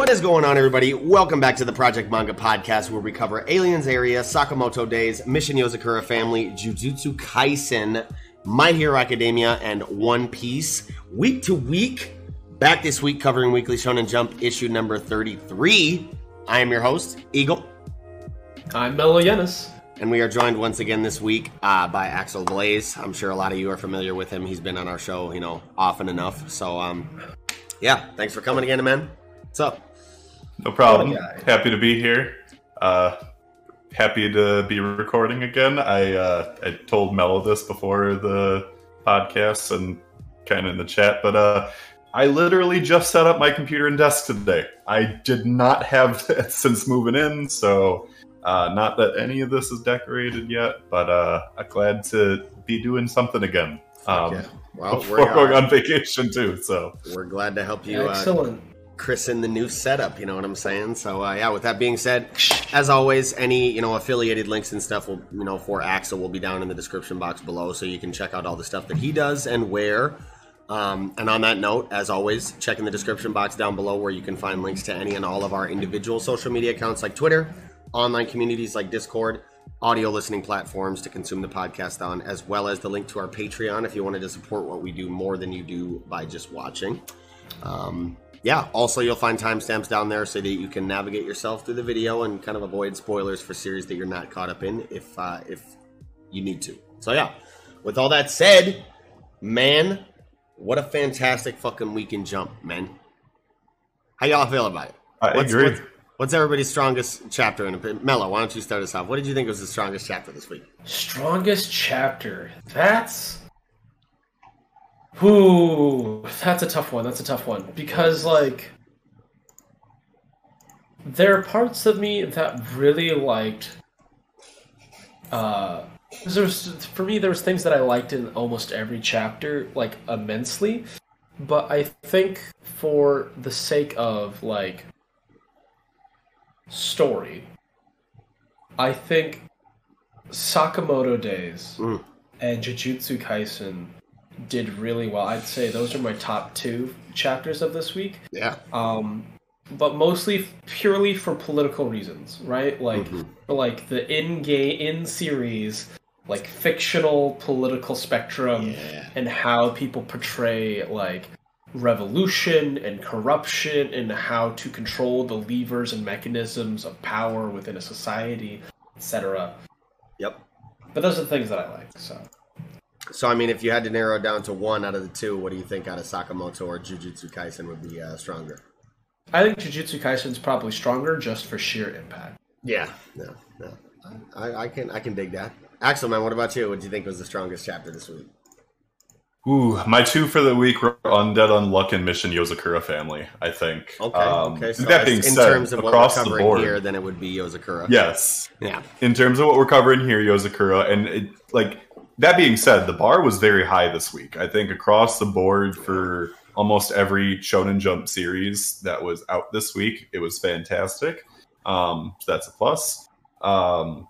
What is going on, everybody? Welcome back to the Project Manga Podcast, where we cover Aliens Area, Sakamoto Days, Mission Yozakura Family, Jujutsu Kaisen, My Hero Academia, and One Piece. Week to week, back this week covering Weekly Shonen Jump issue number 33. I am your host, Eagle, I'm Melo Yenis. and we are joined once again this week uh, by Axel Blaze. I'm sure a lot of you are familiar with him. He's been on our show, you know, often enough. So, um, yeah, thanks for coming again, man. What's up? No problem. Happy to be here. Uh, happy to be recording again. I uh, I told Mello this before the podcast and kind of in the chat, but uh, I literally just set up my computer and desk today. I did not have that since moving in, so uh, not that any of this is decorated yet, but uh, I'm glad to be doing something again. Um, Yeah. Well, we're, going on vacation too. So we're glad to help you uh, Excellent. christen the new setup you know what i'm saying so uh, yeah with that being said as always any you know affiliated links and stuff will you know for axel will be down in the description box below so you can check out all the stuff that he does and where um, and on that note as always check in the description box down below where you can find links to any and all of our individual social media accounts like twitter online communities like discord audio listening platforms to consume the podcast on as well as the link to our patreon if you wanted to support what we do more than you do by just watching um, yeah, also you'll find timestamps down there so that you can navigate yourself through the video and kind of avoid spoilers for series that you're not caught up in if uh, if you need to. So yeah, with all that said, man, what a fantastic fucking weekend jump, man. How y'all feel about it? I what's, agree. What's, what's everybody's strongest chapter in it? Mello, why don't you start us off? What did you think was the strongest chapter this week? Strongest chapter. That's. Ooh, that's a tough one. That's a tough one because like there are parts of me that really liked. Uh, for me there was things that I liked in almost every chapter like immensely, but I think for the sake of like story, I think Sakamoto Days Mm. and Jujutsu Kaisen did really well. I'd say those are my top two chapters of this week. Yeah, Um, but mostly purely for political reasons, right? Like, Mhm. for like the in game in series, like fictional political spectrum yeah, and how people portray like revolution and corruption and how to control the levers and mechanisms of power within a society, etc. yep. But those are the things that I like. So So I mean, if you had to narrow it down to one out of the two, what do you think out of Sakamoto or Jujutsu Kaisen would be uh, stronger? I think Jujutsu Kaisen's probably stronger just for sheer impact. Yeah, no, no. I, I can I can dig that. Axel, man, what about you? What do you think was the strongest chapter this week? Ooh, my two for the week were Undead Unluck and Mission Yozakura Family, I think. Okay, Um, okay. So that as- being in said, terms of what we're the covering board, here, then it would be Yozakura. yes. yeah, In terms of what we're covering here, Yozakura, and it, like that being said, the bar was very high this week. I think across the board for almost every Shonen Jump series that was out this week, it was fantastic. Um, so that's a plus. Um,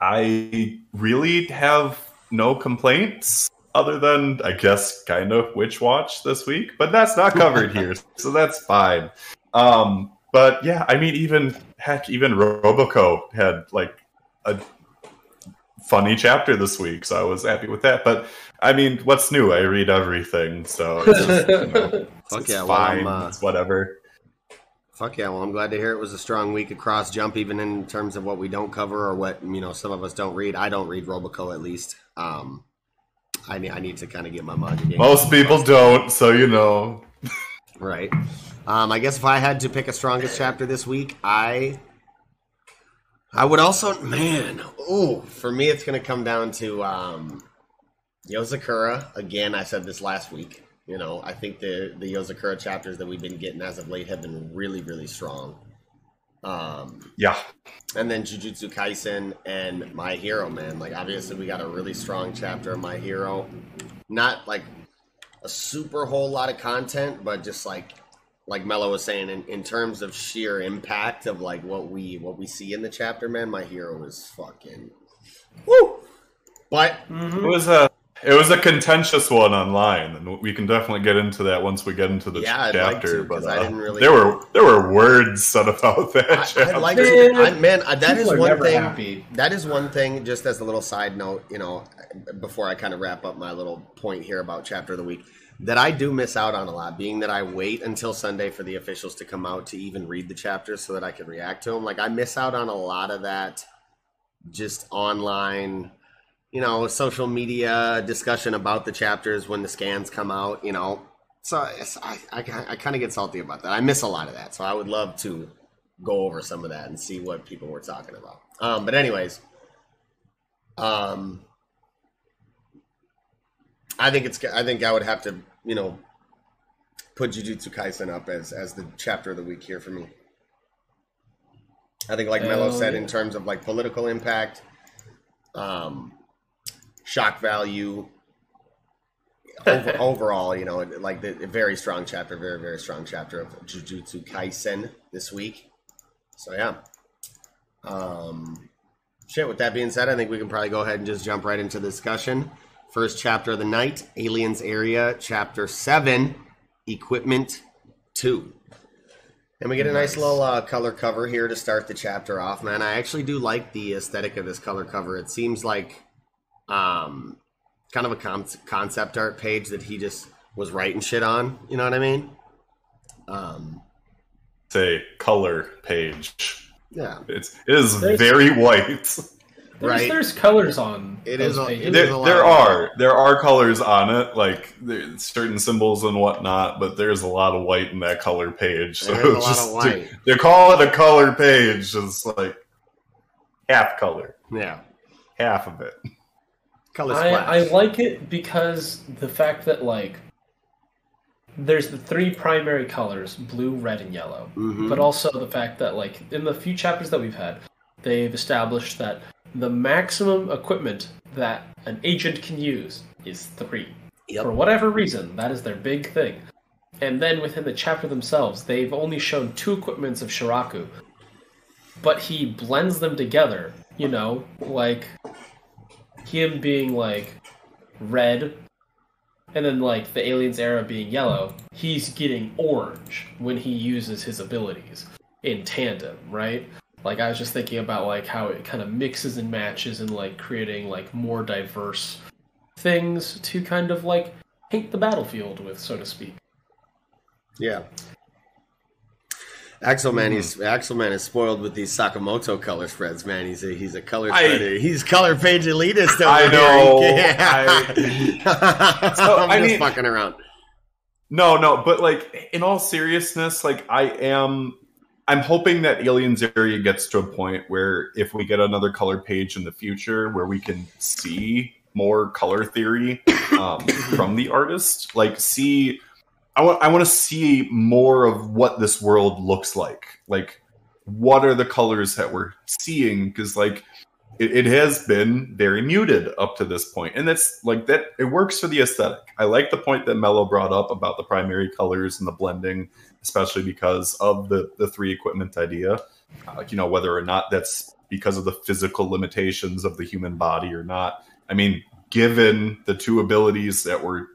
I really have no complaints other than I guess kind of Witch Watch this week, but that's not covered here, so that's fine. Um, but yeah, I mean, even heck, even Roboco had like a funny chapter this week, so I was happy with that. But I mean, what's new? I read everything, so it's, just, you know, Fuck it's yeah, fine. I'm, uh, It's whatever. fuck yeah. Well, I'm glad to hear it was a strong week across jump, even in terms of what we don't cover or what you know some of us don't read. I don't read Roboco at least. Um, I need I need to kind of get my manga game. Most people don't, so you know. right. Um, I guess if I had to pick a strongest chapter this week, I I would also man, oh, for me it's gonna come down to um Yozakura. Again, I said this last week. You know, I think the the Yozakura chapters that we've been getting as of late have been really, really strong. Um, Yeah. and then Jujutsu Kaisen and My Hero, man. Like obviously we got a really strong chapter of My Hero. Not like a super whole lot of content, but just like like Mello was saying, in, in terms of sheer impact of like what we what we see in the chapter, man, My Hero is fucking woo. But It was a it was a contentious one online, and we can definitely get into that once we get into the Yeah, I'd like chapter. to, 'cause but I uh, didn't really- there were there were words said about that I, chapter. I'd like Man, to, I, man, uh, that is people are one thing. happy. That is one thing. Just as a little side note, you know, before I kind of wrap up my little point here about chapter of the week, that I do miss out on a lot, being that I wait until Sunday for the officials to come out to even read the chapters so that I can react to them. Like I miss out on a lot of that, just online. You know, social media discussion about the chapters when the scans come out. You know, so I, I, I kind of get salty about that. I miss a lot of that. So I would love to go over some of that and see what people were talking about. Um, but anyways, um, I think it's I think I would have to you know put Jujutsu Kaisen up as as the chapter of the week here for me. I think like Mello said yeah. in terms of like political impact, um, shock value. Over, overall, you know, like the a very strong chapter, very very strong chapter of Jujutsu Kaisen this week. So yeah. Um, shit. With that being said, I think we can probably go ahead and just jump right into the discussion. First chapter of the night, Aliens Area, Chapter Seven, Equipment Two. And we get a nice, little uh, color cover here to start the chapter off, man. I actually do like the aesthetic of this color cover. It seems like um, kind of a con- concept art page that he just was writing shit on. You know what I mean? Um, It's a color page. yeah. It's it is There's- very white. There's, Right. there's colors on It is. those is it There, is there are there are colors on it, like there's certain symbols and whatnot, but there's a lot of white in that color page. So There is a it's lot just of white. they call it a color page. It's like half color, Yeah. half of it. Color I. I like it because the fact that like there's the three primary colors blue red and yellow Mhm. but also the fact that like in the few chapters that we've had they've established that the maximum equipment that an agent can use is three. Yep. for whatever reason that is their big thing. And then within the chapter themselves they've only shown two equipments of shiraku. But he blends them together you know like him being like red and then like the aliens era being yellow he's getting orange when he uses his abilities in tandem right like i was just thinking about like how it kind of mixes and matches and like creating like more diverse things to kind of like paint the battlefield with so to speak Yeah. Axelman, Mm-hmm. he's Axelman is spoiled with these Sakamoto color spreads, man. He's a he's a color I- spreader. He's color page elitist over I here. know. Yeah. So, I'm I just mean- fucking around. No, no, but like in all seriousness, like I am I'm hoping that Aliens area gets to a point where if we get another color page in the future where we can see more color theory um, from the artist, like see I want I want to see more of what this world looks like. Like what are the colors that we're seeing? Because like it, it has been very muted up to this point and that's like that it works for the aesthetic. I like the point that mello brought up about the primary colors and the blending especially because of the the three equipment idea. Uh, you know whether or not that's because of the physical limitations of the human body or not. I mean given the two abilities that were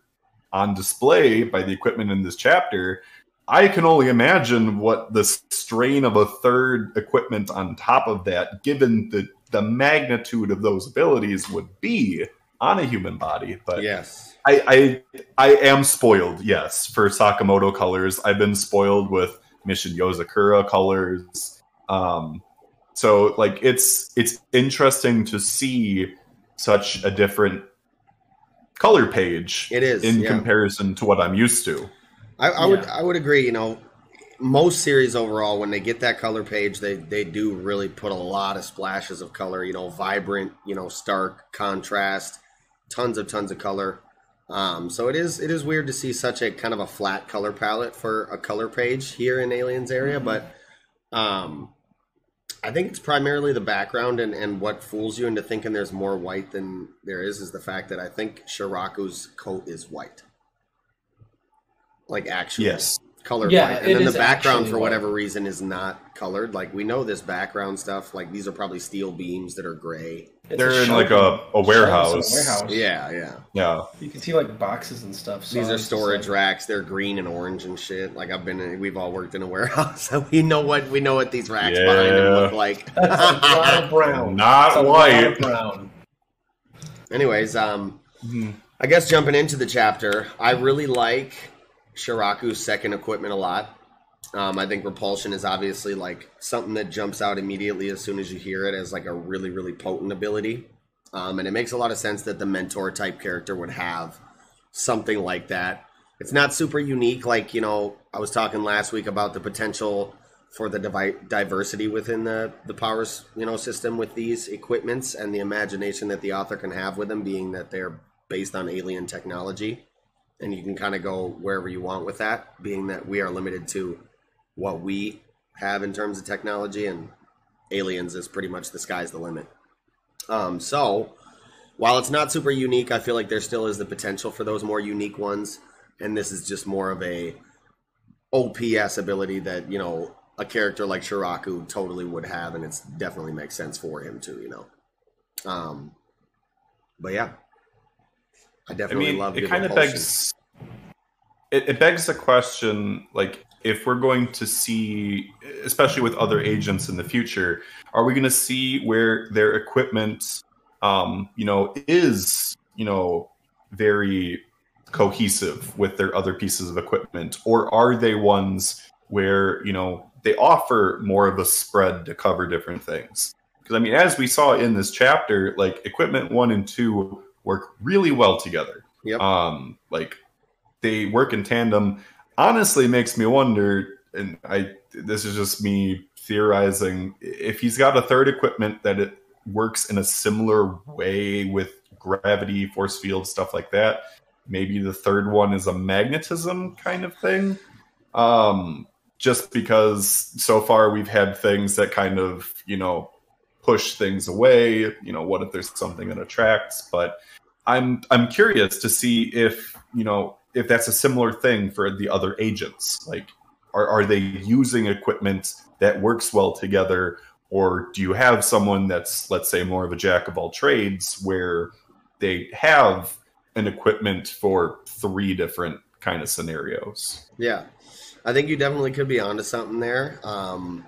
on display by the equipment in this chapter I can only imagine what the strain of a third equipment on top of that, given the the magnitude of those abilities, would be on a human body. But Yes. I, I I am spoiled, yes, for Sakamoto colors. I've been spoiled with Mission Yozakura colors. Um, so like it's it's interesting to see such a different color page It is, in yeah. comparison to what I'm used to. I, I would I would agree. You know, most series overall, when they get that color page, they they do really put a lot of splashes of color. You know, vibrant, you know, stark contrast, tons of tons of color. Um, so it is it is weird to see such a kind of a flat color palette for a color page here in Aliens area, but um, I think it's primarily the background and, and what fools you into thinking there's more white than there is is the fact that I think Shiraku's coat is white. Like actually Yes. Colored Yeah, white. And then the background actually for white. whatever reason is not colored. Like we know this background stuff, like these are probably steel beams that are gray. It's They're in like a, a warehouse. shelter, warehouse. Yeah, yeah. Yeah. You can see like boxes and stuff. So These are storage like- racks. They're green and orange and shit. Like I've been, in, we've all worked in a warehouse, so we know what we know what these racks behind them look like. That's a brown. Not It's white. of brown. Anyways, um, Mhm. I guess jumping into the chapter, I really like Shiraku's second equipment a lot. Um, I think repulsion is obviously like something that jumps out immediately as soon as you hear it as like a really, really potent ability. Um, and it makes a lot of sense that the mentor type character would have something like that. It's not super unique. Like, you know, I was talking last week about the potential for the divi- diversity within the, the powers, you know, system with these equipments and the imagination that the author can have with them being that they're based on alien technology. And you can kind of go wherever you want with that, being that we are limited to what we have in terms of technology and aliens is pretty much the sky's the limit. Um, so while it's not super unique, I feel like there still is the potential for those more unique ones. And this is just more of a OPS ability that, you know, a character like Shiraku totally would have, and it's definitely makes sense for him too, you know. Um but yeah. I I definitely mean, love it kind of begs. It, it begs the question, like, if we're going to see, especially with other agents in the future, are we going to see where their equipment, um, you know, is, you know, very cohesive with their other pieces of equipment, or are they ones where you know they offer more of a spread to cover different things? Because I mean, as we saw in this chapter, like equipment one and two work really well together. Yep. Um, like they work in tandem. Honestly, makes me wonder, and I this is just me theorizing. If he's got a third equipment that it works in a similar way with gravity, force field, stuff like that. Maybe the third one is a magnetism kind of thing. Um, just because so far we've had things that kind of, you know, push things away. You know, what if there's something that attracts? But I'm I'm curious to see if you know if that's a similar thing for the other agents. Like, are are they using equipment that works well together, or do you have someone that's let's say more of a jack of all trades where they have an equipment for three different kind of scenarios? Yeah, I think you definitely could be onto something there. Um,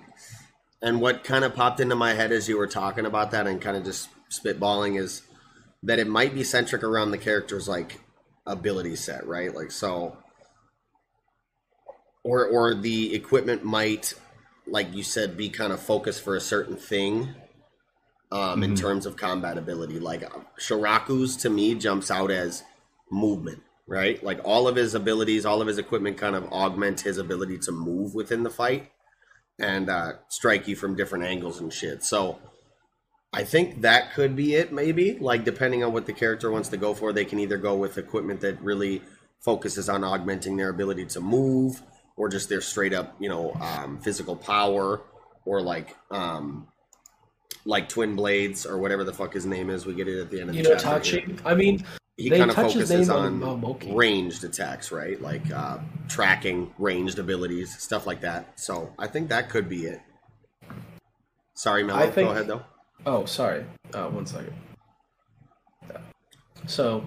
and what kind of popped into my head as you were talking about that and kind of just spitballing is that it might be centric around the character's like ability set, right? Like so, or or the equipment might, like you said, be kind of focused for a certain thing. Um, in Mhm. terms of combat ability, like uh, Shiraku's to me jumps out as movement right? Like all of his abilities, all of his equipment kind of augment his ability to move within the fight and uh, strike you from different angles and shit. So I think that could be it, maybe. Like depending on what the character wants to go for, they can either go with equipment that really focuses on augmenting their ability to move, or just their straight up, you know, um, physical power, or like. Um, like twin blades or whatever the fuck his name is, we get it at the end of the You know, chapter. here I mean, he kind of focuses on on ranged attacks, right? Like uh, tracking ranged abilities, stuff like that. So I think that could be it. Sorry, Mel. Go ahead, though. Oh, sorry. Uh, one second. Yeah. So,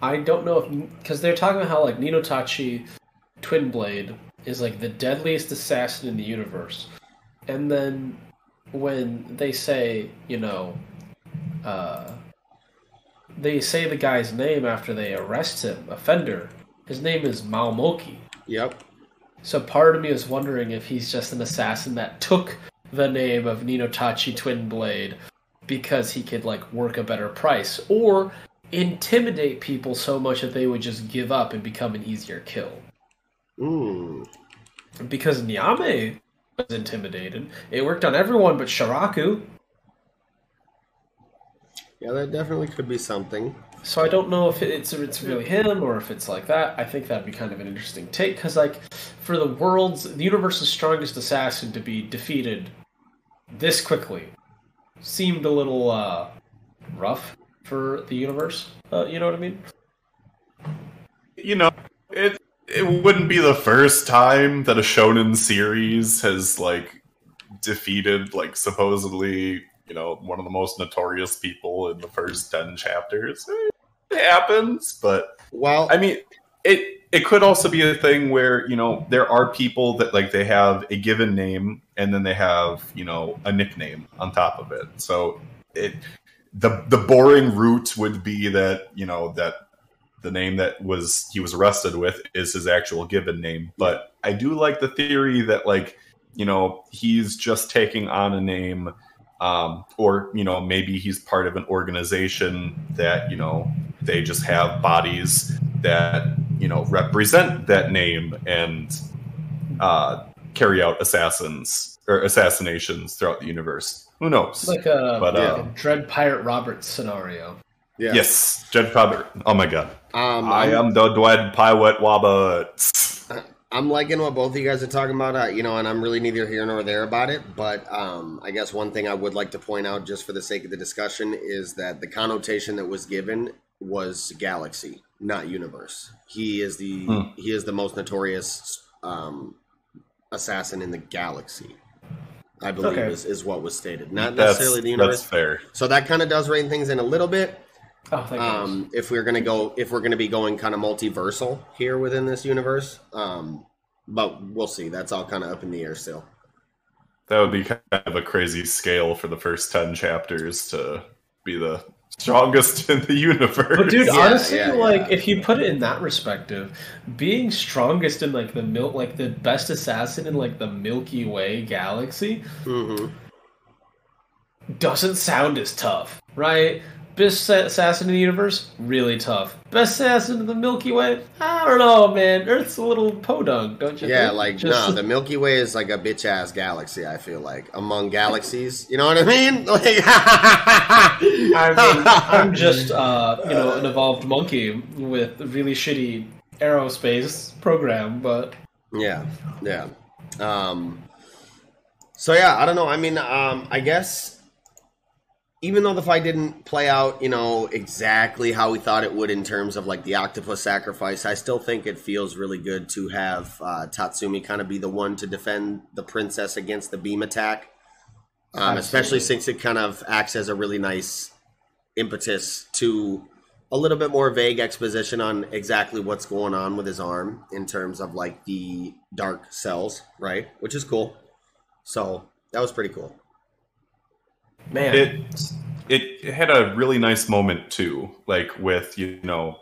I don't know if because they're talking about how like Ninotachi Twin Blade is like the deadliest assassin in the universe, and then when they say you know, uh, they say the guy's name after they arrest him, offender. His name is Maomoki. Yep. So part of me is wondering if he's just an assassin that took the name of Ninotachi Twin Blade because he could like work a better price or intimidate people so much that they would just give up and become an easier kill. Mm. because Nyame was intimidated. It worked on everyone but Shiraku. Yeah, that definitely could be something. So I don't know if it's it's really him or if it's like that. I think that'd be kind of an interesting take because, like, for the world's the universe's strongest assassin to be defeated this quickly seemed a little uh, rough for the universe. Uh, you know what I mean? You know, it it wouldn't be the first time that a shonen series has like defeated like supposedly you know one of the most notorious people in the first 10 chapters it happens but Well, i mean it it could also be a thing where you know there are people that like they have a given name and then they have you know a nickname on top of it. So it the the boring route would be that you know that the name that was he was arrested with is his actual given name. But i do like the theory that like you know he's just taking on a name um, or you know maybe he's part of an organization that you know they just have bodies that you know represent that name and uh, carry out assassins or assassinations throughout the universe who knows Like a, But, like uh, a Dread Pirate Roberts scenario. yeah. yes judge Probert. oh my god Um, i I'm, am the Dread Pirate Wabbit. I'm liking what both of you guys are talking about, uh, you know, and I'm really neither here nor there about it. But um, I guess one thing I would like to point out, just for the sake of the discussion, is that the connotation that was given was galaxy, not universe. He is the Hmm. he is the most notorious um, assassin in the galaxy. I believe Okay. is, is what was stated, not that's, necessarily the that's universe. fair So that kind of does rein things in a little bit. Oh, thank um, if we're gonna go if we're gonna be going kind of multiversal here within this universe um, but we'll see that's all kind of up in the air still that would be kind of a crazy scale for the first 10 chapters to be the strongest in the universe But dude, Yeah, honestly, yeah, like yeah. if you put it in that perspective, being strongest in like the milk, like the best assassin in like the Milky Way galaxy, mm-hmm. doesn't sound as tough, right? Best assassin in the universe, really tough. Best assassin in the Milky Way, I don't know, man. Earth's a little podunk, don't you? yeah think? like Just- no the milky way is like a bitch ass galaxy i feel like among galaxies you know what i mean like I mean, I'm just uh, you know an evolved monkey with a really shitty aerospace program, but Yeah, yeah. Um, so yeah, I don't know. I mean, um, I guess even though the fight didn't play out, you know, exactly how we thought it would in terms of like the octopus sacrifice, I still think it feels really good to have uh, Tatsumi kind of be the one to defend the princess against the beam attack. Um, especially since it kind of acts as a really nice impetus to a little bit more vague exposition on exactly what's going on with his arm in terms of like the dark cells, right? Which is cool. So that was pretty cool. Man, it it had a really nice moment too like with you know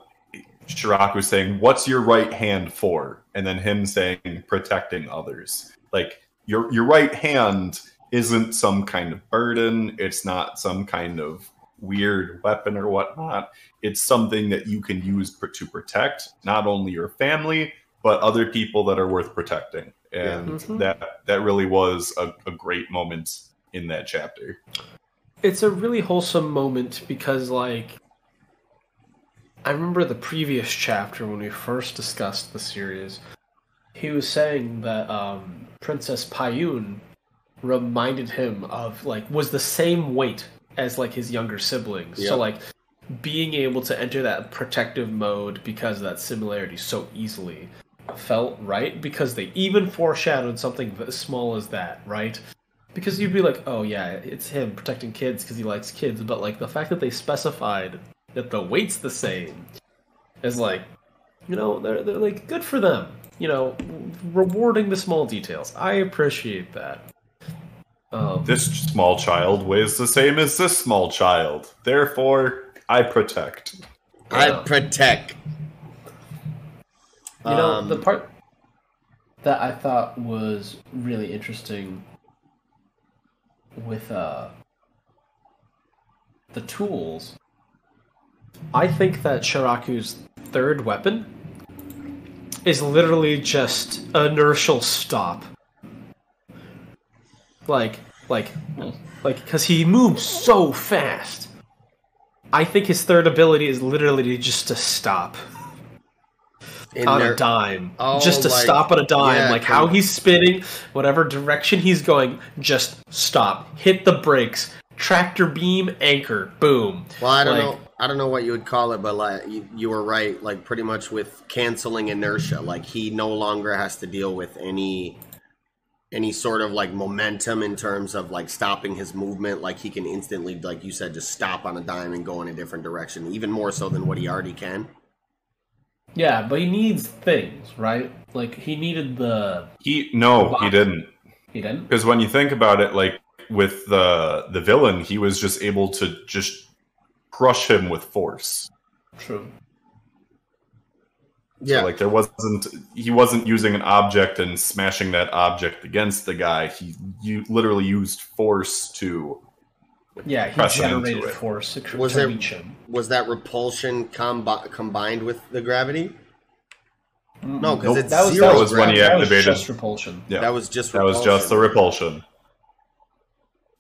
Shiraku saying what's your right hand for? And then him saying protecting others. Like your your right hand isn't some kind of burden. It's not some kind of weird weapon or whatnot. It's something that you can use pr- to protect not only your family but other people that are worth protecting. And Yeah. Mhm. that that really was a, a great moment in that chapter it's a really wholesome moment because like I remember the previous chapter when we first discussed the series. He was saying that um, Princess Payun reminded him of like was the same weight as like his younger siblings. Yep. So like being able to enter that protective mode because of that similarity so easily felt right because they even foreshadowed something as small as that, right? Because you'd be like, oh yeah, it's him protecting kids because he likes kids, but like the fact that they specified that the weight's the same is like, you know, they're they're like good for them. You know, rewarding the small details. I appreciate that. Um, This small child weighs the same as this small child. Therefore, I protect. I Yeah. protect. You know, Um, the part that I thought was really interesting with uh the tools. I think that Shiraku's third weapon is literally just inertial stop. Like, like, like, because he moves so fast. I think his third ability is literally just to stop on there- a dime. Oh, just to like- stop on a dime. yeah, like how he's spinning, whatever direction he's going, just stop. Hit the brakes. Tractor beam, anchor, boom. Well, I don't Like- know. I don't know what you would call it, but like you, you were right. Like pretty much with canceling inertia, like he no longer has to deal with any any sort of like momentum in terms of like stopping his movement. Like he can instantly, like you said, just stop on a dime and go in a different direction, even more so than what he already can. Yeah, but he needs things, right? Like he needed the He no, he didn't. he didn't. Because when you think about it, like with the the villain, he was just able to just crush him with force. True. Yeah, So, like there wasn't he wasn't using an object and smashing that object against the guy. He you literally used force to Yeah, he Press generated it. force to, Was there- reach him. was that repulsion combi- combined with the gravity? No, because Nope. it's That was zero that was when he gravity. that was activated- just repulsion. yeah. That was just that was just the repulsion.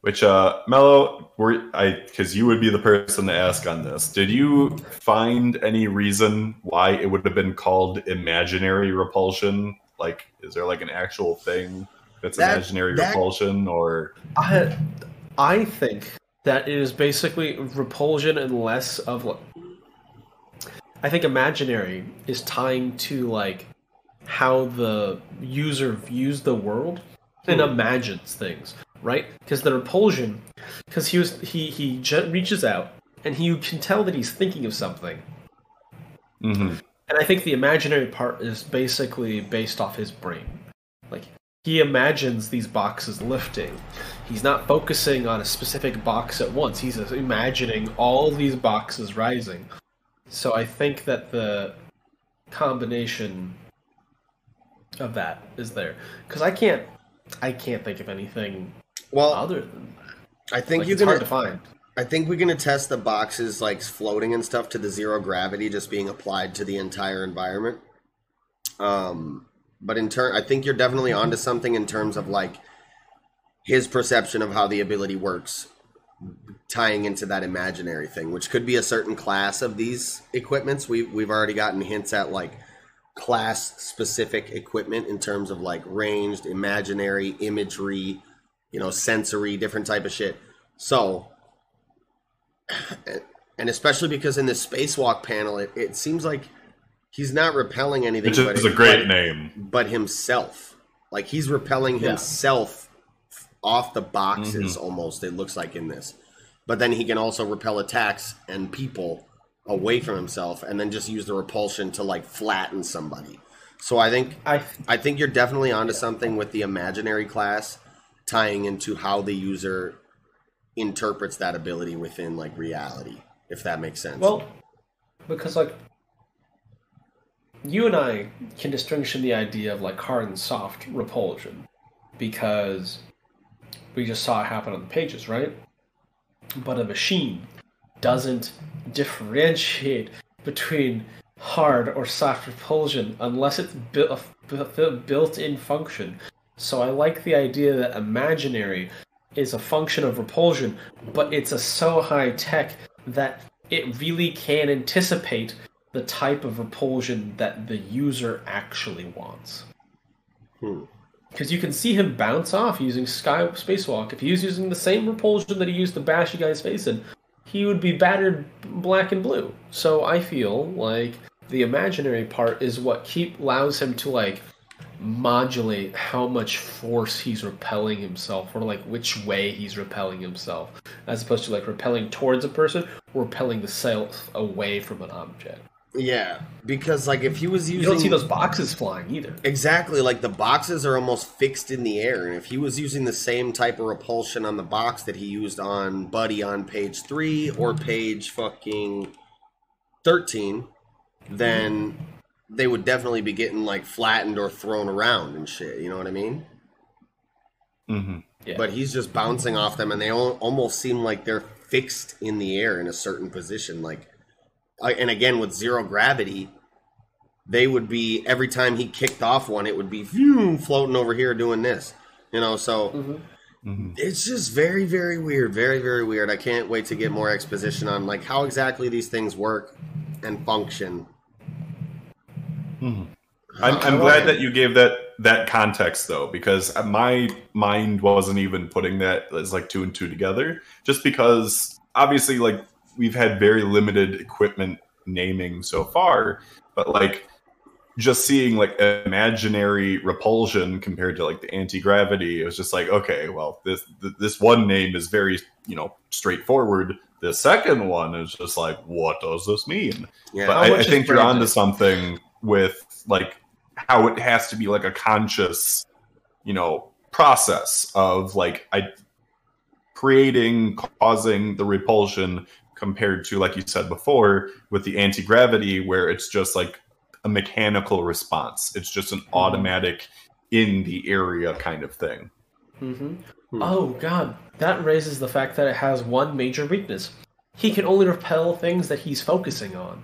Which uh Mello, were I because you would be the person to ask on this. Did you find any reason why it would have been called imaginary repulsion? Like, is there like an actual thing that's That- imaginary that- repulsion or I I think that it is basically repulsion and less of like. I think imaginary is tying to like how the user views the world and imagines things, right? Because the repulsion, because he was he he je- reaches out and he you can tell that he's thinking of something, Mhm. and I think the imaginary part is basically based off his brain. Like he imagines these boxes lifting. He's not focusing on a specific box at once. He's imagining all these boxes rising. So I think that the combination of that is there because I can't I can't think of anything Well, other than that. I think Like, you're it's gonna hard to find. I think we're gonna test the boxes like floating and stuff to the zero gravity just being applied to the entire environment. Um, but in turn, I think you're definitely onto something in terms of like his perception of how the ability works, tying into that imaginary thing, which could be a certain class of these equipments. We we've already gotten hints at like class specific equipment in terms of like ranged, imaginary, imagery, you know, sensory, different type of shit. So and especially because in the spacewalk panel, it, it seems like he's not repelling anything, which but, is a great but, name. but himself. Like he's repelling Yeah. himself off the boxes, mm-hmm. almost. It looks like in this, but then he can also repel attacks and people away from himself, and then just use the repulsion to like flatten somebody. So I think I I think you're definitely onto something with the imaginary class tying into how the user interprets that ability within like reality, if that makes sense. Well, because like you and I can distinguish in the idea of like hard and soft repulsion because we just saw it happen on the pages, right? But a machine doesn't differentiate between hard or soft repulsion unless it's bu- a built-in function. So I like the idea that imaginary is a function of repulsion, but it's a so high tech that it really can anticipate the type of repulsion that the user actually wants. Hmm. Because you can see him bounce off using sky spacewalk. If he was using the same repulsion that he used to bash you guys' face in, he would be battered black and blue. So I feel like the imaginary part is what keep allows him to like modulate how much force he's repelling himself or like which way he's repelling himself as opposed to like repelling towards a person or repelling the self away from an object yeah, because like if he was using, you using don't see those boxes flying either Exactly, like the boxes are almost fixed in the air, and if he was using the same type of repulsion on the box that he used on Buddy on page three or page fucking thirteen, then they would definitely be getting like flattened or thrown around and shit. You know what I mean? hmm yeah But he's just bouncing off them, and they almost seem like they're fixed in the air in a certain position. Like, I- and again with zero gravity, they would be every time he kicked off one, it would be floating over here doing this. You know, so Mhm. it's just very, very weird. Very, very weird. I can't wait to get more exposition on like how exactly these things work and function. I'm, I'm glad that you gave that that context though, because my mind wasn't even putting that as like two and two together. Just because obviously, like we've had very limited equipment naming so far, but like just seeing like imaginary repulsion compared to like the anti gravity, it was just like okay, well this this one name is very you know straightforward. The second one is just like, what does this mean? Yeah. but I, I think you're onto something with like how it has to be like a conscious, you know, process of like I creating, causing the repulsion compared to like you said before with the anti gravity where it's just like a mechanical response. It's just an automatic in the area kind of thing. hmm Hmm. Oh god, that raises the fact that it has one major weakness. He can only repel things that he's focusing on.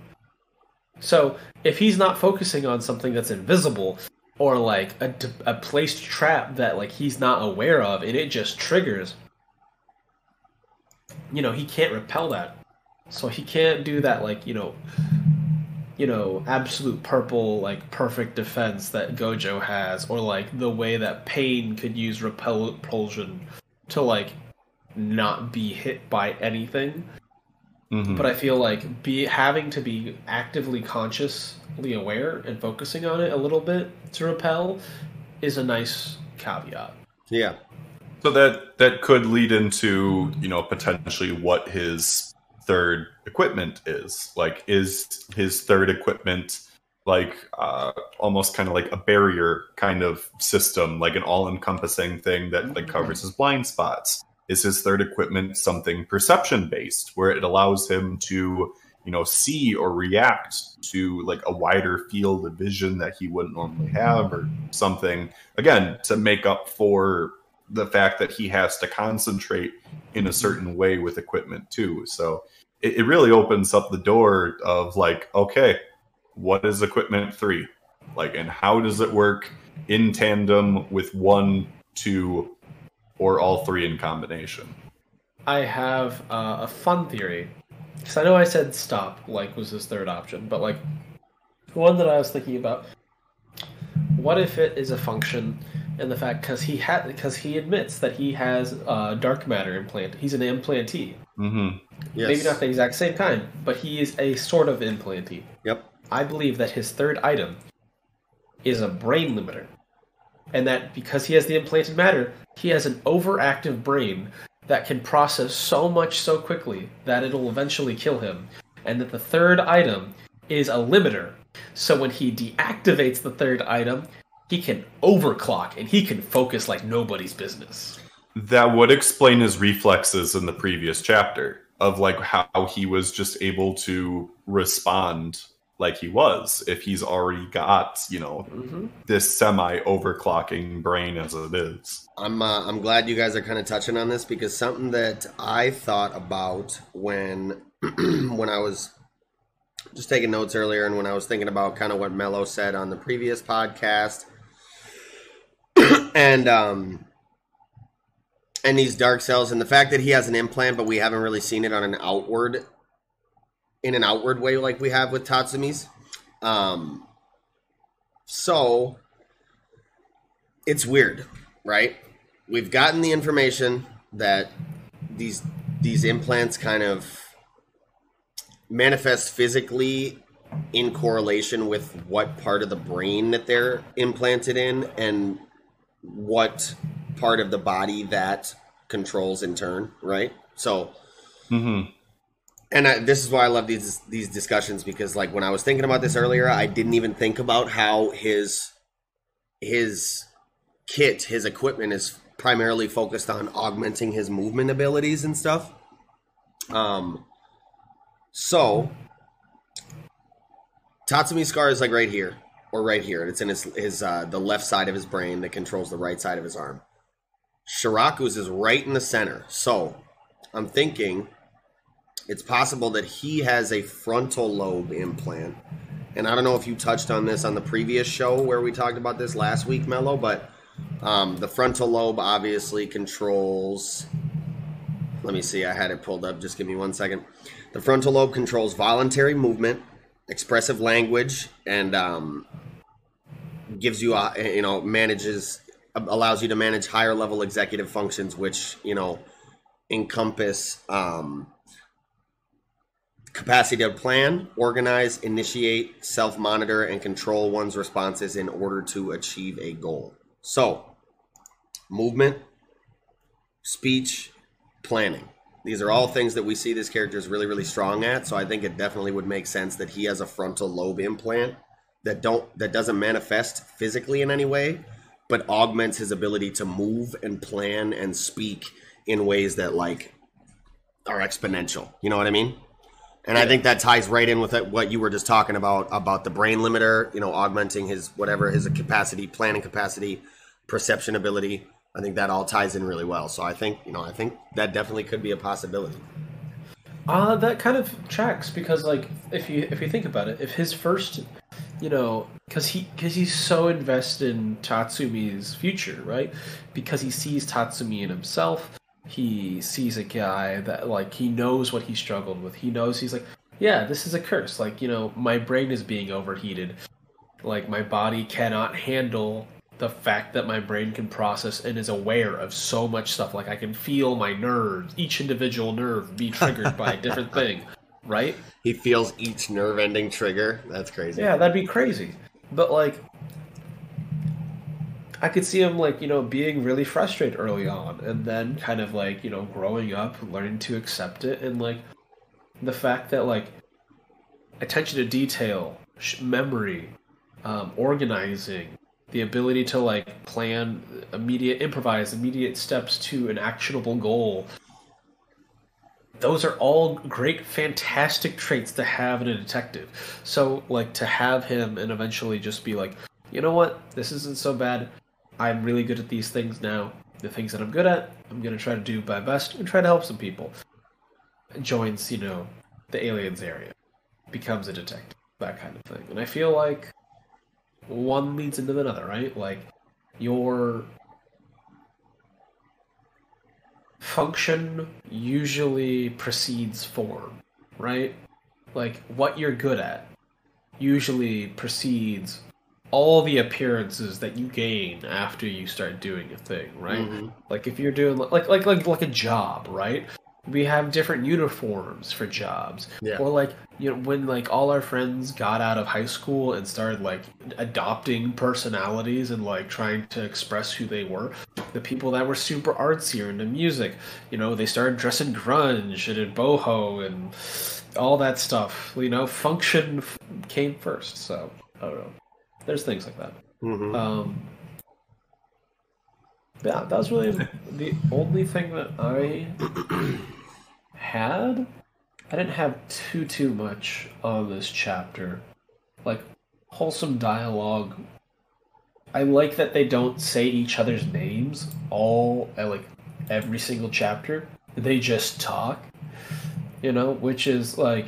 So, if he's not focusing on something that's invisible or like a placed trap that like he's not aware of and it just triggers, you know, he can't repel that. So he can't do that like, you know, you know, absolute purple, like perfect defense that Gojo has, or like the way that Pain could use repel- repulsion to like not be hit by anything. Mhm. But I feel like be having to be actively consciously aware and focusing on it a little bit to repel is a nice caveat. Yeah. So that that could lead into you know potentially what his third equipment is. Like, is his third equipment like uh, almost kind of like a barrier kind of system, like an all-encompassing thing that like covers his blind spots? Is his third equipment something perception based, where it allows him to you know see or react to like a wider field of vision that he wouldn't normally have, or something again to make up for the fact that he has to concentrate in a certain way with equipment too. So it, it really opens up the door of like, okay, what is equipment three? Like, and how does it work in tandem with one, two, or all three in combination? I have uh, a fun theory because I know I said stop like was his third option, but like one that I was thinking about. What if it is a function in the fact because he had because he admits that he has uh, dark matter implant. He's an implantee. Mm-hmm. Yes. Maybe not the exact same kind, but he is a sort of implantee. Yep. I believe that his third item is a brain limiter. And that because he has the implanted matter, he has an overactive brain that can process so much so quickly that it'll eventually kill him. And that the third item is a limiter. So when he deactivates the third item, he can overclock and he can focus like nobody's business. That would explain his reflexes in the previous chapter of like how he was just able to respond like he was if he's already got, you know, hmm this semi overclocking brain as it is. I'm uh, I'm glad you guys are kind of touching on this because something that I thought about when when I was just taking notes earlier and when I was thinking about kind of what Mello said on the previous podcast and um and these dark cells and the fact that he has an implant but we haven't really seen it on an outward in an outward way like we have with Tatsumi's um so it's weird, right? We've gotten the information that these these implants kind of manifest physically in correlation with what part of the brain that they're implanted in and what part of the body that controls in turn, right? So Mm-hmm. and I, this is why I love these these discussions because like when I was thinking about this earlier, I didn't even think about how his his kit, his equipment is primarily focused on augmenting his movement abilities and stuff. Um so Tatsumi's scar is like right here or right here. It's in his his uh the left side of his brain that controls the right side of his arm. Shiraku's is right in the center. So, I'm thinking it's possible that he has a frontal lobe implant and I don't know if you touched on this on the previous show where we talked about this last week, Mello, but um, the frontal lobe obviously controls. Let me see, I had it pulled up. Just give me one second. The frontal lobe controls voluntary movement, expressive language, and um, gives you, a, you know, manages, allows you to manage higher level executive functions, which, you know, encompass um, capacity to plan, organize, initiate, self monitor, and control one's responses in order to achieve a goal. So, movement, speech, planning. These are all things that we see this character is really, really strong at. So I think it definitely would make sense that he has a frontal lobe implant that don't that doesn't manifest physically in any way, but augments his ability to move and plan and speak in ways that like are exponential. You know what I mean? And I think that ties right in with what you were just talking about about the brain limiter. You know, augmenting his whatever his capacity, planning capacity, perception ability. I think that all ties in really well. So I think you know, I think that definitely could be a possibility. Uh, that kind of tracks because like if you if you think about it, if his first, you know, because he because he's so invested in Tatsumi's future, right? Because he sees Tatsumi in himself. He sees a guy that like he knows what he struggled with. He knows he's like, yeah, this is a curse. Like you know, my brain is being overheated. Like my body cannot handle the fact that my brain can process and is aware of so much stuff. Like I can feel my nerves, each individual nerve be triggered by a different thing, right? He feels each nerve ending trigger. That's crazy. Yeah, that'd be crazy. But like I could see him like, you know, being really frustrated early on and then kind of like, you know, growing up, learning to accept it and like the fact that like attention to detail, memory, um, organizing, the ability to like plan immediate improvise immediate steps to an actionable goal those are all great fantastic traits to have in a detective. So like to have him and eventually just be like you know what? This isn't so bad. I'm really good at these things now. The things that i'm good at i'm going to try to do my best and try to help some people. Joins you know the aliens area. Becomes a detective that kind of thing. And i feel like one leads into another, right? Like your function usually precedes form, right? Like what you're good at usually precedes all the appearances that you gain after you start doing a thing, right? Mm-hmm. Like if you're doing like like like like a job, right? we have different uniforms for jobs yeah. or like you know when like all our friends got out of high school and started like adopting personalities and like trying to express who they were the people that were super artsy or into music you know they started dressing grunge and in boho and all that stuff you know function came first so i don't know there's things like that mm-hmm. um yeah, that was really the only thing that I had. I didn't have too too much on this chapter. Like wholesome dialogue. I like that they don't say each other's names all at like every single chapter. They just talk. You know, which is like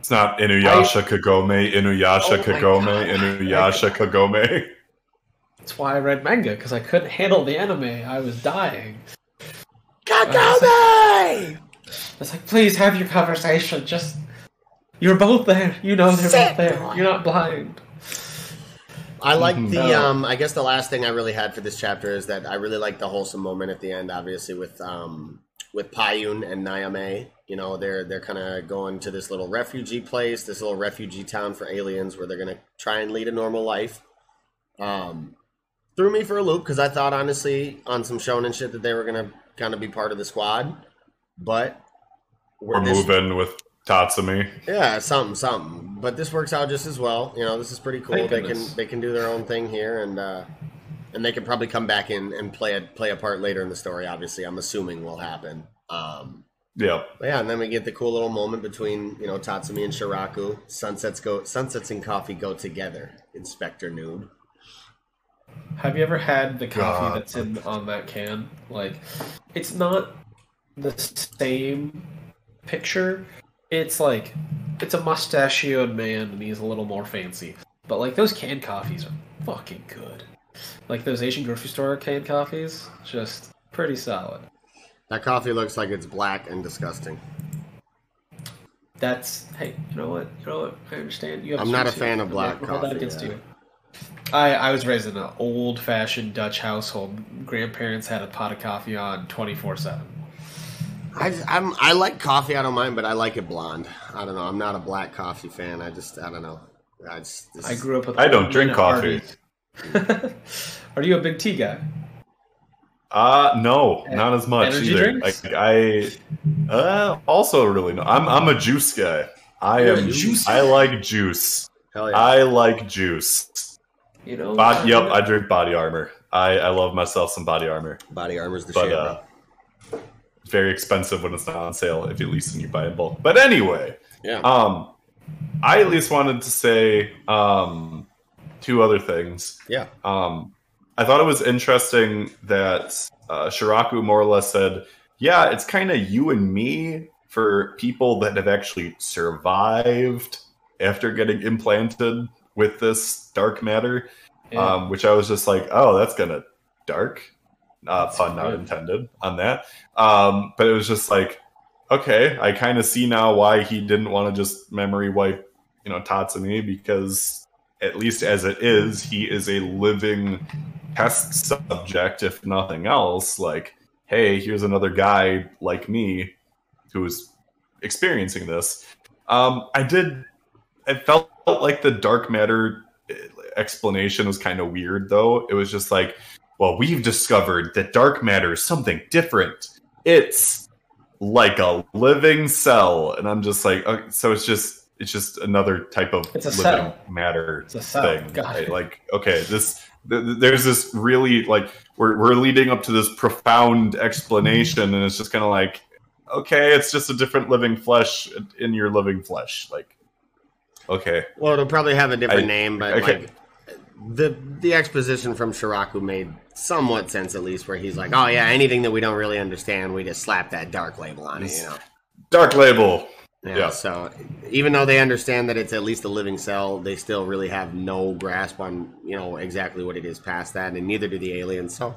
it's not Inuyasha I, Kagome, Inuyasha oh Kagome, Inuyasha Kagome. That's why I read manga because I couldn't handle the anime. I was dying. Kagome! It's like, please have your conversation. Just you're both there. You know they're Sit both there. You're not blind. I like mm-hmm. the um I guess the last thing I really had for this chapter is that I really like the wholesome moment at the end, obviously with um with Payun and Nayame. You know, they're they're kinda going to this little refugee place, this little refugee town for aliens where they're gonna try and lead a normal life. Um threw me for a loop because I thought honestly on some shonen shit that they were gonna kind of be part of the squad, but we're this, moving with Tatsumi. Yeah, something, something. But this works out just as well. You know, this is pretty cool. Thank they goodness. can they can do their own thing here, and uh, and they can probably come back in and play a play a part later in the story. Obviously, I'm assuming will happen. Um, yeah, yeah, and then we get the cool little moment between you know Tatsumi and Shiraku. Sunsets go, sunsets and coffee go together. Inspector Nude. Have you ever had the coffee God. that's in on that can? Like, it's not the same picture. It's like it's a mustachioed man and he's a little more fancy. But like those canned coffees are fucking good. Like those Asian grocery store canned coffees, just pretty solid. That coffee looks like it's black and disgusting. That's hey, you know what? You know what? I understand. You have I'm not a fan of black hold that coffee, against yeah. you. I I was raised in an old fashioned Dutch household. Grandparents had a pot of coffee on twenty four seven. I just, I'm I like coffee. I don't mind, but I like it blonde. I don't know. I'm not a black coffee fan. I just I don't know. I just this I grew up with. I don't drink coffee. Are you a big tea guy? Uh no, not as much Energy either. drinks? Like I uh also really no. I'm I'm a juice guy. I You're a am juice I like juice. hell yeah. I like juice. You know. Bod- yep, I drink body armor. I, I love myself some body armor. Body armor's the But shit, uh bro. Very expensive when it's not on sale if you lease and you buy in bulk. But anyway, Yeah. um I at least wanted to say um two other things. yeah. Um, I thought it was interesting that uh, Shiraku more or less said, "Yeah, it's kind of you and me for people that have actually survived after getting implanted with this dark matter." Yeah. Um, which I was just like, "Oh, that's gonna dark." Uh, That's pun not intended on that. Um, but it was just like, okay, I kind of see now why he didn't want to just memory wipe, you know, Tatsumi because at least as it is, he is a living test subject, if nothing else. Like, hey, here's another guy like me who is experiencing this. Um, I did. I felt like the dark matter explanation was kind of weird, though. It was just like, well, we've discovered that dark matter is something different. It's like a living cell, and I'm just like, okay, so it's just it's just another type of It's a living cell. matter It's a cell. thing. Got right? it. Like, okay, this th- th- there's this really like we're we're leading up to this profound explanation, and it's just kind of like, okay, it's just a different living flesh in your living flesh. Like, okay, Well, it'll probably have a different I- name, but okay. like the the exposition from Shiraku made somewhat sense at least, where he's like, "Oh yeah, anything that we don't really understand, we just slap that dark label on it." You know. dark label. Yeah, Yeah. So even though they understand that it's at least a living cell, they still really have no grasp on you know exactly what it is past that, and neither do the aliens. So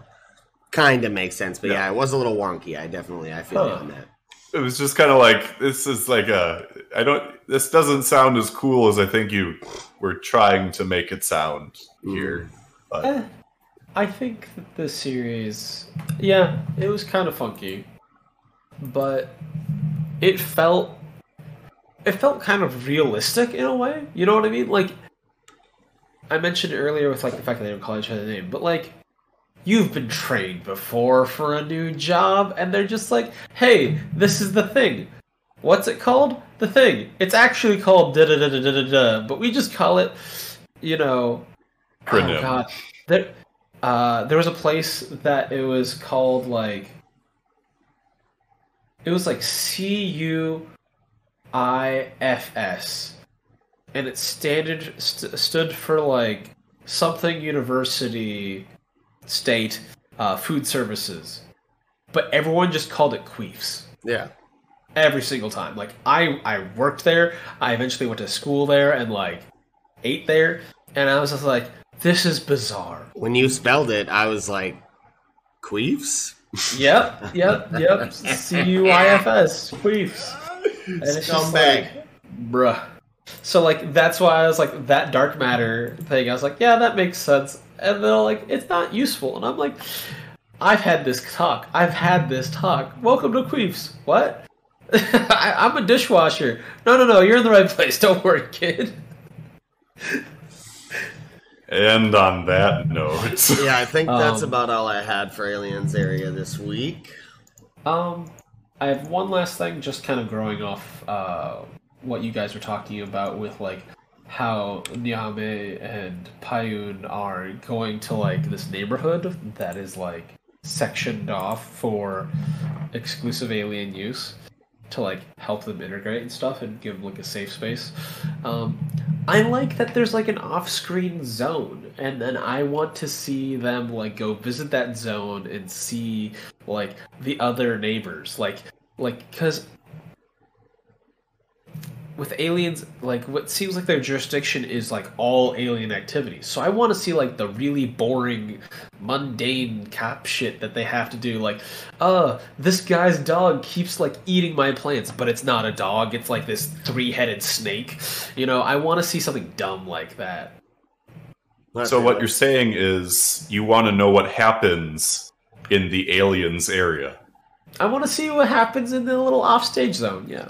kind of makes sense, but yeah. Yeah. it was a little wonky. I definitely I feel Huh. on that. It was just kind of like this is like a I don't this doesn't sound as cool as I think you were trying to make it sound here. But Eh, I think that the series, yeah, it was kind of funky, but it felt it felt kind of realistic in a way. You know what I mean? Like I mentioned earlier with like the fact that they don't call each other name, but like you've been trained before for a new job, and they're just like, hey, this is the thing. What's it called? The thing. It's actually called da da da da da da but we just call it, you know. Oh god, there, uh, there was a place that it was called like, it was like C U I F S, and it standard st- stood for like something university, state, uh, food services, but everyone just called it Queefs Yeah. every single time. Like I I worked there. I eventually went to school there and like ate there, and I was just like, this is bizarre. When you spelled it, I was like, "Queefs." Yep, yep, yep. C U I F S, queefs. And it's just like, bruh. So like that's why I was like that dark matter thing. I was like, yeah, that makes sense. And they're like, it's not useful. And I'm like, I've had this talk. I've had this talk. Welcome to Queefs. What? I, I'm a dishwasher. No, no, no. You're in the right place. Don't worry, kid. And on that note, Yeah, I think that's Um, about all I had for Aliens area this week. Um, I have one last thing, just kind of growing off uh, what you guys were talking about with like how Nyame and Payun are going to like this neighborhood that is like sectioned off for exclusive alien use to like help them integrate and stuff and give them like a safe space. Um, I like that there's like an off-screen zone, and then I want to see them like go visit that zone and see like the other neighbors, like like because with aliens, like what seems like their jurisdiction is like all alien activities. So I want to see like the really boring, mundane cap shit that they have to do. Like, uh, this guy's dog keeps like eating my plants, but it's not a dog. It's like this three-headed snake. You know, I want to see something dumb like that. So what you're saying is you want to know what happens in the aliens area. I want to see what happens in the little offstage zone. Yeah.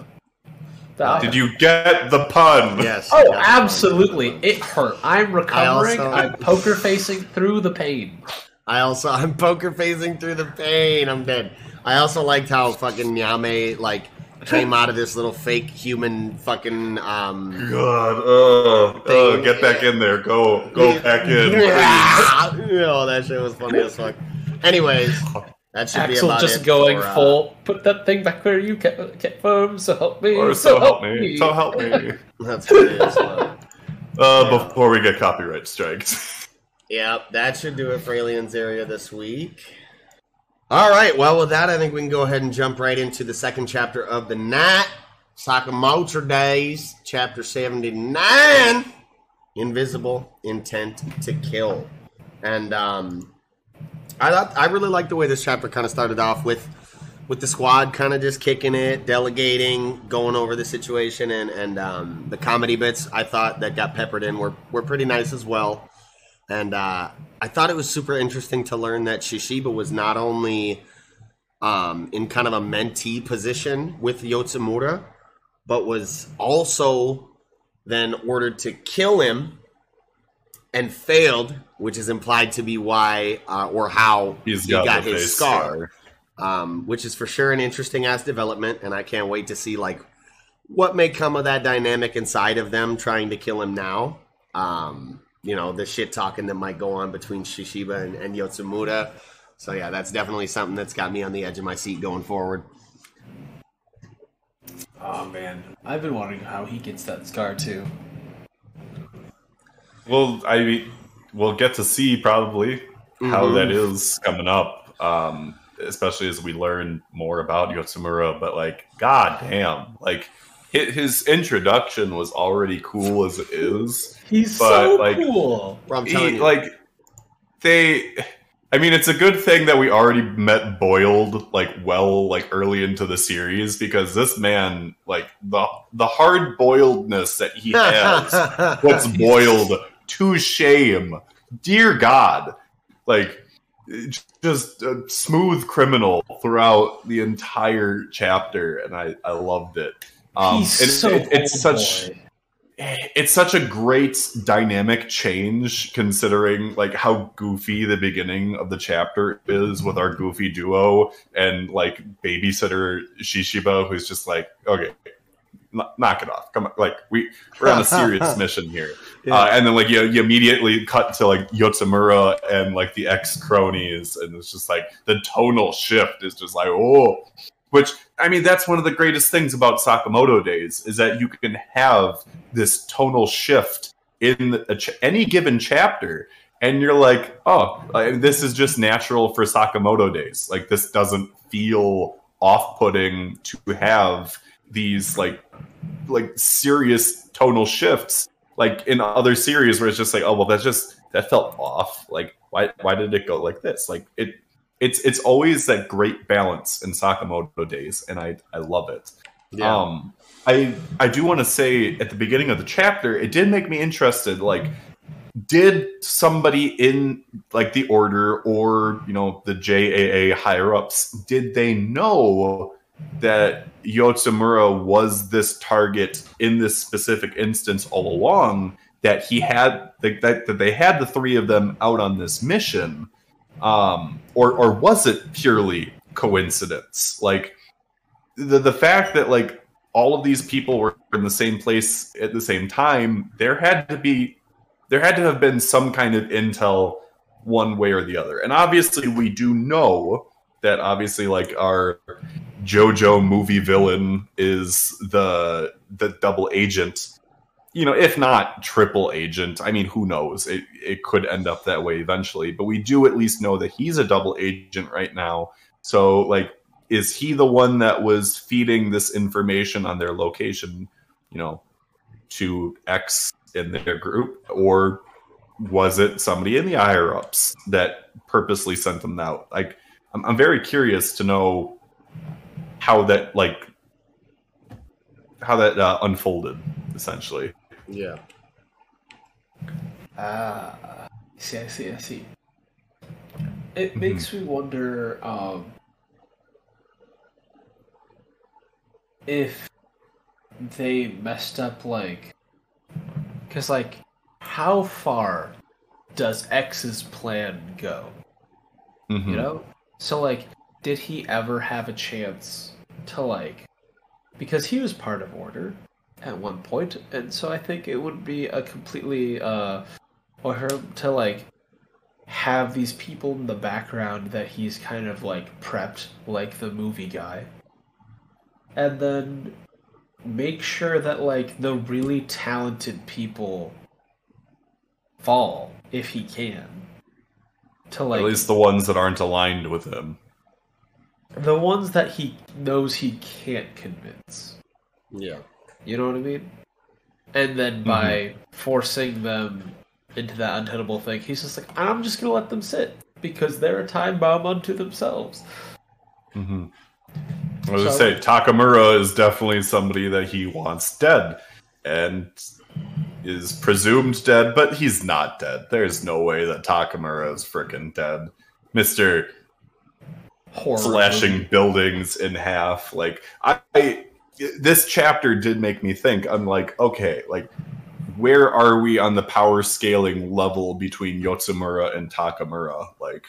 The- Did you get the pun? Yes. Oh, absolutely! It hurt. I'm recovering. also- I'm poker facing through the pain. I also I'm poker facing through the pain. I'm dead. I also liked how fucking Nyame like came out of this little fake human fucking um God, uh, uh, get back in there. Go, go back in. please. oh, that shit was funny as fuck. Anyways, that should be Axel about just it going for, uh, full. Put that thing back where you kept, kept from. So help me. Or so help me. So help me. That's funny as fuck. Uh, before we get copyright strikes. Yep, that should do it for Aliens Area this week. All right, well, with that, I think we can go ahead and jump right into the second chapter of the night Sakamoto Days, chapter 79 Invisible Intent to Kill. And um, I thought I really liked the way this chapter kind of started off with with the squad kind of just kicking it, delegating, going over the situation, and and um, the comedy bits I thought that got peppered in were were pretty nice as well. And uh, I thought it was super interesting to learn that Shishiba was not only um, in kind of a mentee position with Yotsumura, but was also then ordered to kill him and failed, which is implied to be why uh, or how He's he got, got, his face scar um, which is for sure an interesting ass development, and I can't wait to see like what may come of that dynamic inside of them trying to kill him now. Um, you know, the shit talking that might go on between Shishiba and, and Yotsumura. So yeah, that's definitely something that's got me on the edge of my seat going forward. Oh man, I've been wondering how he gets that scar too. Well, I mean, we'll get to see probably how Mhm. that is coming up, um, especially as we learn more about Yotsumura. But like, god damn, like his introduction was already cool as it is. He's But, so like- cool. Bro, I'm He- telling you, like they. I mean, it's a good thing that we already met Boiled like well, like early into the series because this man, like the the hard boiledness that he has, what's boiled to shame. Dear God, like just a smooth criminal throughout the entire chapter, and I I loved it. Um, He's so it- it's such boy. it's such a great dynamic change considering like how goofy the beginning of the chapter is with our goofy duo and like babysitter Shishiba who's just like okay knock it off. Come on like we we're on a serious mission here. Uh, and then like you, you immediately cut to like Yotsumura and like the ex cronies and it's just like the tonal shift is just like oh. Which I mean that's one of the greatest things about Sakamoto days is that you can have this tonal shift in a ch- any given chapter and you're like oh this is just natural for Sakamoto days. Like this doesn't feel off-putting to have these like like serious tonal shifts like in other series where it's just like oh well that's just that felt off like why why did it go like this like it it's it's always that great balance in Sakamoto days and I I love it yeah. um, I I do want to say at the beginning of the chapter, it did make me interested. Like, did somebody in like the order or you know the JAA higher ups did they know that Yotsumura was this target in this specific instance all along? That he had that that, they had the three of them out on this mission, um, or or was it purely coincidence? Like the the fact that like all of these people were in the same place at the same time, there had to be there had to have been some kind of intel one way or the other. And obviously we do know that obviously like our JoJo movie villain is the the double agent. You know, if not triple agent, I mean, who knows? It it could end up that way eventually, but we do at least know that he's a double agent right now. So like is he the one that was feeding this information on their location you know, to X in their group, or was it somebody in the higher ups that purposely sent them out? Like, I'm, I'm very curious to know how that like how that uh, unfolded essentially. Yeah. Ah, I see, I see, I see. It Mhm. makes me wonder um, if they messed up, like, because, like, how far does X's plan go? Mhm. You know? So, like, did he ever have a chance to, like, because he was part of Order at one point, and so I think it would be a completely, uh, or her to, like, have these people in the background that he's kind of, like, prepped, like the movie guy. And then make sure that, like, the really talented people fall, if he can. To, like, At least the ones that aren't aligned with him. the ones that he knows he can't convince. Yeah. You know what I mean? And then by forcing them into that untenable thing, he's just like, I'm just gonna let them sit because they're a time bomb unto themselves. hmm I was So- gonna say Takamura is definitely somebody that he wants dead, and is presumed dead, but he's not dead. There's no way that Takamura is freaking dead, Mister Horror. slashing buildings in half. Like I, I, this chapter did make me think. I'm like, okay, like where are we on the power scaling level between Yotsumura and Takamura? Like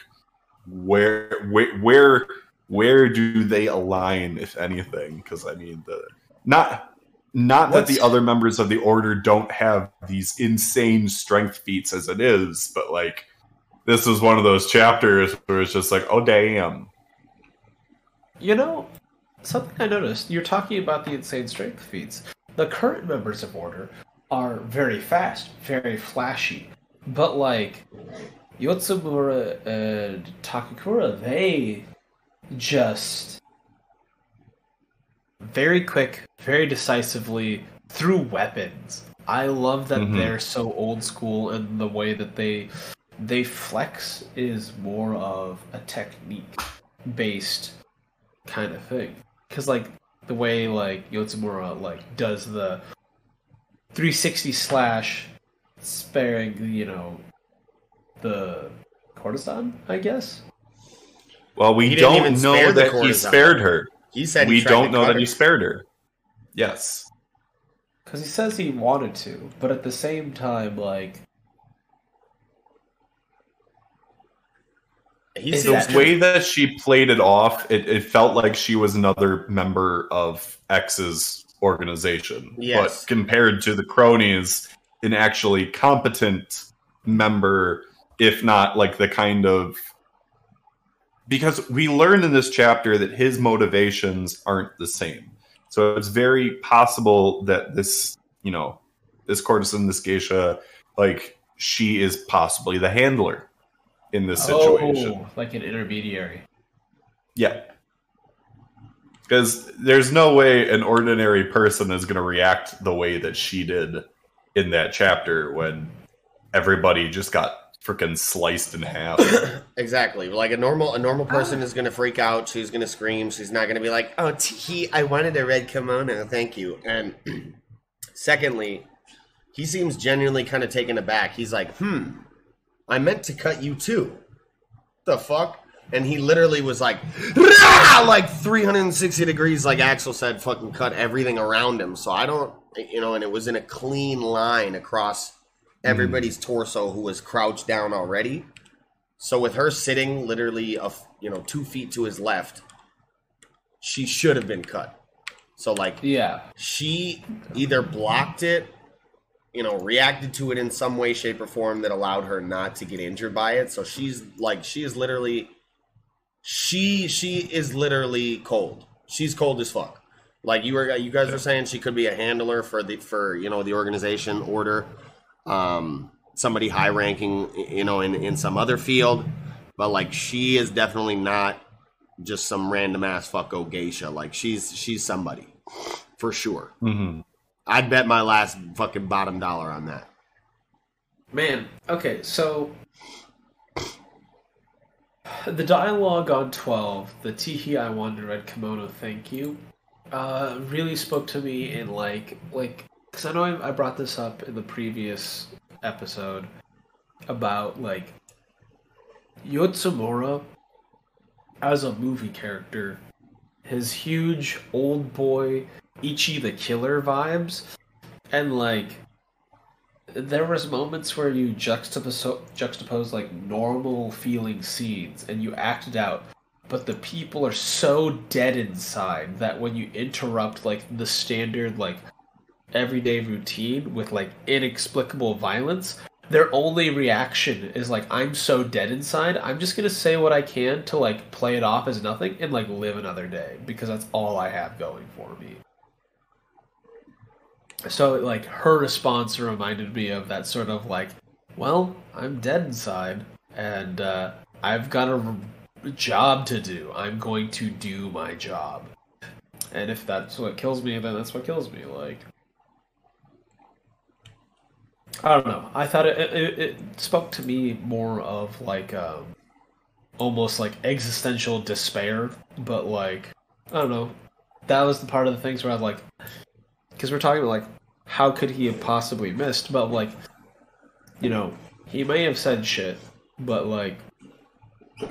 where, where, where, where do they align, if anything? Because I mean, the not. Not that the other members of the order don't have these insane strength feats as it is, but like this is one of those chapters where it's just like, oh damn, You know, something I noticed, you're talking about the insane strength feats. The current members of Order are very fast, very flashy, but like Yotsumura and Takamura, they just very quick, very decisively through weapons. I love that Mhm. they're so old school and the way that they they flex is more of a technique based kind of thing. Cause like the way like Yotsumura like does the 360 slash sparing you know the courtesan, I guess. Well, we He don't even know that he spared her. He said he We don't know that her. he spared her. Yes. Because he says he wanted to, but at the same time, like He The that- way that she played it off, it, it felt like she was another member of X's organization. Yes. But compared to the cronies, an actually competent member, if not like the kind of. Because we learned in this chapter that his motivations aren't the same. So it's very possible that this, you know, this courtesan, this geisha, like she is possibly the handler in this situation. oh, like an intermediary. Yeah. Because there's no way an ordinary person is going to react the way that she did in that chapter when everybody just got freaking sliced in half. exactly like a normal a normal person is gonna freak out. She's gonna scream. She's not gonna be like, "Oh, he, I wanted a red kimono, thank you." And secondly, he seems genuinely kind of taken aback. He's like, "Hmm, I meant to cut you too." The fuck? And he literally was like, "Rah!" like 360 degrees, like Axel said, fucking cut everything around him. So I don't, you know, and it was in a clean line across Mm. everybody's torso who was crouched down already. So with her sitting literally a you know two feet to his left, she should have been cut. So like Yeah. she either blocked it, you know, reacted to it in some way, shape, or form that allowed her not to get injured by it. So she's like she is literally she she is literally cold. She's cold as fuck. Like you were you guys were saying she could be a handler for the for you know the organization order. Um somebody high ranking you know in in some other field, but like she is definitely not just some random ass fucko geisha. Like she's she's somebody for sure. hmm I'd bet my last fucking bottom dollar on that. Man, okay, so the dialogue on 12, the Tihi I Wonder Red Kimono Thank You, uh, really spoke to me in like, like, because I know I, I brought this up in the previous episode about like Yotsumura as a movie character, his huge old boy Ichi the Killer vibes, and like there was moments where you juxtapose, juxtapose like normal feeling scenes and you acted out but the people are so dead inside that when you interrupt like the standard like everyday routine with like inexplicable violence their only reaction is like i'm so dead inside i'm just gonna say what i can to like play it off as nothing and like live another day because that's all i have going for me. So like her response reminded me of that sort of like well i'm dead inside and uh, i've got a job to do. I'm going to do my job. And if that's what kills me then that's what kills me like i don't know. I thought it, it, it spoke to me more of like um, almost like existential despair but like i don't know. That was the part of the things where i was like because we're talking about like how could he have possibly missed but like you know he may have said shit but like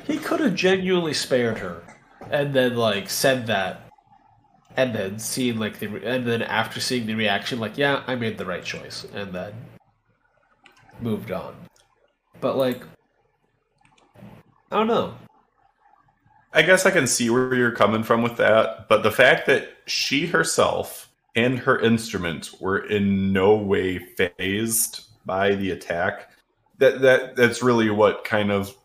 he could have genuinely spared her and then like said that and then seen like the re- and then after seeing the reaction like yeah i made the right choice and then moved on but like i don't know I guess I can see where you're coming from with that, but the fact that she herself and her instrument were in no way phased by the attack, that that that's really what kind of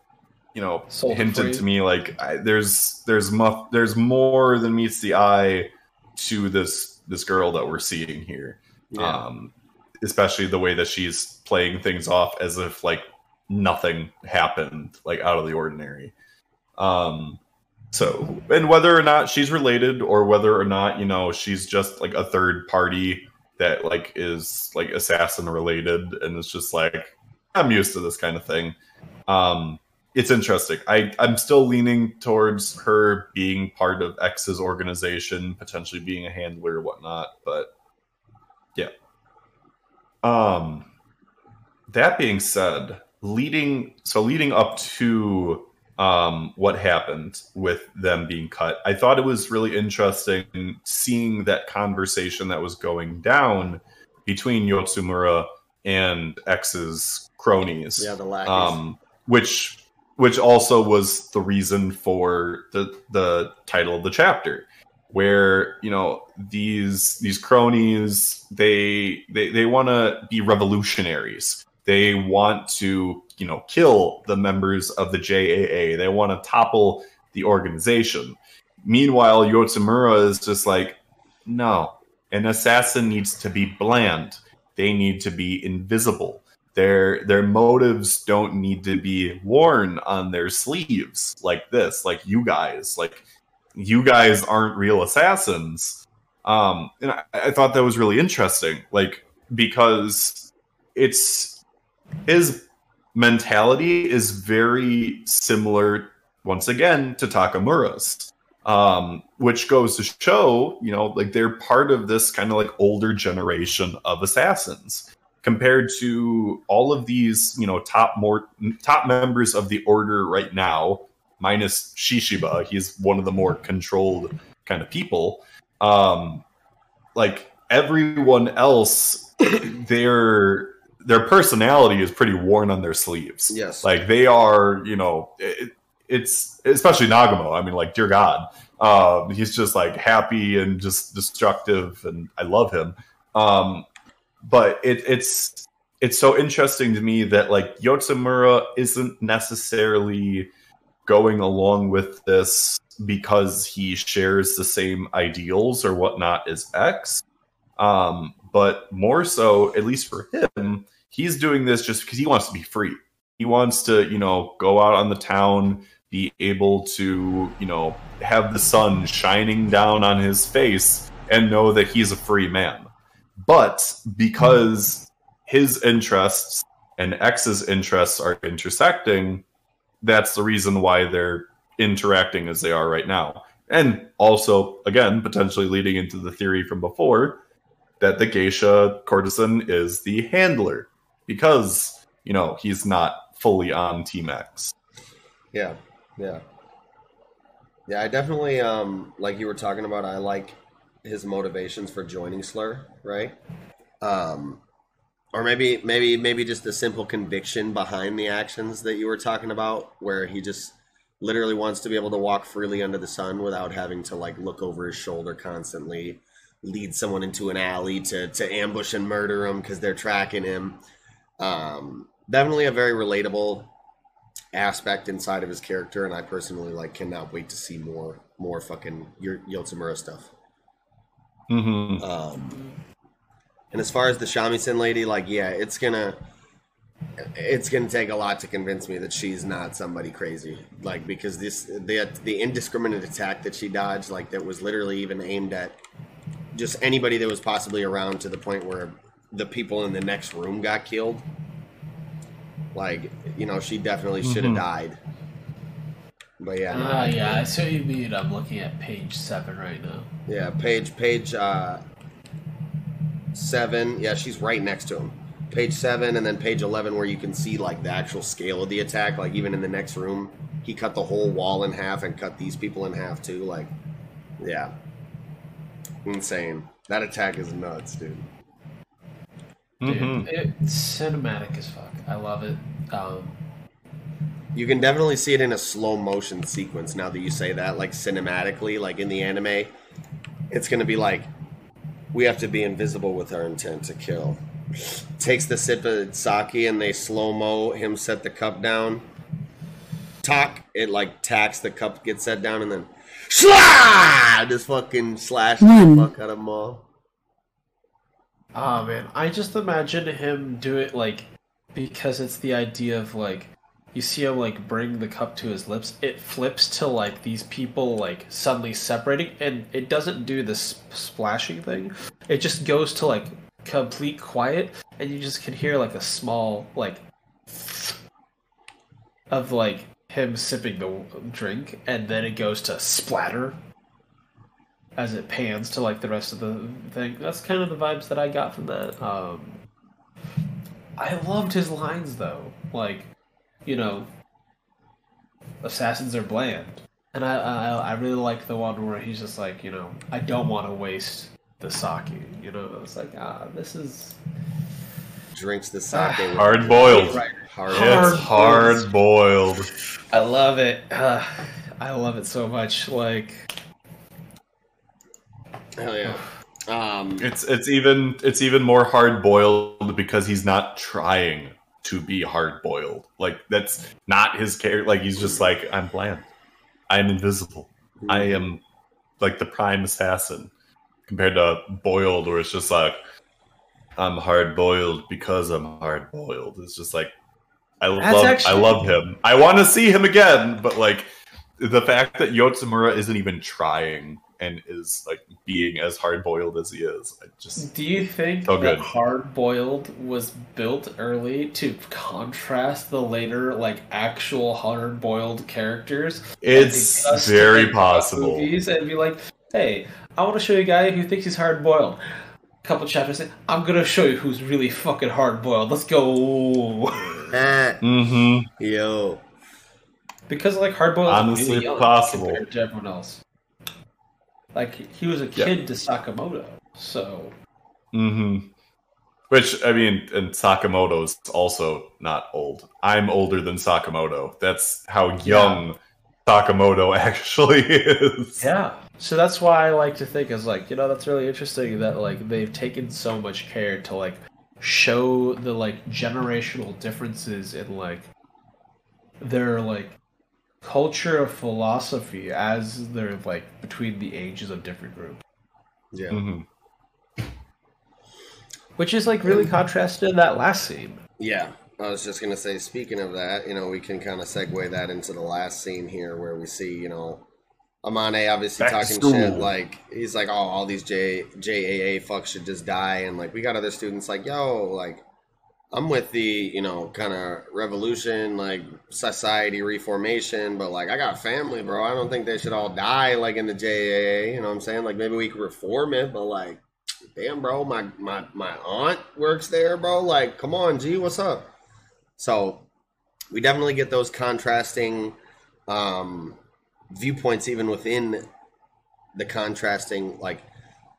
you know Sold hinted to me like I, there's there's muff, there's more than meets the eye to this this girl that we're seeing here. Yeah. Um, especially the way that she's playing things off as if like nothing happened, like out of the ordinary. Um, so, and whether or not she's related, or whether or not you know she's just like a third party that like is like assassin related, and it's just like I'm used to this kind of thing. Um, it's interesting. I I'm still leaning towards her being part of X's organization, potentially being a handler or whatnot. But yeah. Um, that being said, leading so leading up to um, what happened with them being cut, I thought it was really interesting seeing that conversation that was going down between Yotsumura and X's cronies yeah, the lackeys. um, which which also was the reason for the the title of the chapter where you know these these cronies they they, they want to be revolutionaries. They want to you know kill the members of the JAA they want to topple the organization. Meanwhile Yotsumura is just like no an assassin needs to be bland. They need to be invisible. Their their motives don't need to be worn on their sleeves like this like you guys like you guys aren't real assassins. Um and I, I thought that was really interesting like because it's his mentality is very similar once again to takamura's um which goes to show you know like they're part of this kind of like older generation of assassins compared to all of these, you know, top more top members of the order right now, minus Shishiba. He's one of the more controlled kind of people. Um, like everyone else, their their personality is pretty worn on their sleeves. Yes. like they are, you know, it, it's especially Nagumo. I mean, like, dear God, um, he's just like happy and just destructive, and I love him. Um, but it, it's it's so interesting to me that like Yotsumura isn't necessarily going along with this because he shares the same ideals or whatnot as X. Um, but more so, at least for him, he's doing this just because he wants to be free. He wants to, you know, go out on the town, be able to, you know, have the sun shining down on his face and know that he's a free man but because his interests and X's interests are intersecting, that's the reason why they're interacting as they are right now. And also, again, potentially leading into the theory from before that the geisha courtesan is the handler because, you know, he's not fully on Team X. Yeah, yeah, yeah. I definitely, um, like you were talking about. I like his motivations for joining Slur, right? Um, or maybe, maybe, maybe just the simple conviction behind the actions that you were talking about, where he just literally wants to be able to walk freely under the sun without having to like look over his shoulder constantly, lead someone into an alley to to ambush and murder him because they're tracking him. Um, definitely a very relatable aspect inside of his character, and I personally like cannot wait to see more more fucking your Yotsumura stuff. Mm-hmm. Um, and as far as the shamisen lady, like yeah, it's gonna it's gonna take a lot to convince me that she's not somebody crazy. Like because this the the indiscriminate attack that she dodged, like that was literally even aimed at just anybody that was possibly around to the point where the people in the next room got killed. Like, you know, she definitely should have Mhm. died. But yeah, no, Ah, yeah, I see what you mean. I'm looking at page seven right now. yeah, page page uh seven. Yeah, she's right next to him. Page seven and then page eleven where you can see like the actual scale of the attack, like even in the next room. He cut the whole wall in half and cut these people in half too. Like yeah. Insane. That attack is nuts, dude. Dude, Mhm. it's cinematic as fuck. I love it. Um, You can definitely see it in a slow motion sequence now that you say that, like cinematically, like in the anime. It's gonna be like we have to be invisible with our intent to kill. Takes the sip of sake and they slow mo him set the cup down. Talk it like tacks the cup gets set down and then Shlah! Just fucking slash the One. fuck out of them all. Oh man, I just imagine him do it like because it's the idea of like you see him like bring the cup to his lips. It flips to like these people like suddenly separating, and it doesn't do this splashing thing. It just goes to like complete quiet, and you just can hear like a small like of like him sipping the drink, and then it goes to splatter as it pans to like the rest of the thing. That's kind of the vibes that I got from that. Um, I loved his lines though, like you know, assassins are bland, and I I, I really like the one where he's just like you know I don't want to waste the sake. You know, it's like ah this is Drinks the sake with Hard boiled. right. hard. Hard It's hard boiled. I love it. Uh, I love it so much. Like Hell yeah. Um, It's it's even it's even more hard boiled because he's not trying to be hard boiled. Like that's not his character. Like he's just like I'm bland. I am invisible. I am like the prime assassin compared to boiled, where it's just like I'm hard boiled because I'm hard boiled. It's just like I That's love actually- I love him. I want to see him again, but like the fact that Yotsumura isn't even trying and is like being as hard boiled as he is, I just Do you think So that. Hard Boiled was built early to contrast the later, like actual hard boiled characters? it's very possible. Movies and be like, hey, I want to show you a guy who thinks he's hard boiled. A Couple chapters in, I'm gonna show you who's really fucking hard boiled. Let's go. Mm-hmm. yo. because like hard boiled, Honestly, really possible. compared to everyone else. Like he was a Yeah. kid to Sakamoto, so Mm-hmm. Which I mean, and Sakamoto's also not old. I'm older than Sakamoto. That's how young Sakamoto actually is. Yeah. So that's why I like to think is like, you know, that's really interesting that like they've taken so much care to like show the like generational differences in like their like culture of philosophy as they're like between the ages of different groups. Yeah. Mhm. Which is like really contrasted in that last scene. Yeah, I was just gonna say. Speaking of that, you know, we can kind of segue that into the last scene here, where we see, you know, Amane obviously Back talking shit like he's like, oh, all these J JAA fucks should just die, and like we got other students like, yo, like I'm with the you know kind of revolution, like society reformation, but like I got family, bro. I don't think they should all die like in the JAA. You know what I'm saying? Like maybe we could reform it, but like, damn, bro, my my my aunt works there, bro. Like, come on, G, what's up? So we definitely get those contrasting um, viewpoints even within the contrasting like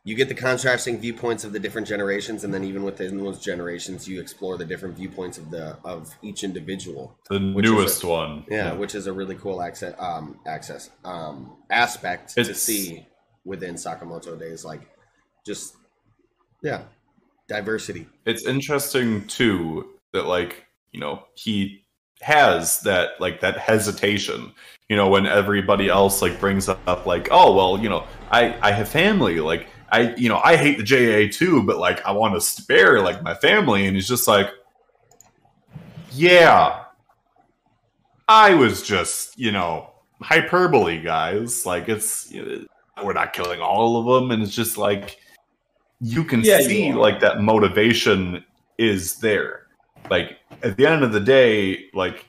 you get the contrasting viewpoints of the different generations and then even within those generations you explore the different viewpoints of the of each individual. The newest a- one. yeah, which is a really cool access um access um aspect to see within sakamoto days like just yeah diversity. It's interesting too that like you know he has that like that hesitation you know when everybody else like brings up like oh well you know i i have family like i you know i hate the JA too but like i want to spare like my family and he's just like yeah. I was just you know hyperbole guys. Like it's you know, we're not killing all of them and it's just like you can Yeah, see are. like that motivation is there. Like at the end of the day like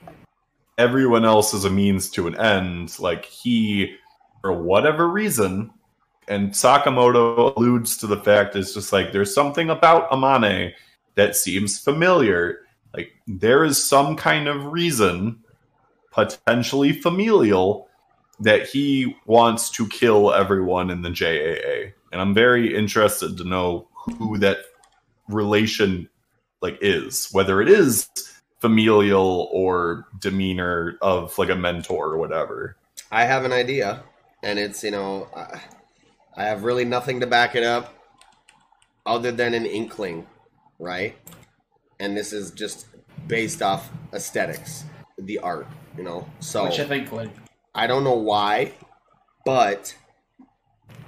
everyone else is a means to an end. Like he for whatever reason and sakamoto alludes to the fact it's just like there's something about amane that seems familiar. Like there is some kind of reason potentially familial that he wants to kill everyone in the JAA and I'm very interested to know who that relation like is. Whether it is familial or demeanor of like a mentor or whatever. I have an idea, and it's you know, I, I have really nothing to back it up, other than an inkling, right? And this is just based off aesthetics, the art, you know. So Which I think like I don't know why, but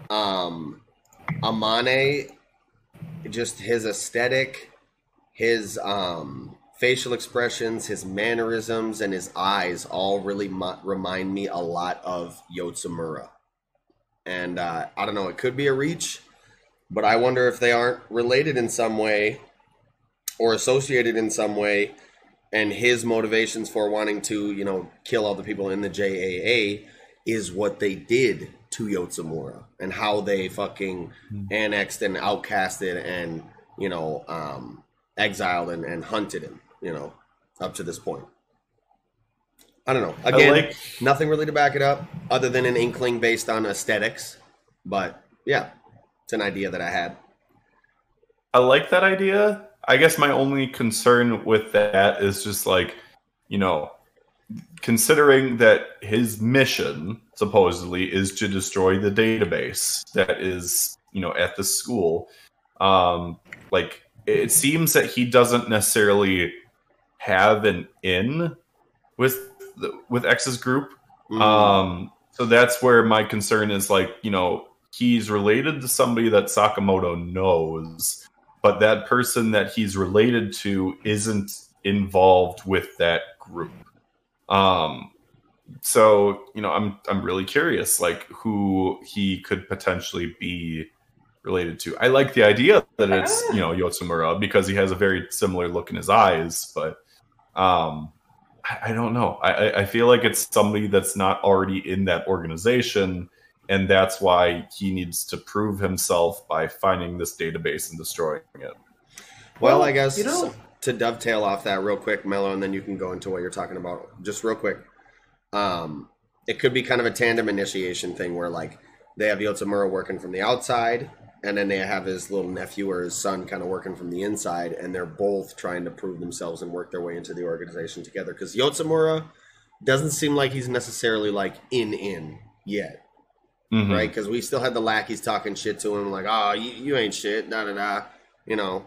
um, Amane, just his aesthetic, his um facial expressions, his mannerisms, and his eyes all really mu- remind me a lot of Yotsumura. And uh, I don't know, it could be a reach, but I wonder if they aren't related in some way or associated in some way. And his motivations for wanting to, you know, kill all the people in the JAA is what they did to Yotsumura and how they fucking annexed and outcasted and, you know, um, exiled and, and hunted him, you know, up to this point. I don't know. Again, like nothing really to back it up other than an inkling based on aesthetics. But yeah, it's an idea that I had. I like that idea. I guess my only concern with that is just like, you know, considering that his mission supposedly is to destroy the database that is, you know, at the school. Um, like it seems that he doesn't necessarily have an in with the, with X's group. Mm. Um, so that's where my concern is like, you know, he's related to somebody that Sakamoto knows, but that person that he's related to isn't involved with that group. Um, so you know, I'm I'm really curious, like who he could potentially be related to. I like the idea that it's you know Yotsumura because he has a very similar look in his eyes, but um, I, I don't know. I, I- I feel like it's somebody that's not already in that organization, and that's why he needs to prove himself by finding this database and destroying it. Well, Well, I guess you know- to dovetail off that real quick, Mello, and then you can go into what you're talking about just real quick. Um, it could be kind of a tandem initiation thing where like they have Yotsumura working from the outside, and then they have his little nephew or his son kind of working from the inside, and they're both trying to prove themselves and work their way into the organization together. Because Yotsumura doesn't seem like he's necessarily like in in yet Mhm. right? Because we still had the lackeys talking shit to him, like, "Oh, you, you ain't shit," da da da. You know,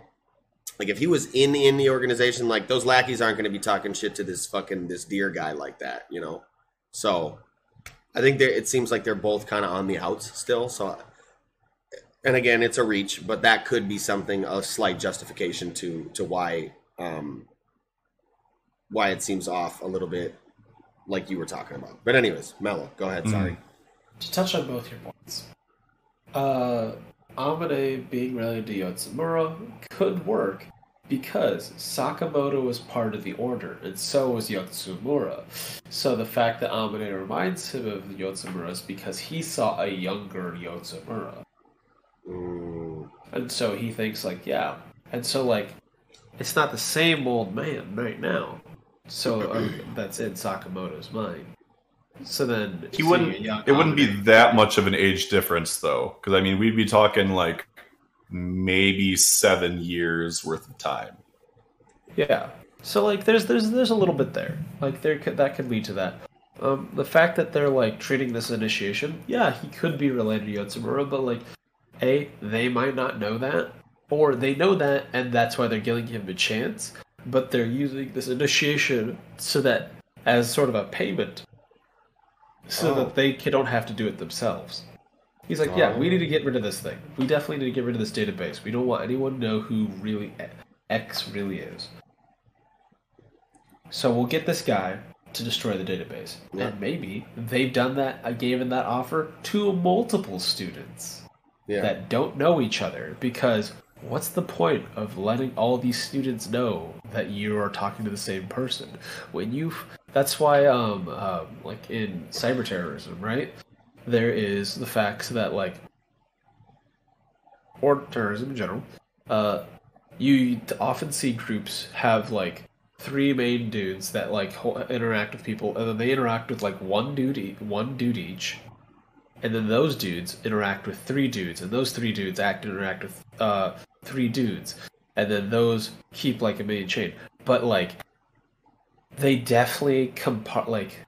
like if he was in in the organization, like those lackeys aren't going to be talking shit to this fucking this deer guy like that, you know. So, I think it seems like they're both kind of on the outs still. So, and again, it's a reach, but that could be something a slight justification to to why um why it seems off a little bit, like you were talking about. But anyways, Mello, go ahead. Sorry. to touch on both your points, uh, Amane being related to Yotsumura could work because Sakamoto was part of the order, and so was Yotsumura. So the fact that Amane reminds him of Yotsumura is because he saw a younger Yotsumura. Mm, And so he thinks like, yeah. And so like, it's not the same old man right now. So uh, that's in Sakamoto's mind. So then He wouldn't. It wouldn't be that much of an age difference, though, because I mean, we'd be talking like maybe seven years worth of time. Yeah. So like, there's there's there's a little bit there. Like there could, that could lead to that. Um, the fact that they're like treating this initiation, yeah, he could be related to Yotsumura, but like, a they might not know that, or they know that, and that's why they're giving him a chance. But they're using this initiation so that as sort of a payment, so Oh. that they don't have to do it themselves. He's like, yeah, we need to get rid of this thing. We definitely need to get rid of this database. We don't want anyone to know who really X really is. So we'll get this guy to destroy the database, Yeah. and maybe they've done that, uh, given that offer to multiple students yeah. that don't know each other. Because what's the point of letting all these students know that you are talking to the same person when you? That's why, um, um like in cyber terrorism, right? There is the fact that like, or terrorism in general, uh, you often see groups have like three main dudes that like interact with people, and then they interact with like one dude, one dude each, and then those dudes interact with three dudes, and those three dudes act and interact with uh three dudes, and then those keep like a million chain. But like, they definitely compart like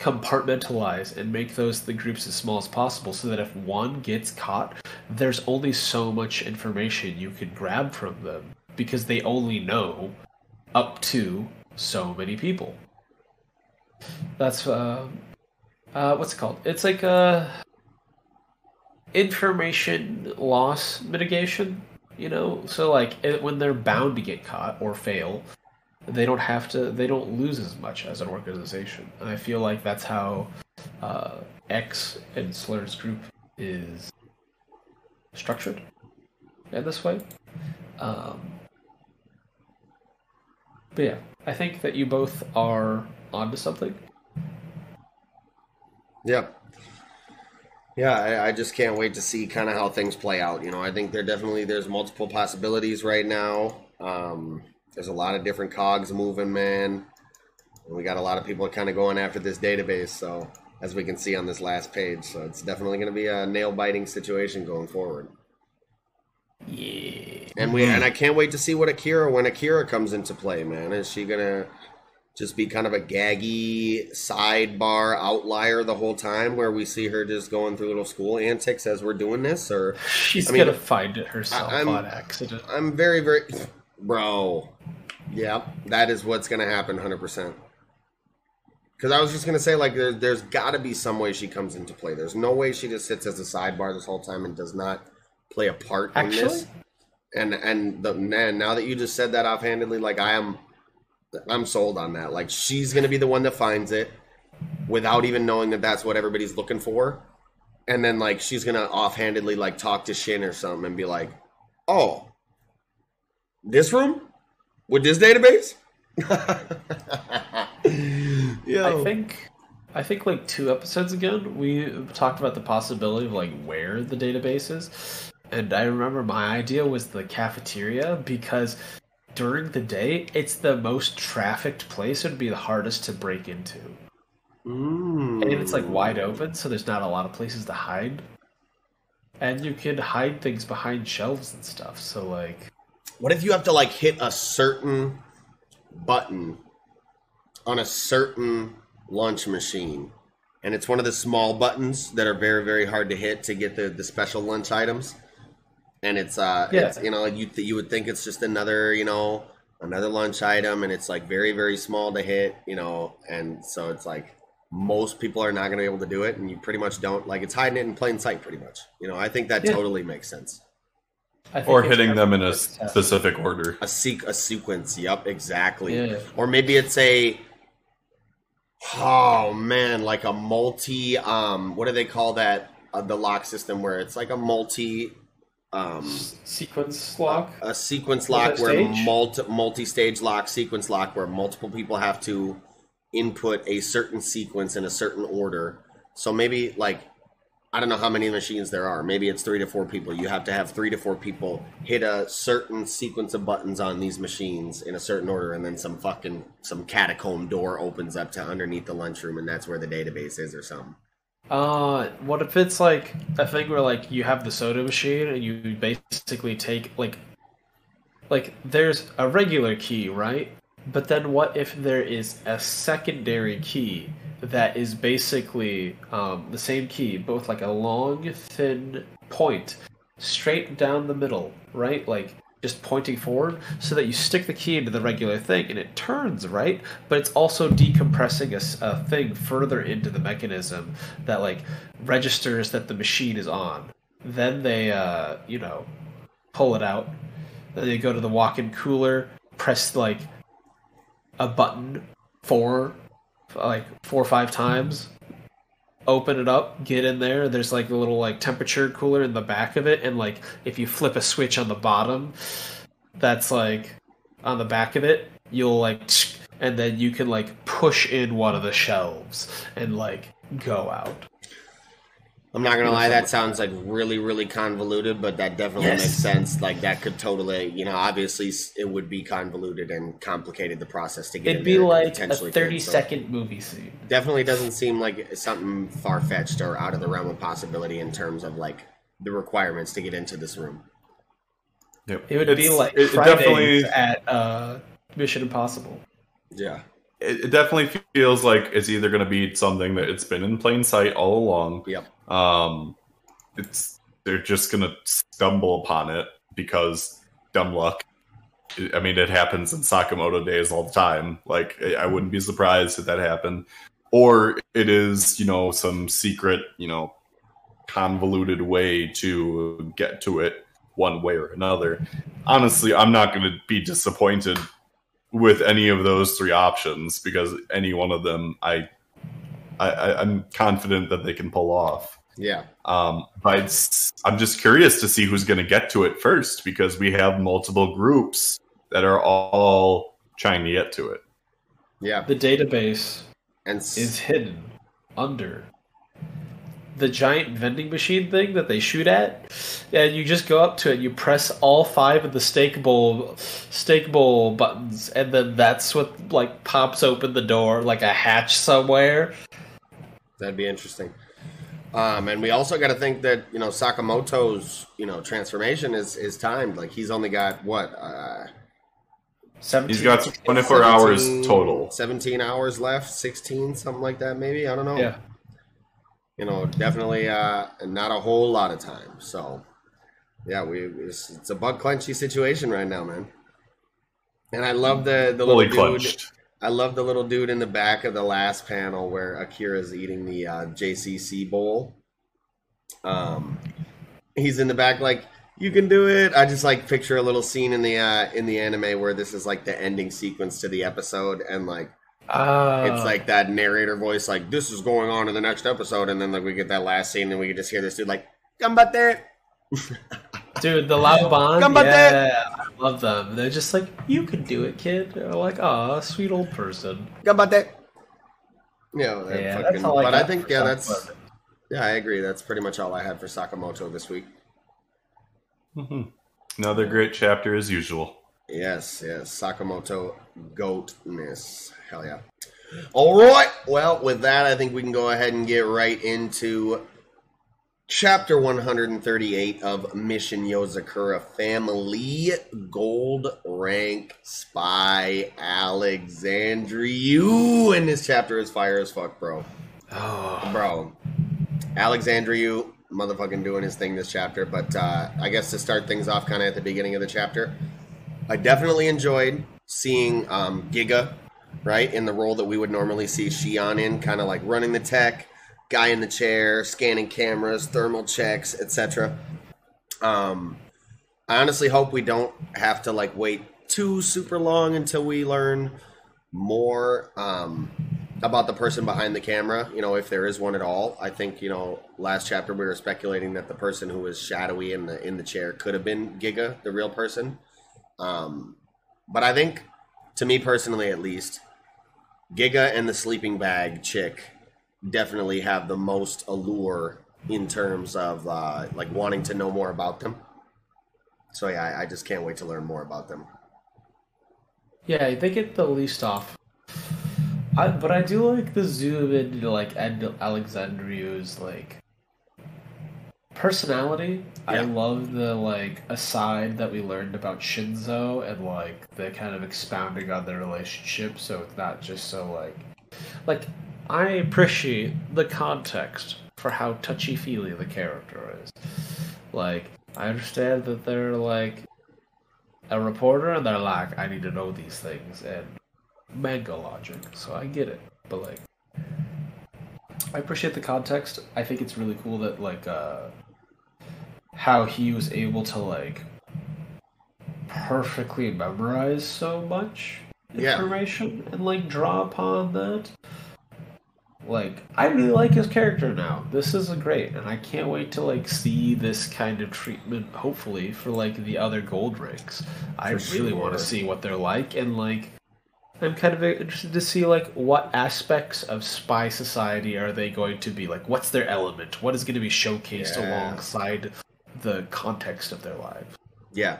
compartmentalize and make those the groups as small as possible so that if one gets caught there's only so much information you can grab from them because they only know up to so many people that's uh, uh what's it called? It's like uh information loss mitigation you know? So like it, when they're bound to get caught or fail they don't have to they don't lose as much as an organization. And i feel like that's how uh, x and slur's group is structured in this way. Um, but yeah i think that you both are onto something Yep. Yeah, I, I just can't wait to see kind of how things play out. You know, I think there definitely there's multiple possibilities right now. Um, there's a lot of different cogs moving, man. And we got a lot of people kind of going after this database. So as we can see on this last page, so it's definitely going to be a nail biting situation going forward. yeah And we and I can't wait to see what Akira when Akira comes into play, man. Is she gonna just be kind of a gaggy sidebar outlier the whole time where we see her just going through little school antics as we're doing this? Or she's I mean, gonna find it herself I'm- on accident I'm very, very bro. Yeah, that is what's gonna happen hundred percent. Because I was just gonna say, like, there, there's got to be some way she comes into play. There's no way she just sits as a sidebar this whole time and does not play a part in this. And and the man, now that you just said that offhandedly, like I am, I'm sold on that. Like she's gonna be the one that finds it, without even knowing that that's what everybody's looking for. And then like she's gonna offhandedly like talk to Shin or something and be like, "Oh, this room with this database." Yo. I think I think like two episodes ago we talked about the possibility of like where the database is. And I remember my idea was the cafeteria because during the day it's the most trafficked place. It would be the hardest to break into. Mm. And it's like wide open, so there's not a lot of places to hide. And you can hide things behind shelves and stuff. So like What if you have to like hit a certain button on a certain lunch machine? And it's one of the small buttons that are very, very hard to hit to get the, the special lunch items. And it's uh Yeah. it's you know, you th- you would think it's just another, you know, another lunch item and it's like very, very small to hit, you know, and so it's like most people are not gonna be able to do it and you pretty much don't like it's hiding it in plain sight pretty much. You know, I think that Yeah. totally makes sense. Or hitting them in a definitely test. specific order. a seek a sequence. Yep, exactly. Yeah. Or maybe it's a Oh man, like a multi. Um, what do they call that? Uh, the lock system where it's like a multi. Um, Sequence lock. a sequence lock where stage? multi multi-stage lock sequence lock where multiple people have to input a certain sequence in a certain order so maybe like i don't know how many machines there are maybe it's three to four people you have to have three to four people hit a certain sequence of buttons on these machines in a certain order and then some fucking some catacomb door opens up to underneath the lunchroom and that's where the database is or something Uh, what if it's like a thing where like you have the soda machine and you basically take like, like there's a regular key, right? But then what if there is a secondary key that is basically um, the same key, but with like a long, thin point straight down the middle, right? Like just pointing forward, so that you stick the key into the regular thing and it turns, right? But it's also decompressing a thing further into the mechanism that like registers that the machine is on. Then they, uh, you know, pull it out. Then they go to the walk-in cooler, press like a button four, like four or five times, open it up, get in there. There's like a little like temperature cooler in the back of it, and like if you flip a switch on the bottom, that's like on the back of it, you'll like, and then you can like push in one of the shelves and like go out. I'm not gonna lie, that sounds like really, really convoluted, but that definitely Yes. makes sense. Like that could totally, you know, obviously it would be convoluted and complicated the process to get. It'd in be there like a potentially 30 so movie scene. Definitely doesn't seem like something far fetched or out of the realm of possibility in terms of like the requirements to get into this room. Yep. It would be like it- it Fridays definitely at uh, Mission Impossible. Yeah, it, it definitely feels like it's either going to be something that it's been in plain sight all along. Yep. Um, it's they're just to stumble upon it because dumb luck. I mean, it happens in Sakamoto days all the time. Like, I- wouldn't be surprised if that happened. Or it is, you know, some secret, you know, convoluted way to get to it one way or another. Honestly, I'm not going to be disappointed with any of those three options because any one of them, I, I I'm confident that they can pull off. Yeah, Um, but it's, I'm just curious to see who's going to get to it first because we have multiple groups that are all trying to get to it. yeah, The database and s- is hidden under the giant vending machine thing that they shoot at, and you just go up to it. You press all five of the steak bowl, steak bowl buttons, and then that's what like pops open the door like a hatch somewhere. That'd be interesting. Um, and we also got to think that you know Sakamoto's you know transformation is is timed. Like he's only got what uh, Seventeen. He's got 24 hours total. Seventeen hours left, sixteen, something like that. Maybe I don't know. Yeah. You know, definitely uh, not a whole lot of time. So yeah, we it's, it's a bug clenchy situation right now, man. And I love the the Fully little dude. clenched. I love the little dude in the back of the last panel where Akira's eating the uh, JCC bowl. Um, he's in the back like you can do it. I just like picture a little scene in the uh, in the anime where this is like the ending sequence to the episode, and like it's like that narrator voice, like this is going on in the next episode, and then like we get that last scene, and we can just hear this dude like "Gambate." dude, the Laoban. Gambate! Yeah, I love them. They're just like, you can do it, kid. They're like, ah, sweet old person. Gambate. You know, that Yeah, fucking- that's all I but got I think for yeah, Sakamoto. that's yeah, I agree. That's pretty much all I had for Sakamoto this week. Mhm. Another great chapter as usual. Yes, yes. Sakamoto goatness. Hell yeah. All right. Well, with that, I think we can go ahead and get right into chapter 138 of Mission Yozakura Family Gold Rank Spy Alexandriu. And this chapter is fire as fuck, bro. Oh, Bro. Alexandriu motherfucking doing his thing this chapter. But uh, I guess to start things off kind of at the beginning of the chapter, I definitely enjoyed seeing um, Giga, right, in the role that we would normally see Shion in, kind of like running the tech, guy in the chair, scanning cameras, thermal checks, etc. Um, I honestly hope we don't have to like wait too super long until we learn more. Um, about the person behind the camera, you know, if there is one at all. I think, you know, last chapter we were speculating that the person who was shadowy in the in the chair could have been Giga, the real person. Um, but I think, to me personally at least, Giga and the sleeping bag chick definitely have the most allure in terms of uh, like wanting to know more about them. So yeah, I, I just can't wait to learn more about them. Yeah, they get the least off. I, but I do like the zoom into like Ed Alexandriou's like personality. I love the like aside that we learned about Shinzo and like the kind of expounding on their relationship. So it's not just so like like I appreciate the context for how touchy feely the character is. Like I understand that they're like a reporter and they're like, I need to know these things and manga logic, so I get it. But like I appreciate the context. I think it's really cool that like uh how he was able to like perfectly memorize so much Yeah. information and like draw upon that. Like I really like his character now. This is great, and I can't wait to like see this kind of treatment. Hopefully for like the other gold ranks. I For really want to see what they're like, and like I'm kind of interested to see like what aspects of Spy Society are they going to be like? What's their element? What is going to be showcased Yeah. alongside the context of their lives? Yeah,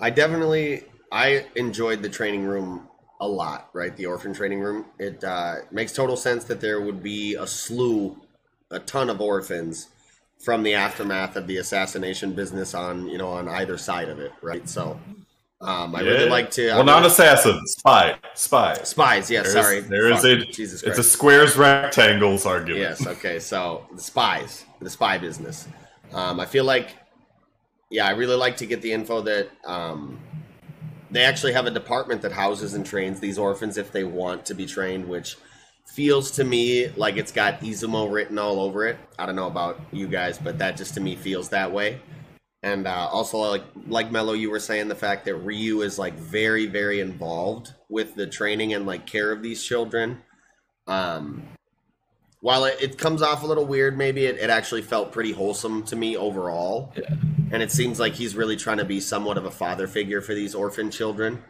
I definitely I enjoyed the training room a lot. Right, the orphan training room. It uh, makes total sense that there would be a slew, a ton of orphans from the aftermath of the assassination business on you know on either side of it. Right, so um, I really like to. I Well, not really- assassin, spy, spy. spies. Yeah, There's- sorry. there is a Jesus it's a squares rectangles argument. Yes. Okay. So the spies, the spy business. Um, I feel like, yeah, I really like to get the info that um, they actually have a department that houses and trains these orphans if they want to be trained, which feels to me like it's got Izumo written all over it. I don't know about you guys, but that just to me feels that way. And uh, also, like like Mello, you were saying the fact that Ryu is like very, very involved with the training and like care of these children. Um, while it, it comes off a little weird, maybe it, it actually felt pretty wholesome to me overall. Yeah. And it seems like he's really trying to be somewhat of a father figure for these orphan children.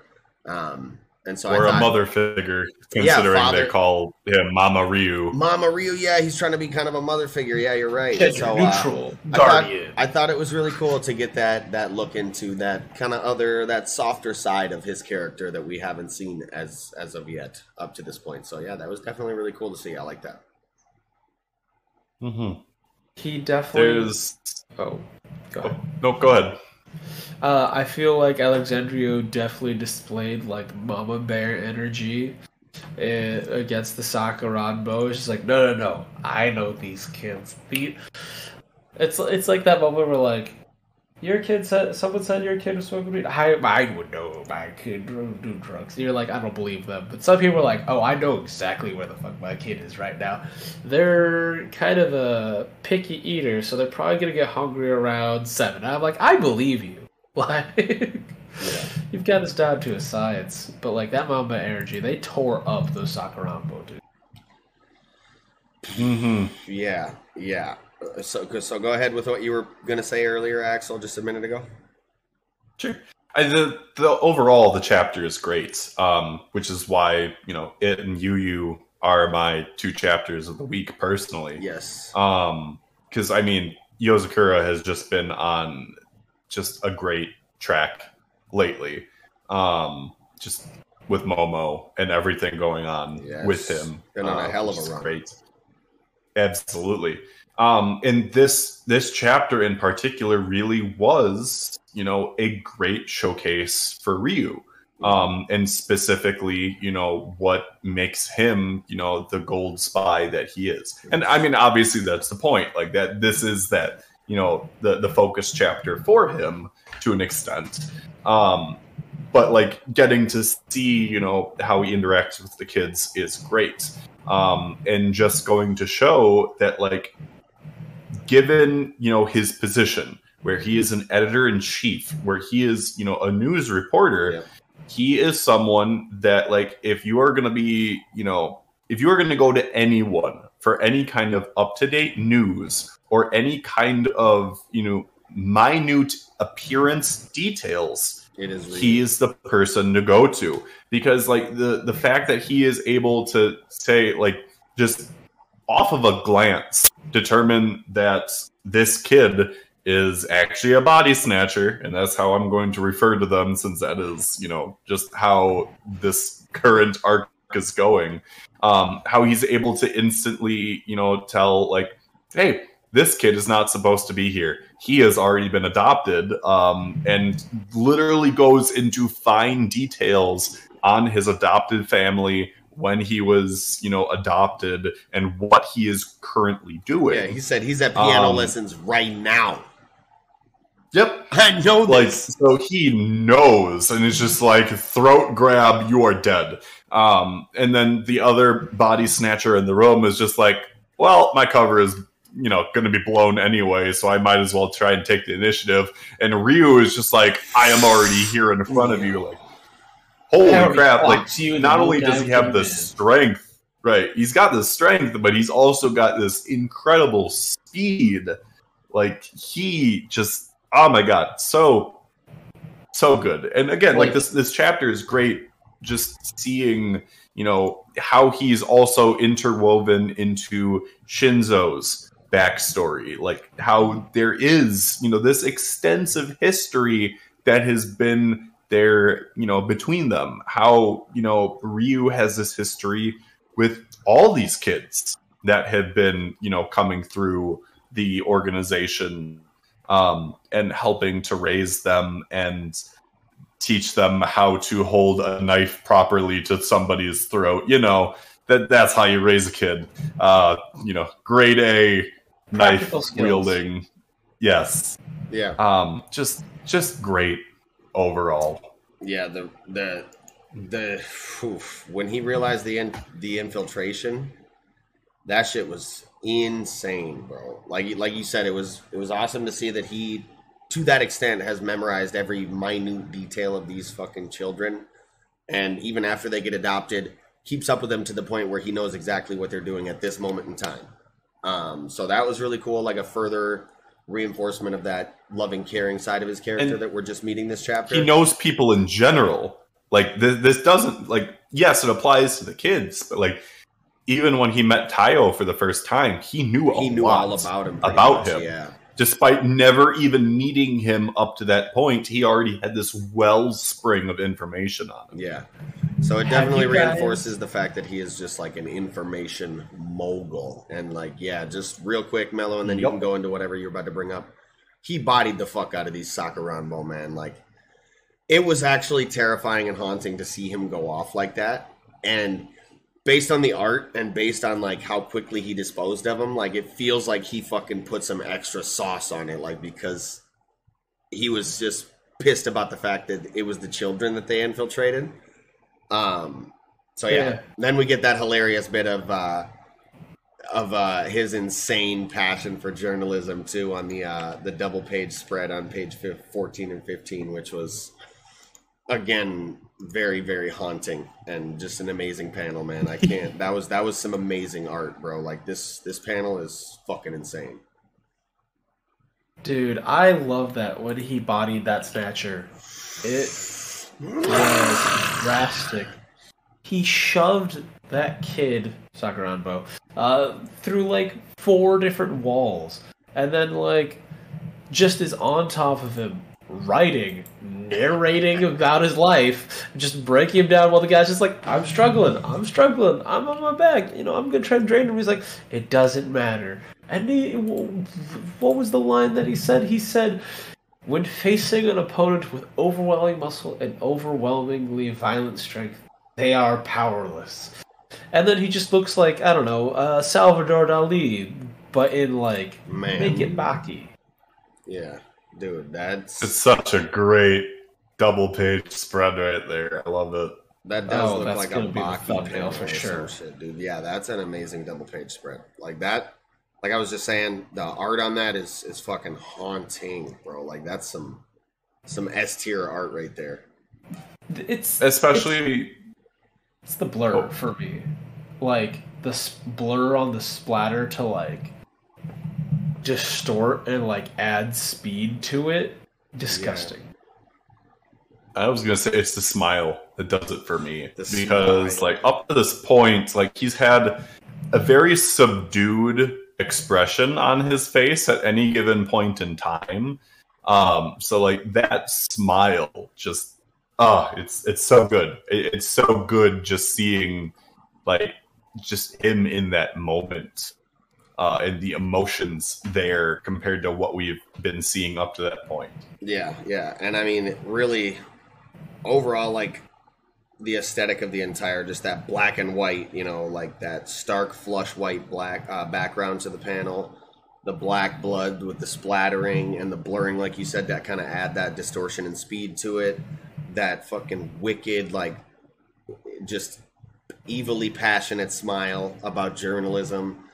Um, and so or I a thought, mother figure, considering father- they call him Mama Ryu. Mama Ryu, yeah, he's trying to be kind of a mother figure. Yeah, you're right. Yeah, so, uh, neutral I thought, guardian. I thought it was really cool to get that that look into that kind of other that softer side of his character that we haven't seen as as of yet up to this point. So yeah, that was definitely really cool to see. I like that. Hmm he definitely. There's Oh, go ahead. oh, no, go ahead. Uh, I feel like Alexandrio definitely displayed like mama bear energy uh, against the Sakuranbo. It's just like, no, no, no, I know these kids. The, it's it's like that moment where like, your kid said someone said your kid was smoking weed. I I would know my kid do do drugs. You're like, I don't believe them. But some people are like, oh, I know exactly where the fuck my kid is right now. They're kind of a picky eater, so they're probably gonna get hungry around seven. I'm like, I believe you. Like, you've got this down to a science. But like that Mamba energy, they tore up those Sakuranbo, dude. hmm Yeah, yeah. So so go ahead with what you were gonna say earlier, Axel, just a minute ago. Sure. I, the the overall the chapter is great, um, which is why you know it and Yu Yu are my two chapters of the week personally. Yes. Um, because I mean, Yozakura has just been on just a great track lately. Um, just with Momo and everything going on Yes. with him. Been on a um, hell of a run. Great. Absolutely. Um, and this this chapter in particular really was, you know, a great showcase for Ryu um, and specifically, you know, what makes him, you know, the gold spy that he is. And I mean, obviously, that's the point. Like that, this is that, you know, the the focus chapter for him to an extent. Um, but like getting to see, you know, how he interacts with the kids is great. Um, and just going to show that, like, given you know his position, where he is an editor in chief, where he is, you know, a news reporter he is someone that like if you are going to be you know if you are going to go to anyone for any kind of up to date news or any kind of you know minute appearance details, It is. He is the person to go to because like the the fact that he is able to say like just off of a glance determine that this kid is actually a body snatcher and that's how i'm going to refer to them since that is you know just how this current arc is going. Um how he's able to instantly you know tell like hey this kid is not supposed to be here. He has already been adopted um and literally goes into fine details on his adopted family when he was you know adopted and what he is currently doing yeah, he said he's at piano Um, lessons right now. yep I know like this. so he knows and it's just like throat grab you are dead um and then the other body snatcher in the room is just like well my cover is you know going to be blown anyway so i might as well try and take the initiative and ryu is just like i am already here in front of you like holy Harry crap like not only does he have the strength right he's got the strength but he's also got this incredible speed. Like he just oh my god so so good. And again like Like- this this chapter is great just seeing you know how he's also interwoven into shinzo's backstory. Like how there is you know this extensive history that has been there you know between them how you know ryu has this history with all these kids that have been you know coming through the organization um, and helping to raise them and teach them how to hold a knife properly to somebody's throat. You know that that's how you raise a kid. Uh, you know, grade A knife skills. wielding. Yes, Yeah, um, just just great overall. yeah. The the the oof, when he realized the in, the infiltration, that shit was insane, bro. Like like you said, it was it was awesome to see that he, to that extent, has memorized every minute detail of these fucking children, and even after they get adopted, keeps up with them to the point where he knows exactly what they're doing at this moment in time. Um, so that was really cool, like a further reinforcement of that loving, caring side of his character And that we're just meeting this chapter. He knows people in general. Like this, this doesn't like yes, it applies to the kids, but like even when he met Taiyo for the first time, he knew he knew all about him. about much, him. Yeah. despite never even meeting him up to that point, he already had this wellspring of information on him. Yeah. So it definitely guys- reinforces the fact that he is just like an information mogul. And like, yeah, just real quick, Mello, and then you Yep. can go into whatever you're about to bring up. He bodied the fuck out of these Sakuranbo, man. Like, it was actually terrifying and haunting to see him go off like that. And based on the art and based on like how quickly he disposed of him, like it feels like he fucking put some extra sauce on it, like because he was just pissed about the fact that it was the children that they infiltrated. Um, so yeah. Yeah. then we get that hilarious bit of uh, of uh, his insane passion for journalism too on the uh, the double page spread on page fourteen and fifteen, which was again very very haunting and just an amazing panel, man. I can't. that was that was some amazing art, bro. Like this this panel is fucking insane. Dude, I love that when he bodied that snatcher. It was drastic. He shoved that kid, Sakuranbo, uh, through like four different walls. And then, like, just is on top of him, writing, narrating about his life, just breaking him down while the guy's just like, I'm struggling, I'm struggling, I'm on my back, you know, I'm gonna try and drain him. He's like, it doesn't matter. And he, what was the line that he said? He said, when facing an opponent with overwhelming muscle and overwhelmingly violent strength, they are powerless. And then he just looks like, I don't know, uh, Salvador Dali, but in like, Man. make it Baki. Yeah, dude, that's It's such a great double page spread right there. I love it. That does Oh, look like a gonna be the Baki thumbnail for sure. shit, dude. Yeah, that's an amazing double page spread. Like that, like I was just saying, the art on that is is fucking haunting, bro. Like that's some some S tier art right there. It's Especially it's the blur Oh. for me. like the s- blur on the splatter to like distort and like add speed to it. Disgusting. I was gonna say it's the smile that does it for me The because smile. like up to this point, like he's had a very subdued expression on his face at any given point in time. Um, so like that smile just ah, it's it's so good. It, it's so good just seeing like just him in that moment. Uh, and the emotions there compared to what we've been seeing up to that point. Yeah, yeah, and I mean, really, overall, like the aesthetic of the entire, just that black and white, you know, like that stark flush white black uh, background to the panel, the black blood with the splattering and the blurring, like you said, that kind of add that distortion and speed to it. That fucking wicked, like, just evilly passionate smile about journalism.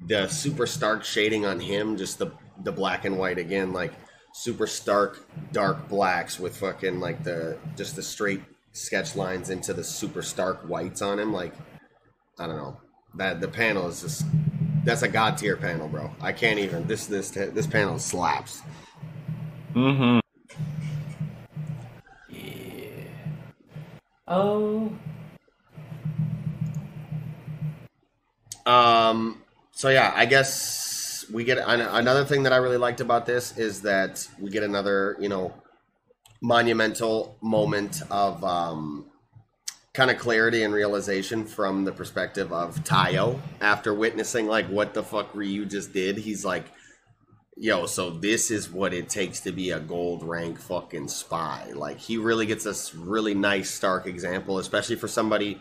The super stark shading on him, just the the black and white again, like super stark dark blacks with fucking like the just the straight sketch lines into the super stark whites on him. Like I don't know that the panel is just that's a god tier panel, bro. I can't even this this this panel slaps. Mm-hmm. Yeah. Oh. Um. So yeah, I guess we get another thing that I really liked about this is that we get another, you know, monumental moment of um, kind of clarity and realization from the perspective of Taiyo after witnessing like what the fuck Ryu just did. He's like, yo, so this is what it takes to be a gold rank fucking spy. Like he really gets this really nice stark example, especially for somebody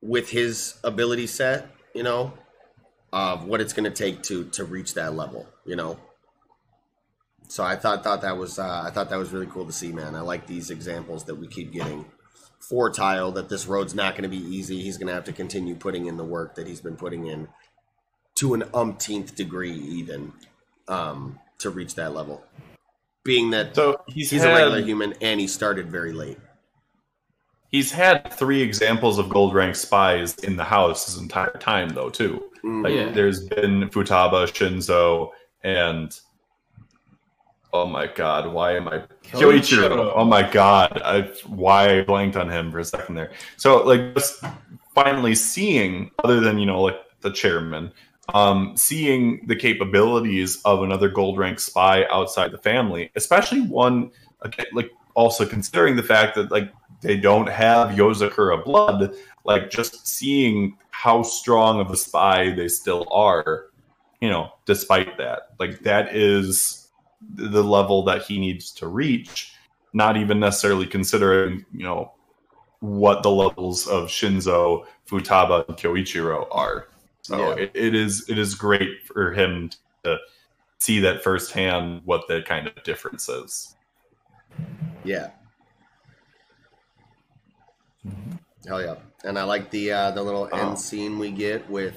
with his ability set, you know, of what it's going to take to to reach that level, you know. So I thought thought that was uh, I thought that was really cool to see, man. I like these examples that we keep getting for Taiyo. That this road's not going to be easy. He's going to have to continue putting in the work that he's been putting in to an umpteenth degree, even um, to reach that level. Being that So he's, he's had, a regular human and he started very late. He's had three examples of gold rank spies in the house his entire time, though, too. Like, Yeah. there's been Futaba, Shinzo, and oh my god, why am I Kyoichiro. Oh my god, I why I blanked on him for a second there. So like just finally seeing, other than you know like the chairman, um, seeing the capabilities of another gold rank spy outside the family, especially one like also considering the fact that like they don't have Yozakura blood, like just seeing how strong of a spy they still are, you know, despite that. Like that is the level that he needs to reach, not even necessarily considering, you know, what the levels of Shinzo, Futaba, and Kyoichiro are. So Yeah. it, it is it is great for him to see that firsthand what the kind of difference is. Yeah. Hell yeah. And I like the uh, the little Oh. end scene we get with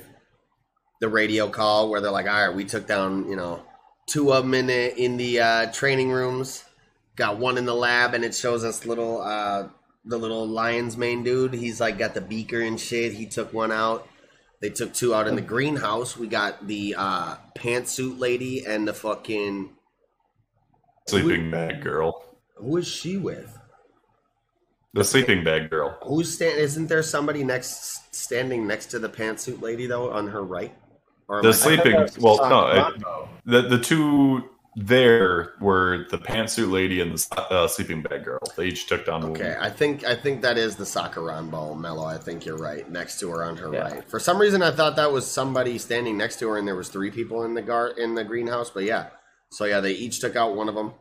the radio call where they're like, "All right, we took down you know two of them in the in the uh, training rooms, got one in the lab, and it shows us little uh, the little lion's mane dude. He's like got the beaker and shit. He took one out. They took two out in the greenhouse. We got the uh, pantsuit lady and the fucking Sleeping bag girl. who is she with? The sleeping bag girl. Who's stand? Isn't there somebody next standing next to the pantsuit lady though on her right? Or The sleeping I thought that well was no it, the the two there were the pantsuit lady and the uh, sleeping bag girl. They each took down Okay, I think I think that is the Sakuranbo, Mello. I think you're right. Next to her on her Yeah. right. For some reason, I thought that was somebody standing next to her, and there was three people in the gar in the greenhouse. But yeah, so yeah, they each took out one of them.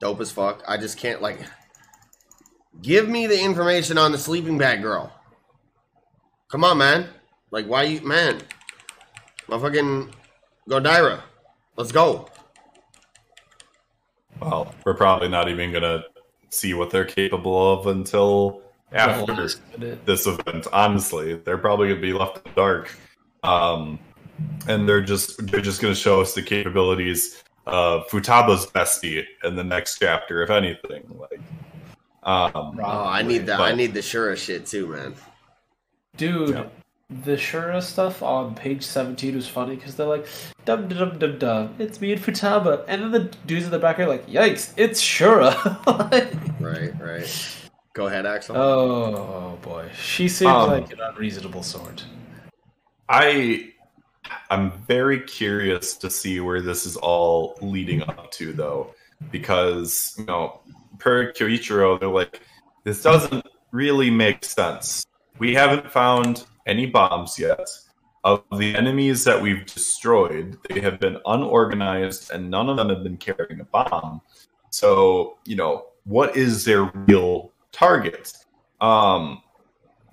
Dope as fuck. I just can't like. Give me the information on the sleeping bag girl. Come on, man. Like, why you, man? Motherfucking Godira. Let's go. Well, we're probably not even gonna see what they're capable of until after last minute. this event. Honestly, they're probably gonna be left in the dark, um, and they're just they're just gonna show us the capabilities of Futaba's bestie in the next chapter, if anything. Like, um, Oh, I need that. I need the Shura shit too, man. Dude, Yeah. The Shura stuff on page 17 was funny because they're like, dum dum dum dum dum, it's me and Futaba. And then the dudes in the back are like, yikes, it's Shura. Right, right. Go ahead, Axel. oh boy. She seems Um, like an unreasonable sort. I I'm very curious to see where this is all leading up to though because you know per Kyoichiro they're like this doesn't really make sense. We haven't found any bombs yet. Of the enemies that we've destroyed, they have been unorganized and none of them have been carrying a bomb. So, you know, what is their real target? Um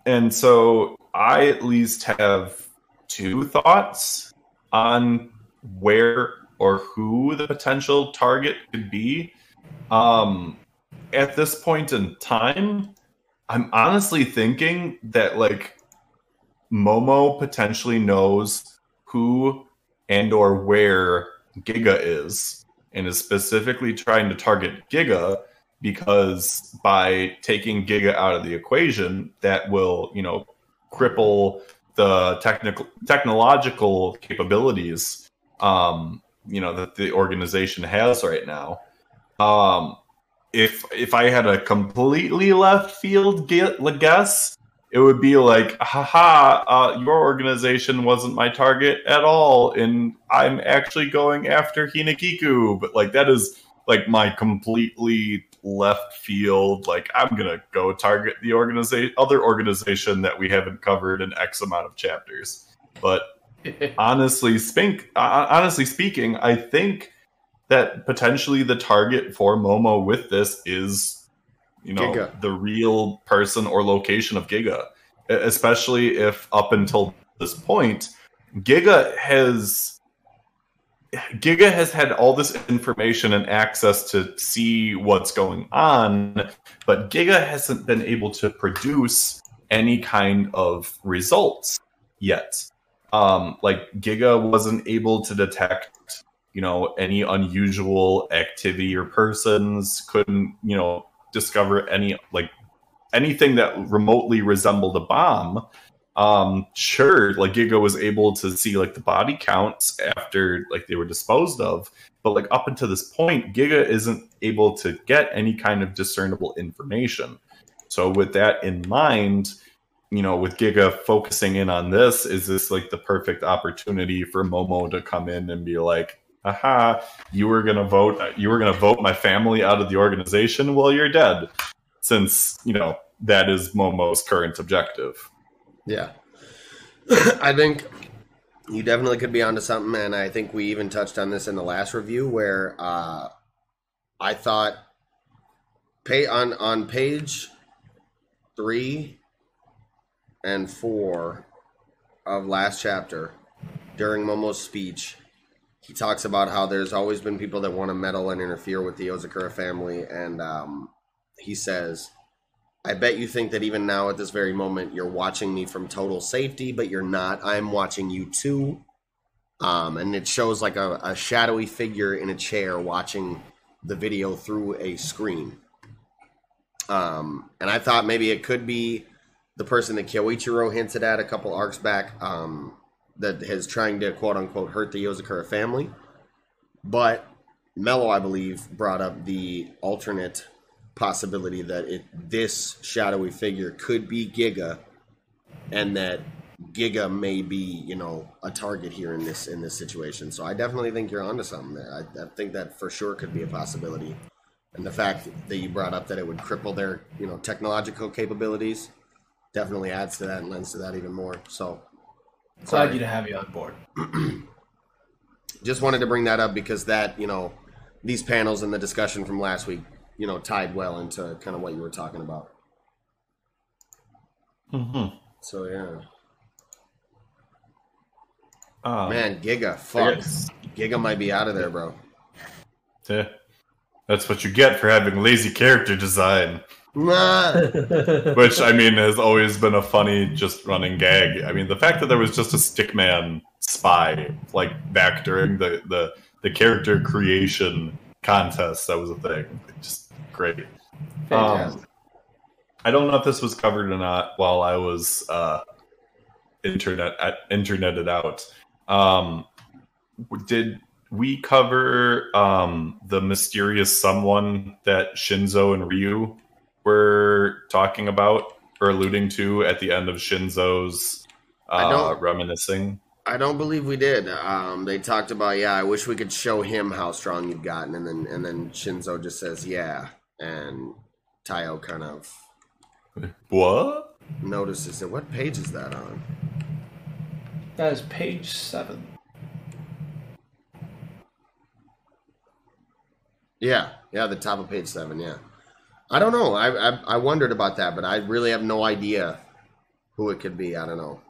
and so I at least have two thoughts on where or who the potential target could be. Um, at this point in time, I'm honestly thinking that like Momo potentially knows who and or where Giga is and is specifically trying to target Giga because by taking Giga out of the equation, that will, you know, cripple the technical technological capabilities um you know that the organization has right now. Um if if i had a completely left field guess it would be like haha uh, your organization wasn't my target at all and i'm actually going after hinakiku. But like that is like my completely left field. Like i'm gonna go target the organization other organization that we haven't covered in x amount of chapters. But honestly spink uh, honestly speaking i think that potentially the target for momo with this is you know Giga. the real person or location of giga especially if up until this point giga has Giga has had all this information and access to see what's going on, but Giga hasn't been able to produce any kind of results yet. Um, like Giga wasn't able to detect, you know, any unusual activity or persons. Couldn't, you know, discover any like anything that remotely resembled a bomb um sure like giga was able to see like the body counts after like they were disposed of but like up until this point giga isn't able to get any kind of discernible information. So with that in mind you know with giga focusing in on this is this like the perfect opportunity for momo to come in and be like aha you were gonna vote you were gonna vote my family out of the organization well you're dead since you know that is momo's current objective Yeah. I think you definitely could be onto something, and I think we even touched on this in the last review where uh, I thought pay on on page three and four of last chapter during Momo's speech, he talks about how there's always been people that want to meddle and interfere with the Yozakura family, and um, he says, I bet you think that even now at this very moment you're watching me from total safety, but you're not. I'm watching you too. Um, and it shows like a, a shadowy figure in a chair watching the video through a screen. Um, and I thought maybe it could be the person that Kyoichiro hinted at a couple arcs back um, that is trying to quote unquote hurt the Yozakura family. But Mello, I believe, brought up the alternate possibility that it this shadowy figure could be Giga, and that Giga may be you know a target here in this in this situation. So I definitely think you're onto something there. I, I think that for sure could be a possibility, and the fact that you brought up that it would cripple their you know technological capabilities definitely adds to that and lends to that even more. So Glad you to have you on board. just wanted to bring that up because that you know these panels and the discussion from last week you know tied well into kind of what you were talking about Mm-hmm. so yeah Um, man giga fuck giga might be out of there bro yeah. That's what you get for having lazy character design. Nah. Which I mean has always been a funny just running gag. I mean the fact that there was just a stickman spy like back during the the, the character creation contest that was a thing. Just great. Fantastic. Um, I don't know if this was covered or not while I was uh, internet at interneted out. Um, did we cover um, the mysterious someone that Shinzo and Ryu were talking about or alluding to at the end of Shinzo's uh, don't- reminiscing? I don't believe we did. Um, they talked about, yeah, I wish we could show him how strong you've gotten, and then and then Shinzo just says, yeah, and Taiyo kind of What? notices it. What page is that on? That is page seven. Yeah, yeah, the top of page seven. Yeah, I don't know. I I, I wondered about that, but I really have no idea who it could be. I don't know.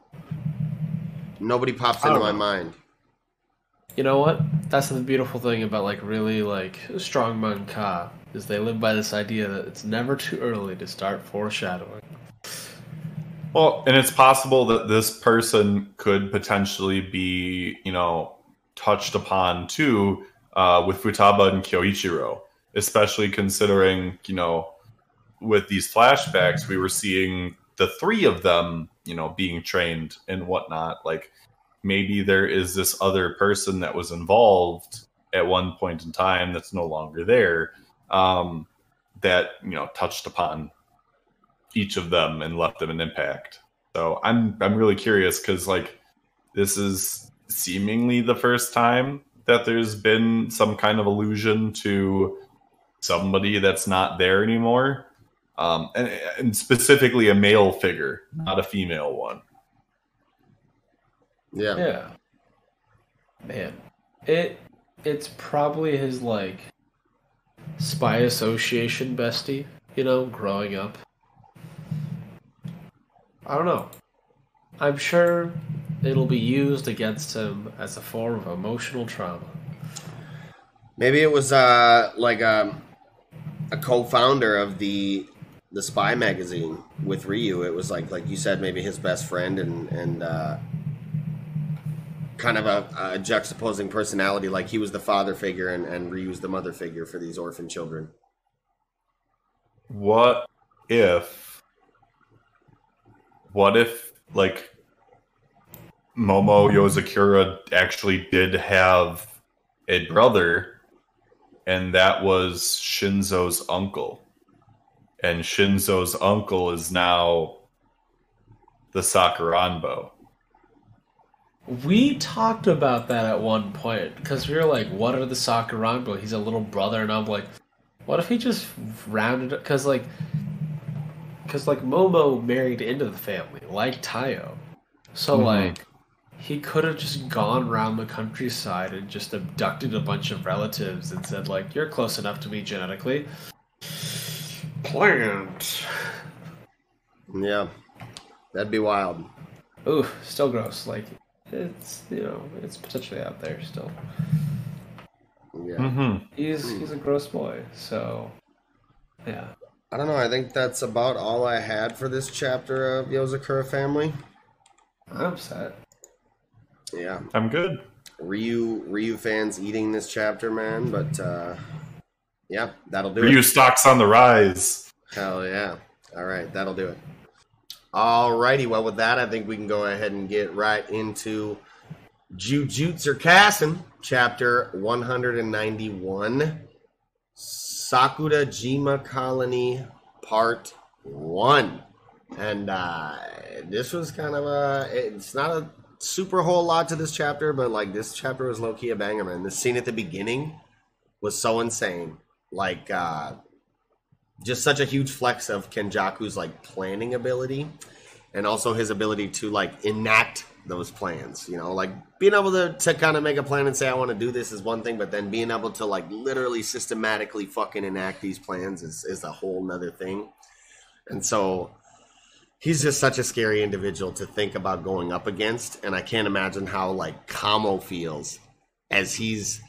Nobody pops into don't my know. mind. You know what? That's the beautiful thing about like really like strong manga is they live by this idea that it's never too early to start foreshadowing. Well, and it's possible that this person could potentially be, you know, touched upon too uh, with Futaba and Kyoichiro, especially considering, you know, with these flashbacks, we were seeing the three of them, you know, being trained and whatnot. Like maybe there is this other person that was involved at one point in time that's no longer there um, that, you know, touched upon each of them and left them an impact. So I'm I'm really curious because like this is seemingly the first time that there's been some kind of allusion to somebody that's not there anymore, um, and, and specifically a male figure, not a female one. Yeah. Yeah. Man. It it's probably his like spy association bestie, you know, growing up. I don't know. I'm sure it'll be used against him as a form of emotional trauma. Maybe it was uh like a a co-founder of the the spy magazine with Ryu. It was like like you said, maybe his best friend and and uh, kind of a, a juxtaposing personality. Like he was the father figure and and Ryu's the mother figure for these orphan children. What if? What if like Momo Yozakura actually did have a brother, and that was Shinzo's uncle, and Shinzo's uncle is now the Sakuranbo. We talked about that at one point because we were like, "What are the Sakuranbo?" He's a little brother, and I'm like, "What if he just rounded?" Because like, because like Momo married into the family, like Taiyo, so Mhm. like, he could have just gone around the countryside and just abducted a bunch of relatives and said like, "You're close enough to me genetically." Plant. Yeah, that'd be wild. Ooh, still gross. Like, it's you know, it's potentially out there still. Yeah. Mm-hmm. He's he's a gross boy, so yeah. I don't know. I think that's about all I had for this chapter of Yozakura family. I'm set. Yeah. I'm good. Ryu Ryu fans eating this chapter, man. But uh, yeah, that'll do Ryu it. stocks on the rise. Hell yeah! All right, that'll do it. All righty. well with that, I think we can go ahead and get right into Jujutsu Kaisen, chapter 191, Sakura Jima Colony, part one. And uh, this was kind of a. It's not a super whole lot to this chapter, but like this chapter was low key a banger, man. The scene at the beginning was so insane. Like, uh, just such a huge flex of Kenjaku's like planning ability and also his ability to like enact those plans. You know, like being able to, to kind of make a plan and say, I want to do this is one thing, but then being able to like literally systematically fucking enact these plans is, is a whole nother thing. And so he's just such a scary individual to think about going up against. And I can't imagine how like Kamo feels as he's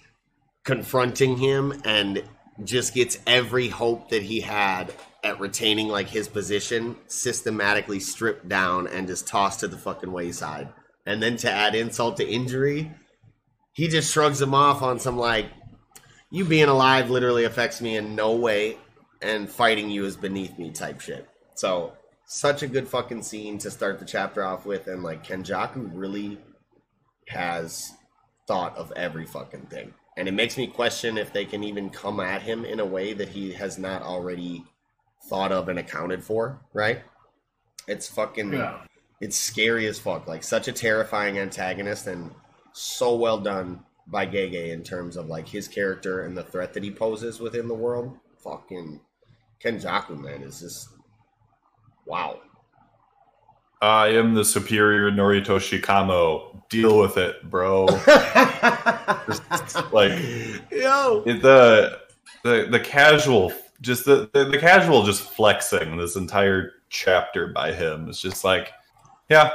confronting him and just gets every hope that he had at retaining like his position systematically stripped down and just tossed to the fucking wayside. And then to add insult to injury, he just shrugs him off on some like, you being alive literally affects me in no way, and fighting you is beneath me type shit. So such a good fucking scene to start the chapter off with, and like Kenjaku really has thought of every fucking thing. And it makes me question if they can even come at him in a way that he has not already thought of and accounted for, right? It's fucking Yeah. it's scary as fuck. Like such a terrifying antagonist and so well done by Gege in terms of like his character and the threat that he poses within the world. Fucking Kenjaku man is just wow. I am the superior Noritoshi Kamo. Deal with it, bro. like yo, it, the the the casual just the, the the casual just flexing this entire chapter by him is just like yeah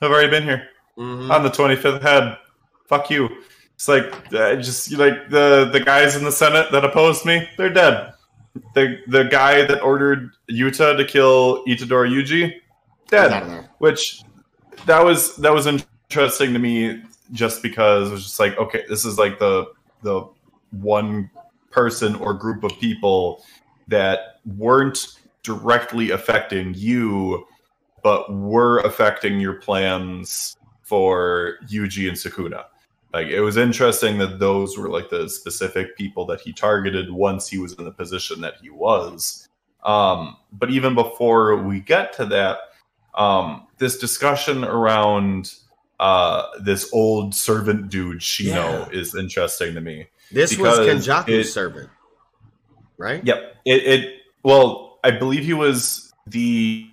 i've already been here Mhm. on the 25th head fuck you it's like uh, just like the the guys in the senate that opposed me they're dead the the guy that ordered yuta to kill itadori yuji dead Out of there. which that was that was interesting to me just because it was just like okay this is like the the one person or group of people that weren't directly affecting you but were affecting your plans for Yuji and Sukuna. Like it was interesting that those were like the specific people that he targeted once he was in the position that he was. Um, but even before we get to that, um, this discussion around uh, this old servant dude Shino is interesting to me. This was Kenjaku's it- servant, right? Yep. It, it well, I believe he was the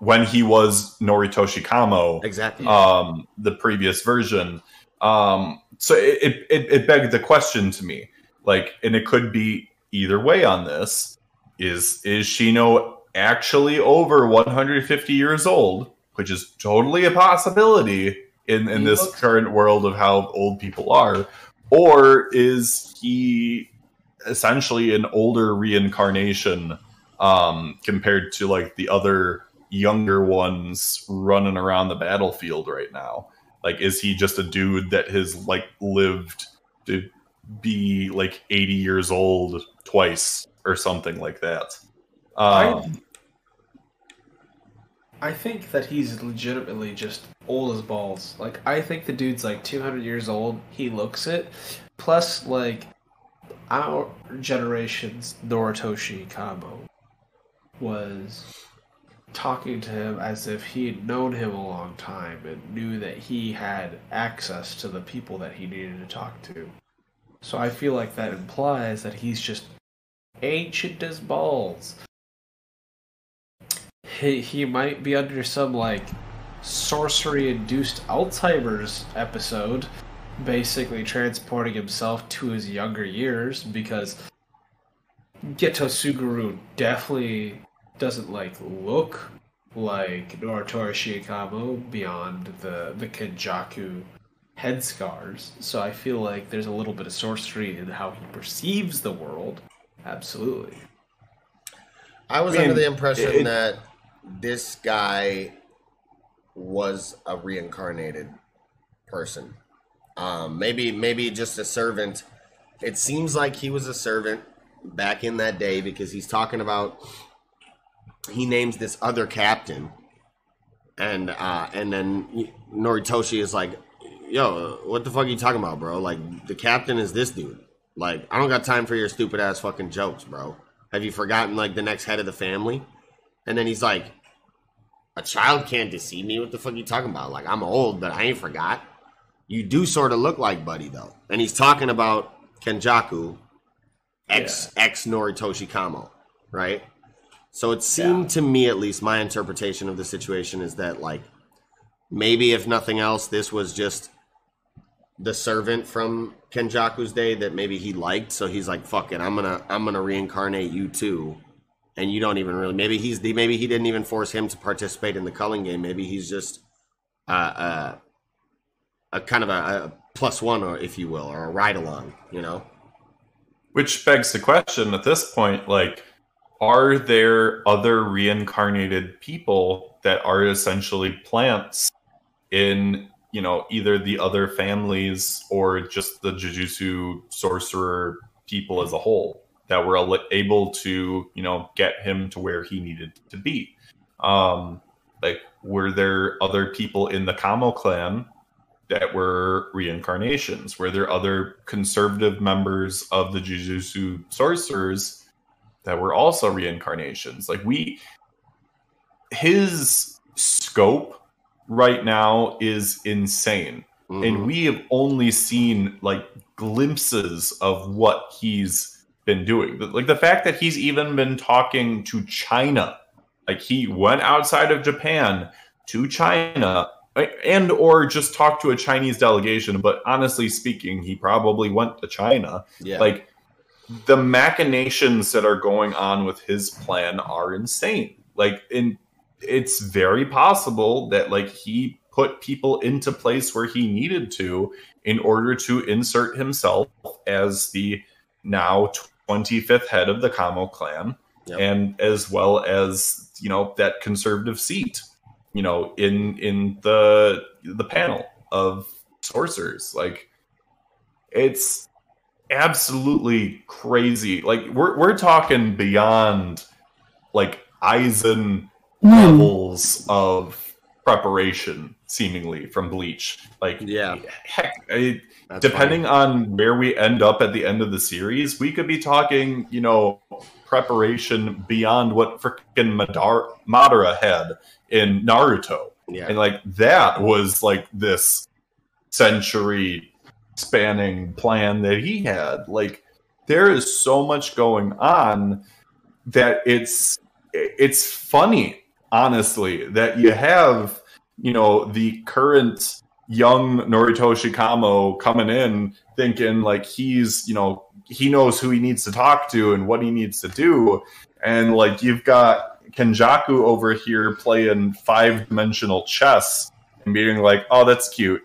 when he was Noritoshi Kamo, Exactly. um, the previous version. Um, so it, it it begged the question to me, like, and it could be either way on this. Is is Shino actually over 150 years old, which is totally a possibility in in this current world of how old people are, or is he essentially an older reincarnation um, compared to like the other younger ones running around the battlefield right now? Like, is he just a dude that has like lived to be like 80 years old twice or something like that? Um, I think that he's legitimately just old as balls. Like I think the dude's like 200 years old. He looks it. Plus, like our generation's Noritoshi Kamo was talking to him as if he had known him a long time and knew that he had access to the people that he needed to talk to. So I feel like that implies that he's just ancient as balls he he might be under some like sorcery induced Alzheimer's episode, basically transporting himself to his younger years because Geto Suguru definitely doesn't like look like Noritoshi Shikamo beyond the the Kenjaku head scars. So I feel like there's a little bit of sorcery in how he perceives the world. Absolutely. I was I mean, under the impression it- that this guy was a reincarnated person. Um, maybe maybe just a servant. It seems like he was a servant back in that day because he's talking about he names this other captain and uh and then Noritoshi is like, "Yo, what the fuck are you talking about, bro? Like the captain is this dude. Like I don't got time for your stupid ass fucking jokes, bro. Have you forgotten like the next head of the family?" And then he's like, "A child can't deceive me. What the fuck are you talking about? Like I'm old, but I ain't forgot. You do sort of look like Buddy though." And he's talking about Kenjaku, ex ex Noritoshi Kamo, right? So it seemed to me, at least, my interpretation of the situation is that like maybe if nothing else, this was just the servant from Kenjaku's day that maybe he liked. So he's like, "Fuck it, I'm gonna I'm gonna reincarnate you too." And you don't even really. Maybe he's the maybe he didn't even force him to participate in the culling game. Maybe he's just uh, uh, a kind of a, a plus one, or if you will, or a ride along. You know. Which begs the question at this point, like, are there other reincarnated people that are essentially plants in, you know, either the other families or just the Jujutsu sorcerer people as a whole that were able to, you know, get him to where he needed to be? Um, like, were there other people in the Kamo clan that were reincarnations? Were there other conservative members of the Jujutsu sorcerers that were also reincarnations? Like, we, his scope right now is insane. Mhm. And we have only seen like glimpses of what he's been doing. Like the fact that he's even been talking to China. Like he went outside of Japan to China and or just talked to a Chinese delegation, but honestly speaking, he probably went to China. yeah. Like the machinations that are going on with his plan are insane. Like in it's very possible that like he put people into place where he needed to in order to insert himself as the now 25th head of the Kamo clan Yep. and as well as you know that conservative seat you know in in the the panel of sorcerers like it's absolutely crazy like we're we're talking beyond like Aizen hmm. levels of preparation seemingly from bleach like yeah. heck I, That's depending on where we end up at the end of the series, we could be talking, you know, preparation beyond what freaking Madara, Madara had in Naruto. Yeah. And like that was like this century spanning plan that he had. Like there is so much going on that it's it's funny, honestly, that you have, you know, the current young Noritoshi Kamo coming in thinking like he's, you know, he knows who he needs to talk to and what he needs to do. And like you've got Kenjaku over here playing five dimensional chess and being like, "Oh, that's cute.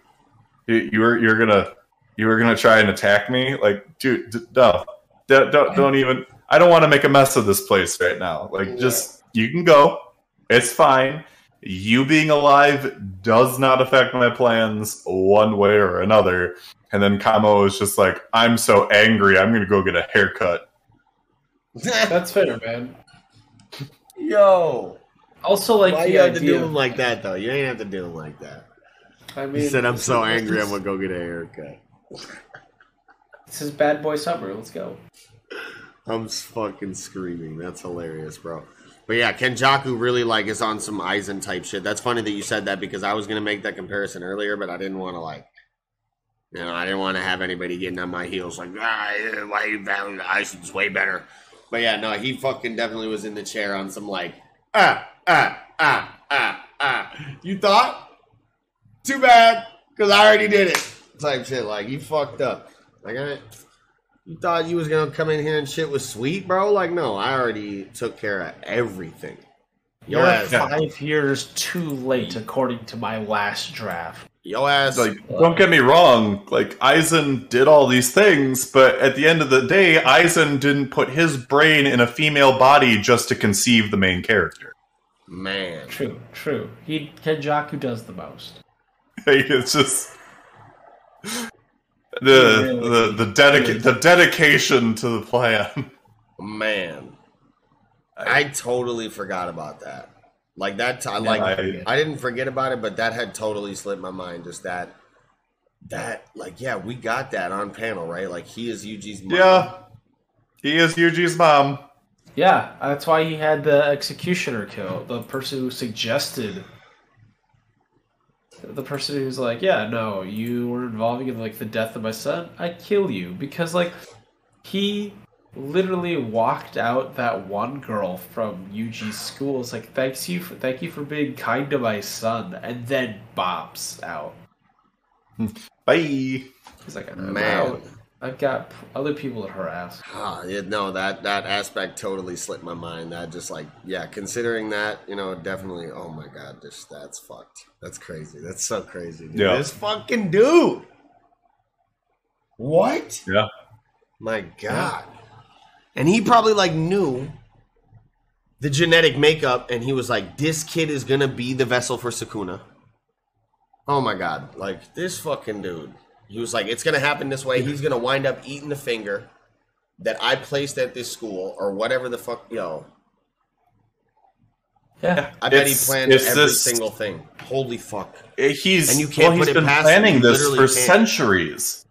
You're you're gonna you were gonna try and attack me? Like, dude, d- no, D- don't don't even. I don't want to make a mess of this place right now. Like, just you can go. It's fine. You being alive does not affect my plans one way or another. And then Kamo is just like, I'm so angry. I'm gonna go get a haircut. That's fair, man. Yo. Also, like Why you have to do him like that though? You ain't have to do him like that. I mean, He said, "I'm so angry, I'm gonna go get a haircut." This is bad boy summer. Let's go. I'm fucking screaming. That's hilarious, bro. But yeah, Kenjaku really like is on some Aizen type shit. That's funny that you said that because I was gonna make that comparison earlier, but I didn't want to like, you know, I didn't want to have anybody getting on my heels like, ah, why you found Aizen's way better. But yeah, no, he fucking definitely was in the chair on some like, ah, ah, ah, ah, ah. You thought? Too bad, because I already did it. Type shit. Like you fucked up. Like I. You thought you was gonna come in here and shit was sweet, bro? Like, no, I already took care of everything. Yo You're ass, five years too late, according to my last draft. yo ass. Like, don't get me wrong. Like, Aizen did all these things, but at the end of the day, Aizen didn't put his brain in a female body just to conceive the main character. man, True, true. He Kenjaku does the most. Like, it's just the the the, dedica- the dedication to the plan. man, I totally forgot about that. Like that, t- like I- I didn't forget about it, but that had totally slipped my mind. Just that, that, like, yeah, we got that on panel, right? Like, he is Yuji's mom. Yeah, he is Yuji's mom. Yeah, that's why he had the executioner kill the person who suggested. The person who's like, yeah, no, you were involving in like the death of my son. I kill you because like he literally walked out that one girl from Yuji's school. It's like, thanks you, for, thank you for being kind to my son, and then bops out. Bye. He's like, I'm Man. out. I've got other people to harass. Ah, yeah, no, that that aspect totally slipped my mind. That just like, yeah, considering that, you know, definitely. Oh my god, this that's fucked. That's crazy. That's so crazy. Dude. Yeah. This fucking dude. What? Yeah. My god. And he probably like knew the genetic makeup, and he was like, "This kid is gonna be the vessel for Sukuna." Oh my god, like this fucking dude. He was like, "It's gonna happen this way. He's gonna wind up eating the finger that I placed at this school, or whatever the fuck." Yo, Yeah. I bet he planned every this- single thing. Holy fuck. Uh, he's And you can't well, he's put it been past planning You this for can't. centuries.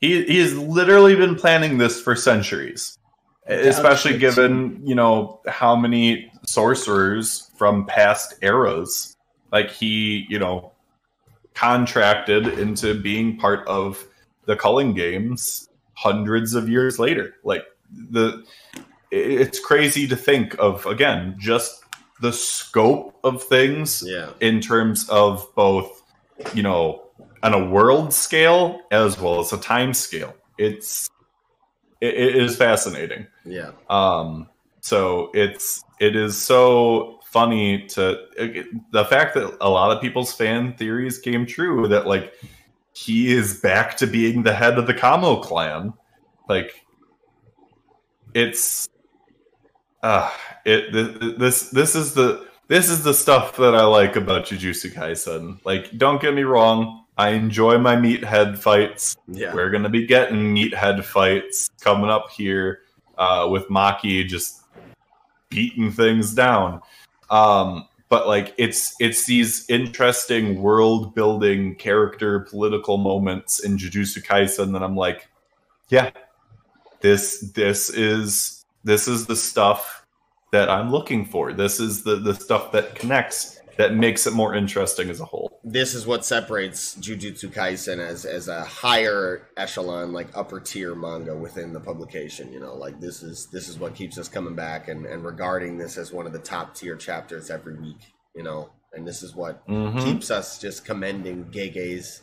He he's literally been planning this for centuries. Especially shit, given, you know, how many sorcerers from past eras like he, you know, contracted into being part of the culling games hundreds of years later. Like the it's crazy to think of again just the scope of things Yeah. in terms of both, you know, on a world scale as well as a time scale. It's it, it is fascinating. Yeah. Um, so it's it is so funny to it, the fact that a lot of people's fan theories came true that like he is back to being the head of the Kamo clan. Like it's uh it this this is the this is the stuff that I like about Jujutsu Kaisen. Like don't get me wrong, I enjoy my meathead fights. Yeah. We're gonna be getting meathead fights coming up here uh, with Maki just beating things down. Um, but like it's it's these interesting world building character political moments in Jujutsu Kaisen that I'm like, yeah, this this is this is the stuff that I'm looking for. This is the the stuff that connects that makes it more interesting as a whole. this is what separates Jujutsu Kaisen as as a higher echelon, like upper tier manga within the publication. You know, like this is this is what keeps us coming back and and regarding this as one of the top tier chapters every week. You know, and this is what Mhm. keeps us just commending Gege's,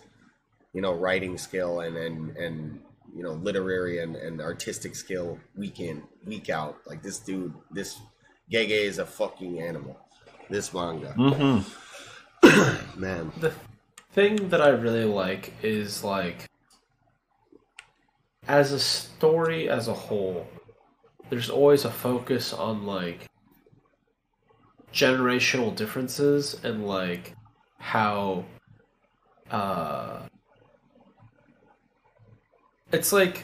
you know, writing skill and and and you know literary and, and artistic skill week in week out. Like this dude, this Gege is a fucking animal. This manga, Mhm. man. The thing that I really like is like as a story as a whole, there's always a focus on like generational differences and like how uh it's like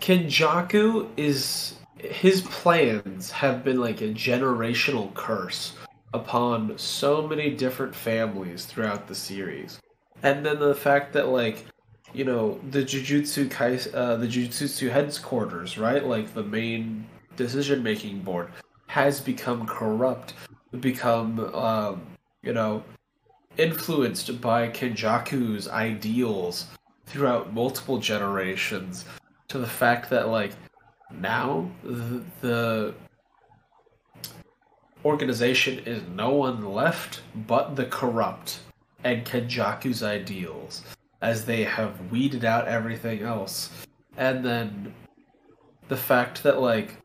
Kenjaku is his plans have been like a generational curse upon so many different families throughout the series. And then the fact that like you know the Jujutsu Kai uh, the Jujutsu headquarters, right? Like the main decision making board has become corrupt, become um, you know influenced by Kenjaku's ideals throughout multiple generations to the fact that like now the, the organization is no one left but the corrupt and Kenjaku's ideals as they have weeded out everything else. And then the fact that like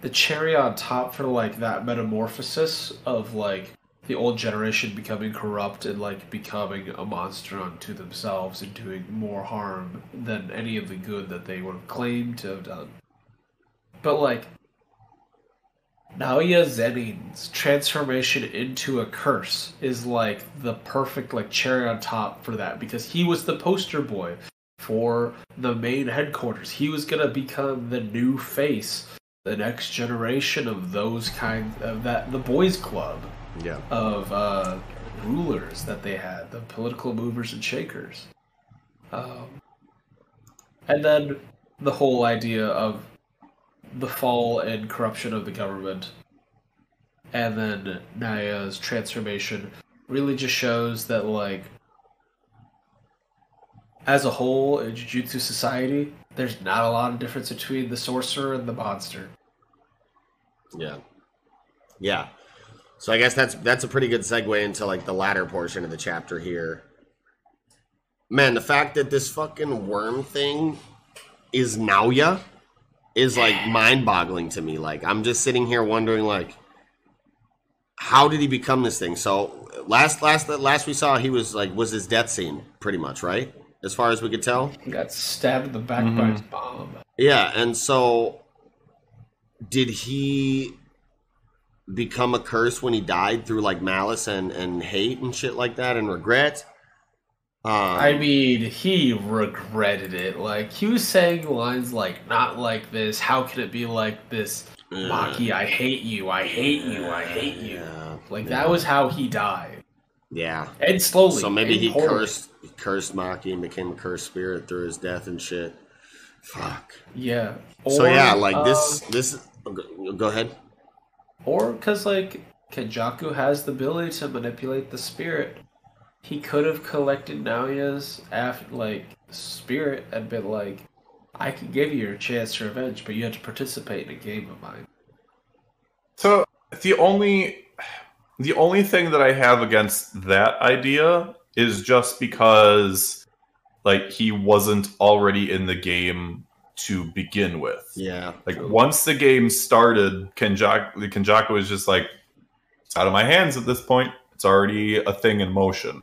the cherry on top for like that metamorphosis of like the old generation becoming corrupt and like becoming a monster unto themselves and doing more harm than any of the good that they would have claimed to have done. But like Naoya Zenin's transformation into a curse is like the perfect like cherry on top for that because he was the poster boy for the main headquarters. He was gonna become the new face, the next generation of those kind of that the boys club Yeah. of uh, rulers that they had, the political movers and shakers. Um, and then the whole idea of the fall and corruption of the government, and then Naoya's transformation really just shows that, like, as a whole in Jujutsu society, there's not a lot of difference between the sorcerer and the monster. Yeah. Yeah. So I guess that's that's a pretty good segue into like the latter portion of the chapter here. Man, the fact that this fucking worm thing is Naoya is like mind-boggling to me. Like I'm just sitting here wondering like how did he become this thing? So last last last we saw he was like was his death scene pretty much, right? As far as we could tell. He got stabbed in the back by mm-hmm. his bomb. Yeah, and so did he become a curse when he died through like malice and, and hate and shit like that and regret? Um, I mean, he regretted it. Like he was saying lines like "not like this." How can it be like this? yeah. Maki, I hate you. I hate you. I hate you. Yeah. Like yeah. that was how he died, Yeah. and slowly. So maybe he cursed he cursed Maki and became a cursed spirit through his death and shit. Fuck. Yeah. so yeah, like this um, this go, go ahead. Or because like Kenjaku has the ability to manipulate the spirit, he could have collected Naoya's af- like spirit and been like, "I can give you your chance to revenge, but you have to participate in a game of mine." So the only the only thing that I have against that idea is just because like he wasn't already in the game to begin with. Yeah. Like once the game started, Kenjaku Kenjaku was just like it's out of my hands at this point. It's already a thing in motion.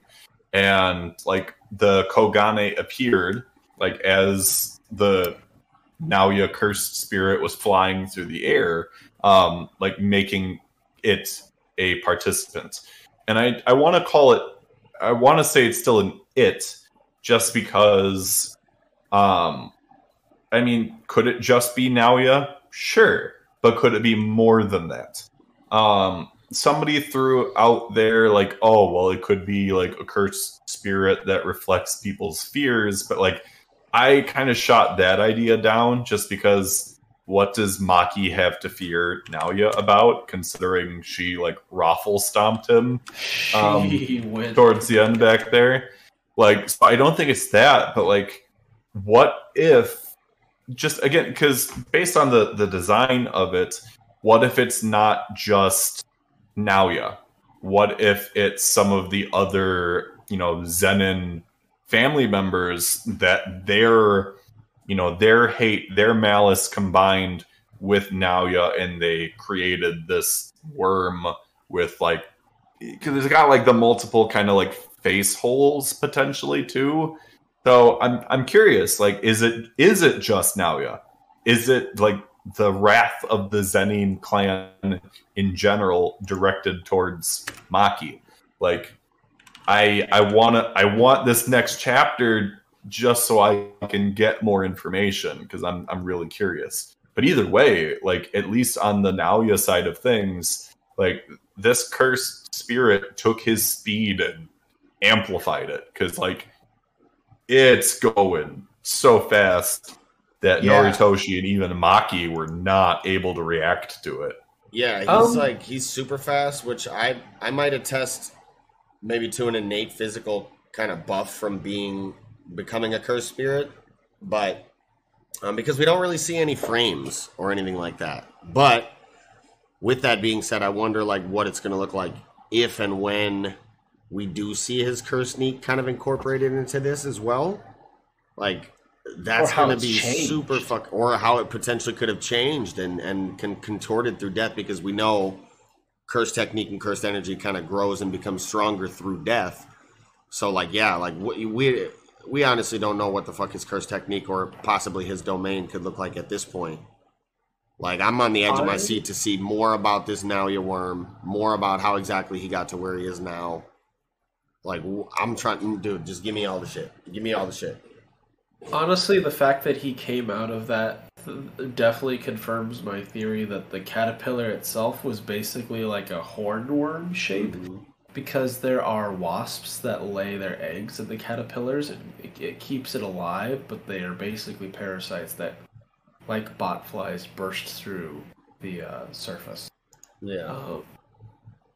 And like the Kogane appeared like as the Naoya cursed spirit was flying through the air, um, like making it a participant. And I, I want to call it, I want to say it's still an it, just because, um, I mean, could it just be Naoya? Sure, but could it be more than that? Um, somebody threw out there like, oh, well, it could be like a cursed spirit that reflects people's fears, but like, I kind of shot that idea down just because what does Maki have to fear Naoya about, considering she like raffle stomped him Um, towards the end back there? Like, so I don't think it's that, but like, what if just again, because based on the the design of it, what if it's not just Naoya? What if it's some of the other, you know, Zenin family members that their, you know, their hate, their malice combined with Naoya, and they created this worm with like, because it's got like the multiple kind of like face holes potentially too. So I'm I'm curious, like, is it is it just Naoya? Is it like the wrath of the Zenin clan in general directed towards Maki? Like, I I want to I want this next chapter just so I can get more information because I'm I'm really curious. But either way, like at least on the Naoya side of things, like this cursed spirit took his speed and amplified it because like it's going so fast that Yeah. Noritoshi and even Maki were not able to react to it. Yeah, he's Um, like he's super fast, which I I might attest maybe to an innate physical kind of buff from being becoming a cursed spirit, but um, because we don't really see any frames or anything like that. But with that being said, I wonder like what it's going to look like if and when we do see his curse sneak kind of incorporated into this as well. Like that's going to be changed. super fuck, or how it potentially could have changed and and can contorted through death because we know curse technique and cursed energy kind of grows and becomes stronger through death. So like yeah, like we we, we honestly don't know what the fuck his curse technique or possibly his domain could look like at this point. Like I'm on the edge of my seat to see more about this Naoya worm, more about how exactly he got to where he is now. Like I'm trying, dude. Just give me all the shit. Give me all the shit. Honestly, the fact that he came out of that definitely confirms my theory that the caterpillar itself was basically like a hornworm shape. Because there are wasps that lay their eggs in the caterpillars and it, it keeps it alive, but they are basically parasites that, like botflies, burst through the uh, surface. Yeah. Um,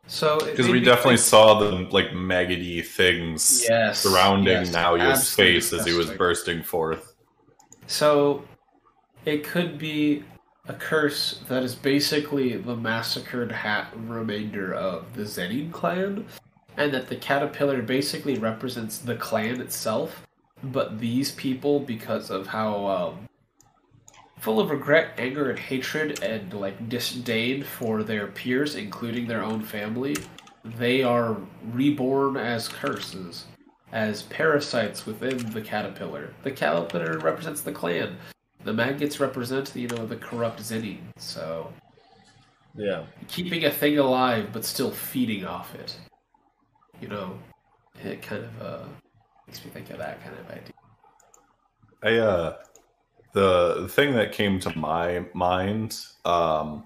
so Because we definitely think- saw the like maggoty things Yes, surrounding yes, Naoya's face as he was bursting forth. So it could be a curse that is basically the massacred hat remainder of the Zenin clan, and that the caterpillar basically represents the clan itself, but these people, because of how um, full of regret, anger, and hatred, and like disdain for their peers, including their own family, they are reborn as curses as parasites within the caterpillar. The caterpillar represents the clan. The maggots represent, you know, the corrupt Zenin. So Yeah. keeping a thing alive but still feeding off it. You know, it kind of uh, Makes me think of that kind of idea. I uh the, thing that came to my mind, um,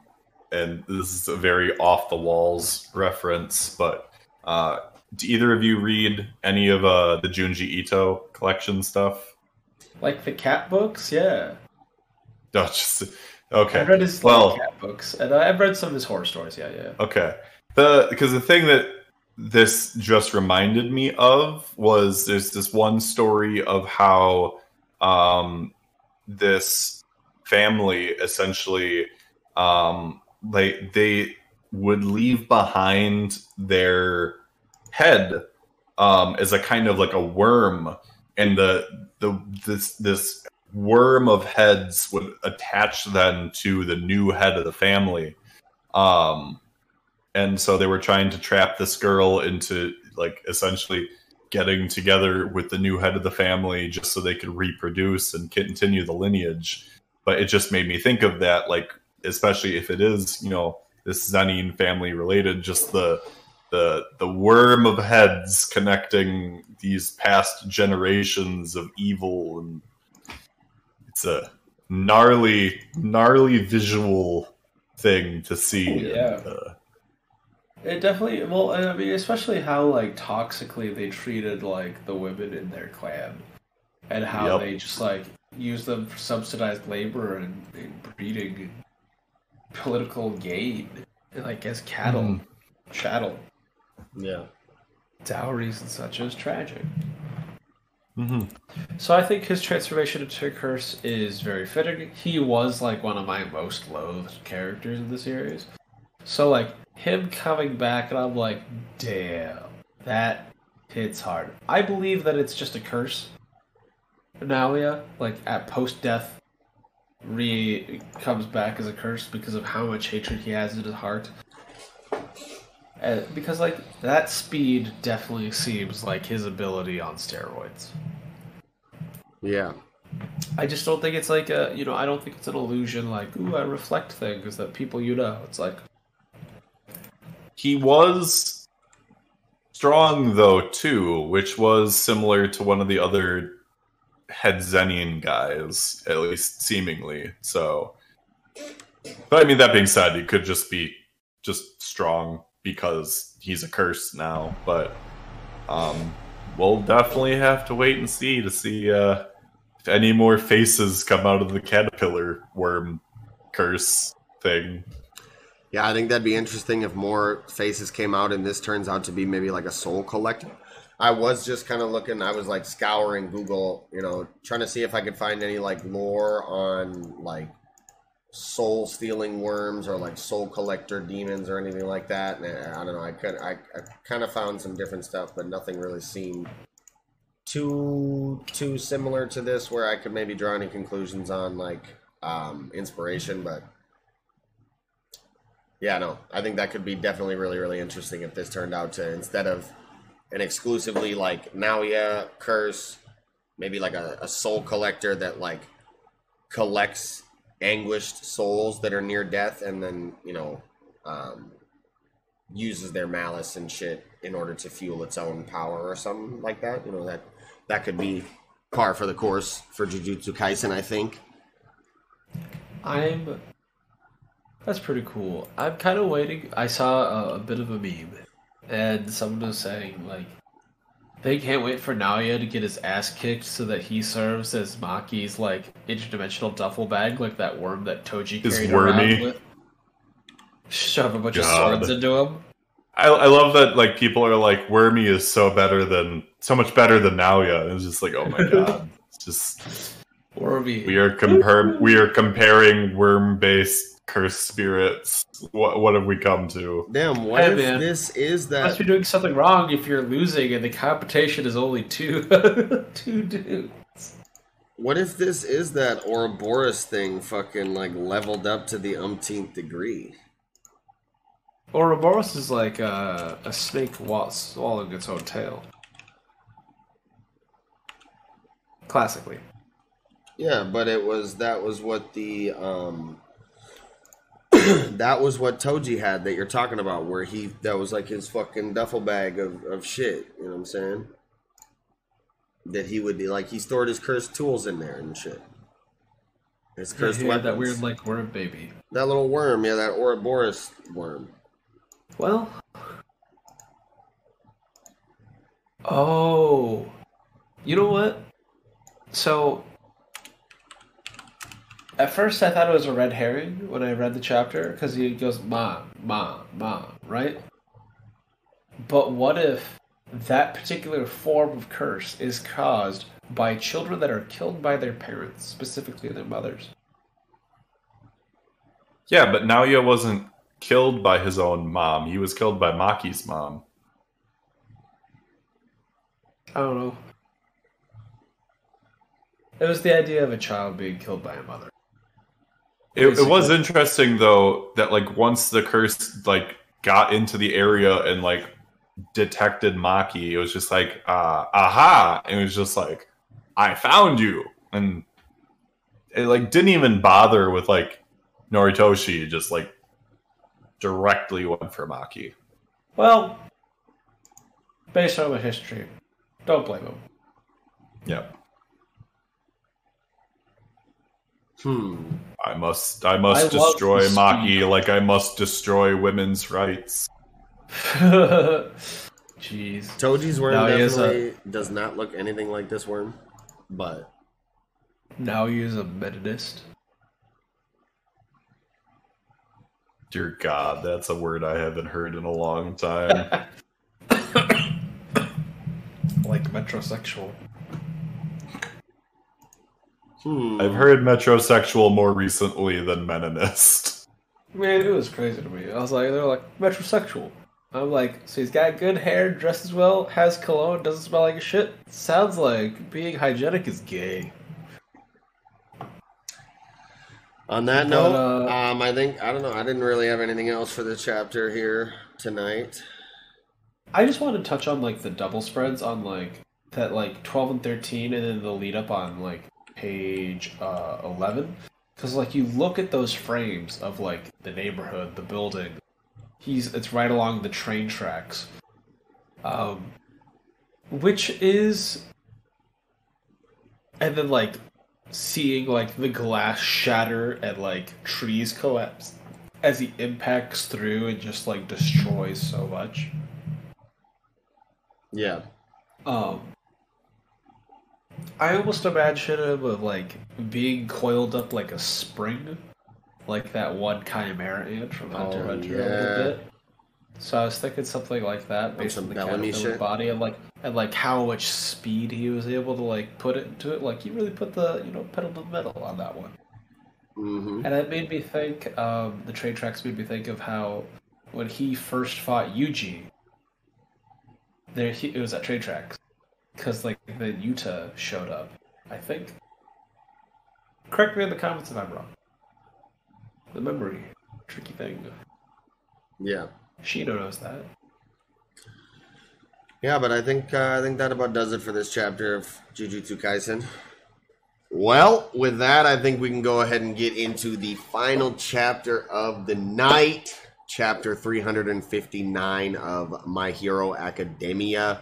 and this is a very off the walls reference, but uh, do either of you read any of uh, the Junji Ito collection stuff? Like the cat books, yeah. No, just okay. I've read his well, cat books, and I've read some of his horror stories. Yeah, yeah. Okay. The because the thing that this just reminded me of was there's this one story of how um this family essentially um like they would leave behind their head um as a kind of like a worm. And the the this this worm of heads would attach then to the new head of the family. Um and so they were trying to trap this girl into like essentially getting together with the new head of the family just so they could reproduce and continue the lineage but it just made me think of that like especially if it is you know this Zenin family related just the the the worm of heads connecting these past generations of evil and it's a gnarly gnarly visual thing to see Yeah. and, uh, It definitely well, I mean, especially how like toxically they treated like the women in their clan, and how Yep. they just like used them for subsidized labor and, and breeding and political gain, and like as cattle, Mhm. chattel, Yeah. dowries and such. It was tragic. mhm. So I think his transformation into a curse is very fitting. He was like one of my most loathed characters in the series. So like him coming back and I'm like, damn, that hits hard. I believe that it's just a curse. Naoya, like at post death, re comes back as a curse because of how much hatred he has in his heart. Uh, because like that speed definitely seems like his ability on steroids. Yeah. I just don't think it's like a you know I don't think it's an illusion like ooh I reflect things that people you know. It's like he was strong though too, which was similar to one of the other head Zenin guys, at least seemingly. So, but I mean, that being said, he could just be just strong because he's a curse now. But um, we'll definitely have to wait and see to see uh, if any more faces come out of the caterpillar worm curse thing. Yeah, I think that'd be interesting if more faces came out and this turns out to be maybe like a soul collector. I was just kind of looking, I was like scouring Google, you know, trying to see if I could find any like lore on like soul stealing worms or like soul collector demons or anything like that. And I don't know, I could I, I kind of found some different stuff, but nothing really seemed too too similar to this where I could maybe draw any conclusions on like um inspiration, but yeah, no, I think that could be definitely really, really interesting if this turned out to instead of an exclusively like yeah, curse, maybe like a, a soul collector that like collects anguished souls that are near death and then you know um, uses their malice and shit in order to fuel its own power or something like that. You know that that could be par for the course for Jujutsu Kaisen, I think. I'm. That's pretty cool. I'm kind of waiting. I saw a, a bit of a meme, and someone was saying like, they can't wait for Naoya to get his ass kicked so that he serves as Maki's like interdimensional duffel bag, like that worm that Toji carried wormy. around with. Shove a bunch God. of swords into him. I, I love that like people are like Wormy is so better than so much better than Naoya. It's just like oh my god, it's just Wormy. we are compar we are comparing worm based cursed spirits. What what have we come to? Damn, what Hey, if man. this is You must that? be doing something wrong if you're losing and the competition is only two two dudes. What if this is that Ouroboros thing fucking like leveled up to the umpteenth degree? Ouroboros is like a, a snake wa- swallowing its own tail. Classically. Yeah, but it was that was what the um that was what Toji had that you're talking about, where he that was like his fucking duffel bag of, of shit. You know what I'm saying? that he would be like he stored his cursed tools in there and shit. His cursed He had weapons. that weird like worm baby. That little worm, yeah, that Ouroboros worm. Well. Oh. You know what? So. At first, I thought it was a red herring when I read the chapter because he goes, Mom, Mom, Mom, right? But what if that particular form of curse is caused by children that are killed by their parents, specifically their mothers? Yeah, but Naoya wasn't killed by his own mom. He was killed by Maki's mom. I don't know. It was the idea of a child being killed by a mother. It, it was interesting though that like once the curse like got into the area and like detected Maki, it was just like uh aha, and it was just like I found you, and it like didn't even bother with like Noritoshi, just like directly went for Maki. Well, based on the history, don't blame him. Yeah, Hmm. I must I must I destroy. Maki like I must destroy women's rights. Jeez. Toji's worm No, he is a- definitely does not look anything like this worm, but Now he is a methodist. Dear God, that's a word I haven't heard in a long time. Like metrosexual. Hmm. I've heard metrosexual more recently than meninist. Man, it was crazy to me. I was like, they're like metrosexual. I'm like, so he's got good hair, dresses well, has cologne, doesn't smell like a shit. Sounds like being hygienic is gay. On that But, note, uh, um, I think I don't know. I didn't really have anything else for the chapter here tonight. I just want to touch on like the double spreads on like that like 12 and 13 and then the lead up on like page uh 11 cuz like you look at those frames of like the neighborhood, the building. He's it's right along the train tracks. Um which is and then like seeing like the glass shatter and like trees collapse as he impacts through and just like destroys so much. Yeah. Um, I almost imagine him of like being coiled up like a spring, like that one chimera ant from Hunter Oh, Hunter a yeah. little bit. So I was thinking something like that based on the Bellamy caterpillar shit? body and like and like how much speed he was able to like put it into it. Like he really put the you know pedal to the metal on that one. hmm And it made me think, um, the train tracks made me think of how when he first fought Yuji, there he, it was at train tracks, because like the Yuta showed up, I think. Correct me in the comments if I'm wrong. The memory, tricky thing. Yeah. Shino knows that. Yeah, but I think uh, I think that about does it for this chapter of Jujutsu Kaisen. Well, with that, I think we can go ahead and get into the final chapter of the night, chapter 359 of My Hero Academia,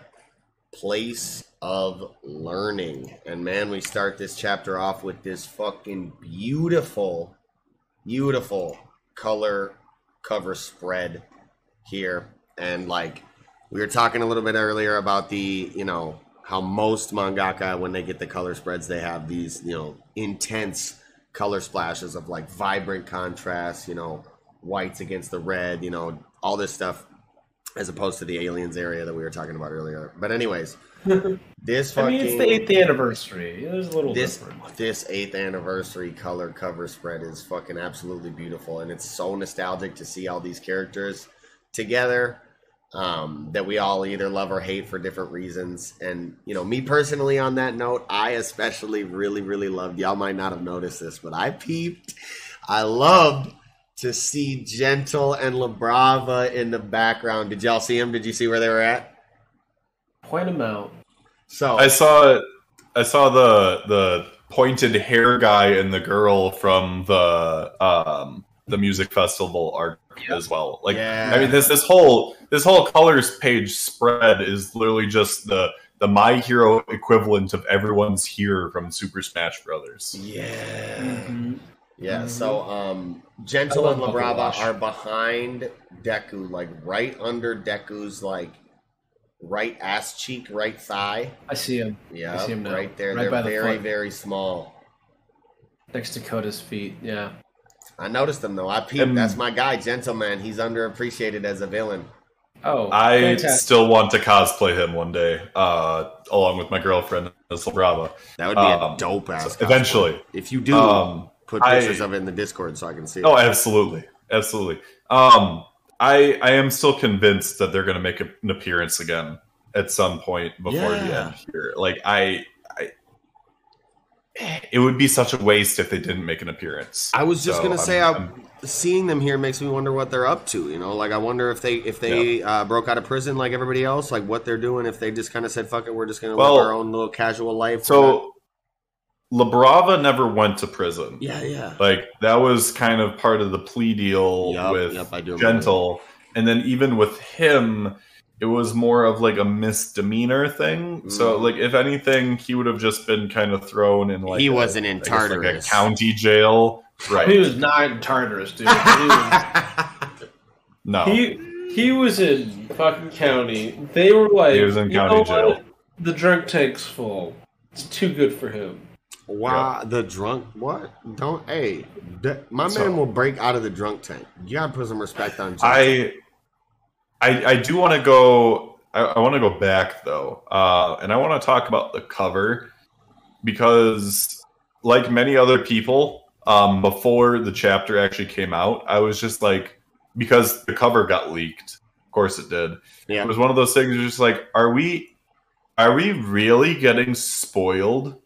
Place of Learning. And man, we start this chapter off with this fucking beautiful, beautiful color cover spread here. And like, we were talking a little bit earlier about the, you know, how most mangaka, when they get the color spreads, they have these, you know, intense color splashes of like vibrant contrast, you know, whites against the red, you know, all this stuff, as opposed to the aliens area that we were talking about earlier. But anyways, this I fucking mean, it's the eighth anniversary. Was a little this different. this eighth anniversary color cover spread is fucking absolutely beautiful and it's so nostalgic to see all these characters together um, that we all either love or hate for different reasons and you know me personally on that note i especially really really loved y'all might not have noticed this but i peeped i loved to see gentle and La Brava in the background did y'all see them did you see where they were at Point them out. so I saw I saw the the pointed hair guy and the girl from the um the music festival arc as well. Like Yeah. I mean this this whole this whole colors page spread is literally just the the My Hero equivalent of everyone's here from Super Smash Brothers. Yeah. Mm-hmm. Yeah, Mhm. so um Gentle and love La Brava are behind Deku, like right under Deku's like right ass cheek, right thigh. I see him Yeah, see 'em now. right there. Right by They're the very, foot. very small. next to Koda's feet. Yeah. I noticed them though. I peeped. Um, That's my guy, Gentleman. He's underappreciated as a villain. Oh, I fantastic. still want to cosplay him one day, uh, along with my girlfriend as Brava. That would be Um, a dope ass. eventually. if you do, Um, put I- pictures of it in the Discord so I can see. it. oh, absolutely, absolutely. Um, I I am still convinced that they're going to make an appearance again at some point before the end here. Like I, I, it would be such a waste if they didn't make an appearance. I was just So gonna I'm- say, I, I'm- seeing them here makes me wonder what they're up to. You know, like I wonder if they if they uh, broke out of prison like everybody else, like what they're doing. If they just kind of said, "Fuck it, we're just gonna Well, live our own little casual life." So La Brava never went to prison. yeah, yeah, Like that was kind of part of the plea deal Yup, with yup, I do remember Gentle, and then even with him, it was more of like a misdemeanor thing. So Mm. like if anything, he would have just been kind of thrown in like he a- wasn't in I guess, like, a Tartarus. county jail, Right. He was not in Tartarus, dude. He was, No, he, he was in fucking county. They were like, He was in "You county know jail." what? The drunk tank's full. It's too good for him. Wow, the drunk what? Don't hey, d- my So- man will break out of the drunk tank. You gotta put some respect on. Gentle. I, I, I do want to go. I, I want to go back though, uh, and I want to talk about the cover because, like many other people, um, before the chapter actually came out, I was just like, because the cover got leaked. Of course, it did. yeah, It was one of those things. Just like, are we, are we really getting spoiled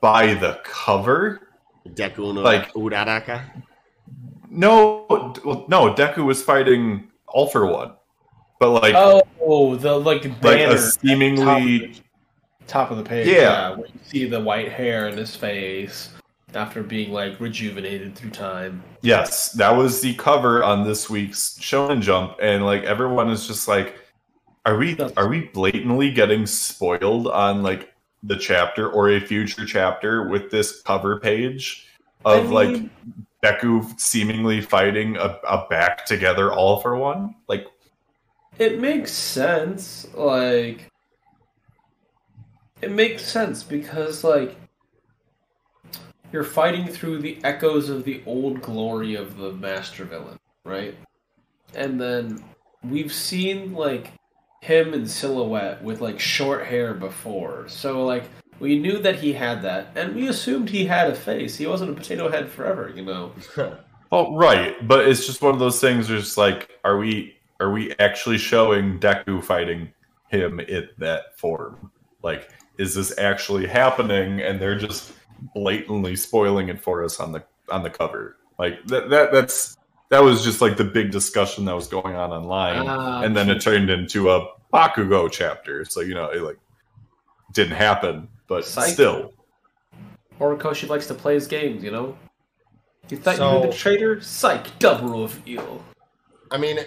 by the cover? Deku no like- Uraraka. No, well, no. Deku was fighting All for One, but like. Oh, the like like banner a seemingly top, top of the page. Yeah. where you see the white hair in his face after being like rejuvenated through time. yes that was the cover on this week's shonen jump and like everyone is just like are we are we blatantly getting spoiled on like the chapter or a future chapter with this cover page of I mean- like Deku seemingly fighting a, a back together all for one like It makes sense. Like, it makes sense because like you're fighting through the echoes of the old glory of the master villain, right? And then we've seen like him in silhouette with like short hair before. So like we knew that he had that and we assumed he had a face. He wasn't a potato head forever, you know. Oh, right. But it's just one of those things. Where it's like, are we are we actually showing Deku fighting him in that form? Like, is this actually happening? And they're just blatantly spoiling it for us on the on the cover. Like that that that's that was just like the big discussion that was going on online, Ah, and then it turned into a Bakugo chapter. So you know, it like didn't happen, but Psych. still. Horikoshi likes to play his games, you know. You thought you were the traitor? Psych, double reveal. I mean,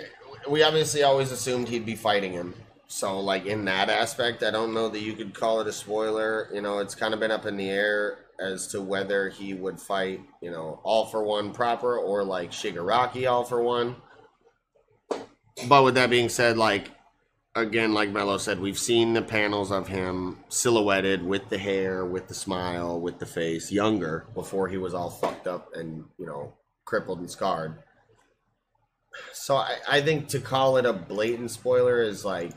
we obviously always assumed he'd be fighting him. So, like in that aspect, I don't know that you could call it a spoiler. You know, it's kind of been up in the air as to whether he would fight, you know, all for one proper or like Shigaraki all for one. But with that being said, like again, like Mello said, we've seen the panels of him silhouetted with the hair, with the smile, with the face, younger before he was all fucked up and you know crippled and scarred. So I, I think to call it a blatant spoiler is like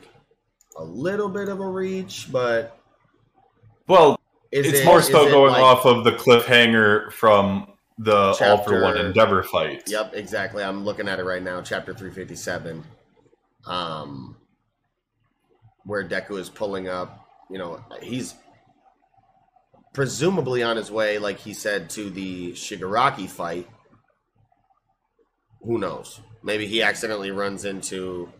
a little bit of a reach, but Well, is it's it- more so going like- off of the cliffhanger from the All for One Endeavor fight. Yep, exactly. I'm looking at it right now, chapter 357. Um where Deku is pulling up, you know, he's presumably on his way, like he said, to the Shigaraki fight. Who knows? Maybe he accidentally runs into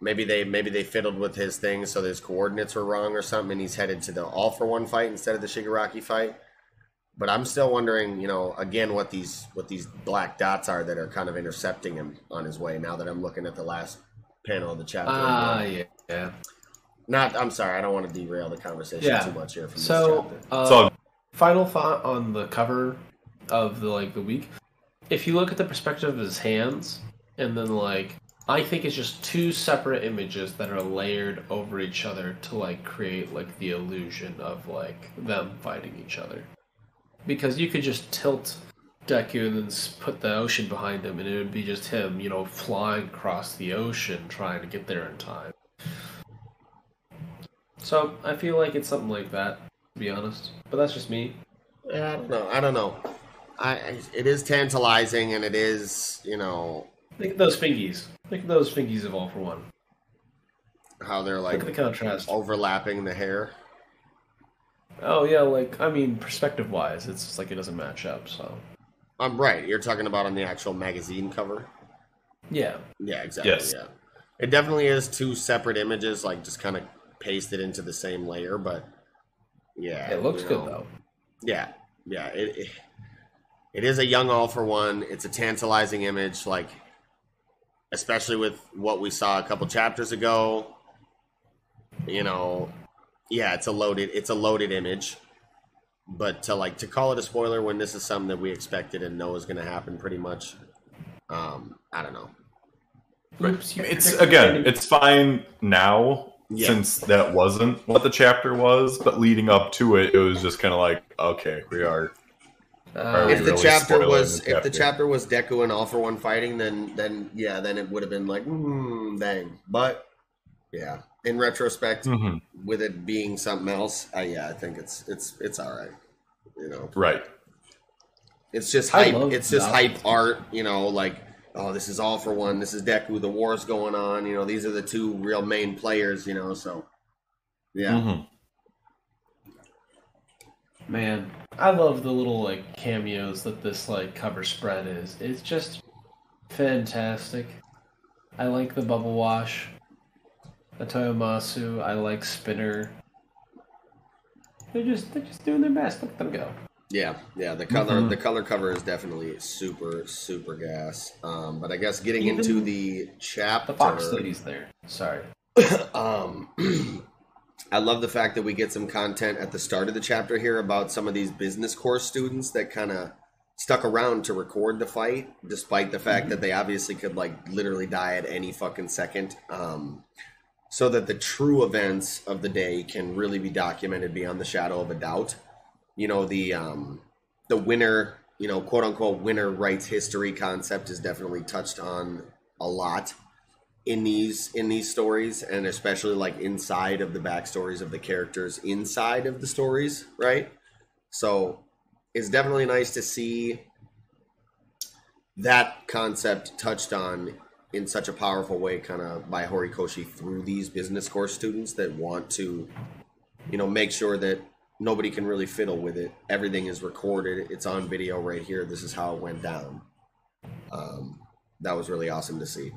maybe they maybe they fiddled with his thing so his coordinates were wrong or something and he's headed to the all for one fight instead of the Shigaraki fight. But I'm still wondering, you know, again what these what these black dots are that are kind of intercepting him on his way now that I'm looking at the last panel of the chapter. Ah, yeah. yeah. Not. I'm sorry. I don't want to derail the conversation Yeah. too much here. From So, this chapter. uh, So final thought on the cover of the like the week. If you look at the perspective of his hands, and then like I think it's just two separate images that are layered over each other to like create like the illusion of like them fighting each other. Because you could just tilt Deku and then put the ocean behind him, and it would be just him, you know, flying across the ocean trying to get there in time. So I feel like it's something like that, to be honest. But that's just me. Yeah, I don't know. I don't know. I, I it is tantalizing, and it is you know Look at those fingies. Look at those fingies of all for one. how they're Look like at the contrast. overlapping the hair. Oh yeah, like I mean, perspective wise, it's just like it doesn't match up. So I'm right. You're talking about on the actual magazine cover. yeah, Yeah, exactly. Yes. Yeah, it definitely is two separate images, like just kind of pasted into the same layer. But yeah, it looks you good know, though. Yeah, yeah. It, it it is a young all for one. It's a tantalizing image, like especially with what we saw a couple chapters ago. You know, yeah, it's a loaded it's a loaded image. But to like to call it a spoiler when this is something that we expected and know is going to happen pretty much, um, I don't know. Oops, it's again, it's fine now Yeah. since that wasn't what the chapter was, but leading up to it, it was just kind of like, okay, we are. Uh, if the really chapter was the if the chapter? chapter was Deku and All for One fighting, then then yeah, then it would have been like, mm, dang. But yeah, in retrospect, Mhm. with it being something else, I, yeah, I think it's it's it's all right. You know, Right. it's just hype. It's just novel. hype art. You know, like oh, this is All for One. This is Deku. The war's going on. You know, these are the two real main players. You know, so yeah, Mhm. Man, I love the little like cameos that this like cover spread is. It's just fantastic. I like the bubble wash. The Toyomasu. I like Spinner. They're just they're just doing their best. Look at them go. Yeah, yeah. The color, Mhm. the color cover is definitely super, super gas. Um, but I guess getting Even into the chapter, The Fox lady's there. Sorry. um, I love the fact that we get some content at the start of the chapter here about some of these business course students that kind of stuck around to record the fight, despite the fact that they obviously could like literally die at any fucking second. Um, so that the true events of the day can really be documented beyond the shadow of a doubt. You know, the um, the winner, you know, quote unquote winner writes history concept is definitely touched on a lot in these in these stories and especially like inside of the backstories of the characters inside of the stories right? So it's definitely nice to see that concept touched on in such a powerful way kind of by horikoshi through these business course students that want to you know make sure that nobody can really fiddle with it. Everything is recorded. It's on video right here. This is how it went down. Um, that was really awesome to see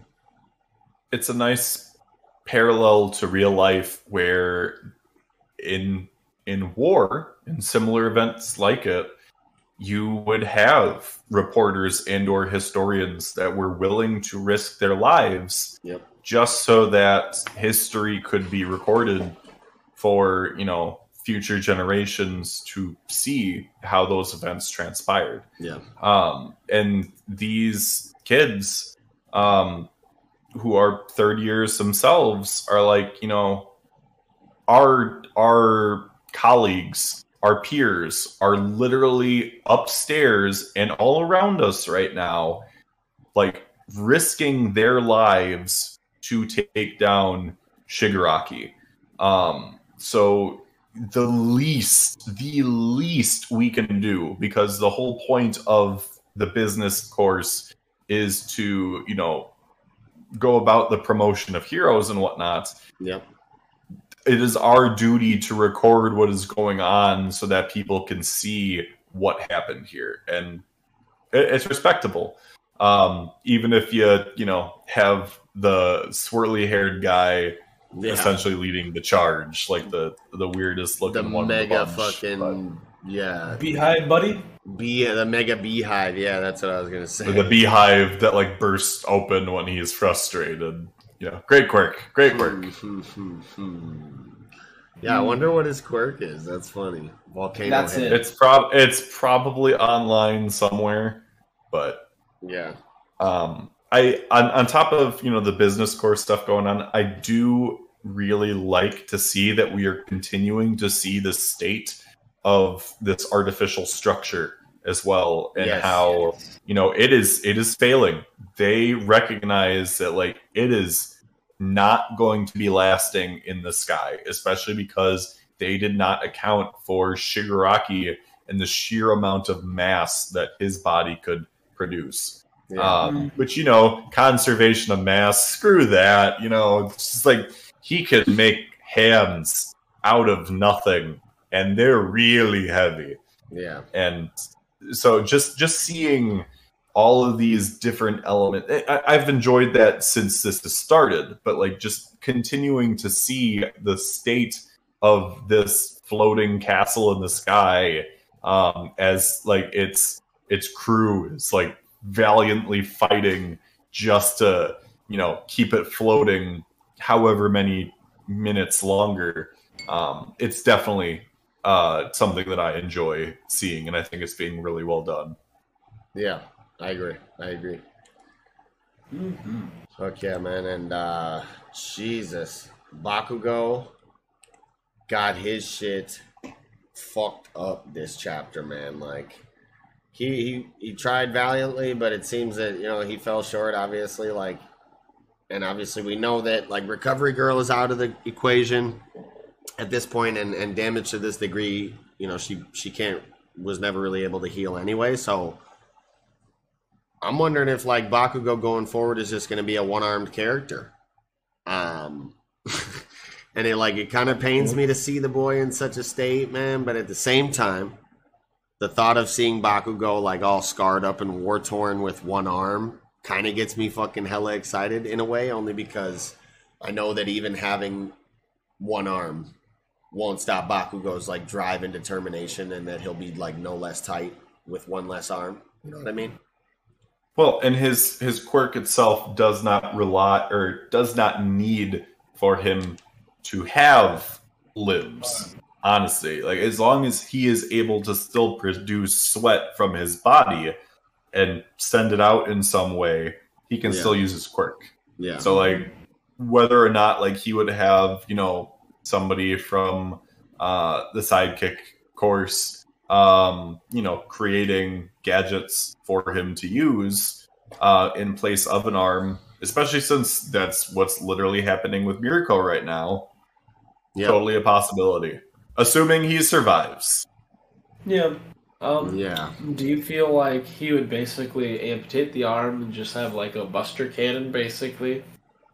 it's a nice parallel to real life where in in war in similar events like it you would have reporters and or historians that were willing to risk their lives Yep. just so that history could be recorded for you know future generations to see how those events transpired Yeah. um, and these kids um, who are third years themselves are like you know our our colleagues our peers are literally upstairs and all around us right now like risking their lives to take down shigaraki. Um so the least the least we can do because the whole point of the business course is to you know go about the promotion of heroes and whatnot Yep. it is our duty to record what is going on so that people can see what happened here and it, it's respectable um even if you you know have the swirly haired guy Yeah. essentially leading the charge like the the weirdest The looking one the mega bunch, fucking yeah. Beehive, buddy. Bee the mega beehive. Yeah, that's what I was gonna say. but the beehive that like bursts open when he is frustrated Yeah, great quirk, great quirk. yeah, I wonder what his quirk is. That's funny. Volcano. That's head. it. It's prob it's probably online somewhere, but Yeah. um, I on on top of you know the business course stuff going on, I do really like to see that we are continuing to see the state of this artificial structure as well, and Yes. how you know it is it is failing. They recognize that like it is not going to be lasting in the sky, especially because they did not account for Shigaraki and the sheer amount of mass that his body could produce. Yeah. Um, but you know, conservation of mass, screw that. You know, it's just like he could make hands out of nothing, and they're really heavy. yeah. And so, just just seeing all of these different elements, I, I've enjoyed that since this has started. But like, just continuing to see the state of this floating castle in the sky um, as like its its crew is like valiantly fighting just to you know keep it floating however many minutes longer um, it's definitely uh, something that i enjoy seeing and i think it's being really well done Yeah. I agree. I agree. Mhm. Fuck yeah, man. And uh Jesus. Bakugo got his shit fucked up this chapter, man. Like he he, he tried valiantly, but it seems that, you know, he fell short, obviously, like and obviously we know that like recovery girl is out of the equation at this point and, and damage to this degree, you know, she she can't was never really able to heal anyway, so I'm wondering if like Bakugo going forward is just going to be a one-armed character. Um, and it like it kind of pains me to see the boy in such a state, man. But at the same time, the thought of seeing Bakugo like all scarred up and war torn with one arm kind of gets me fucking hella excited in a way, only because I know that even having one arm won't stop Bakugo's like drive and determination, and that he'll be like no less tight with one less arm. You know what I mean? well and his his quirk itself does not rely or does not need for him to have limbs honestly like as long as he is able to still produce sweat from his body and send it out in some way he can Yeah. still use his quirk Yeah. so like whether or not like he would have you know somebody from uh the sidekick course um you know creating gadgets for him to use uh in place of an arm especially since that's what's literally happening with Mirko right now yeah. totally a possibility assuming he survives Yeah. Um, Yeah. Do you feel like he would basically amputate the arm and just have like a buster cannon, basically,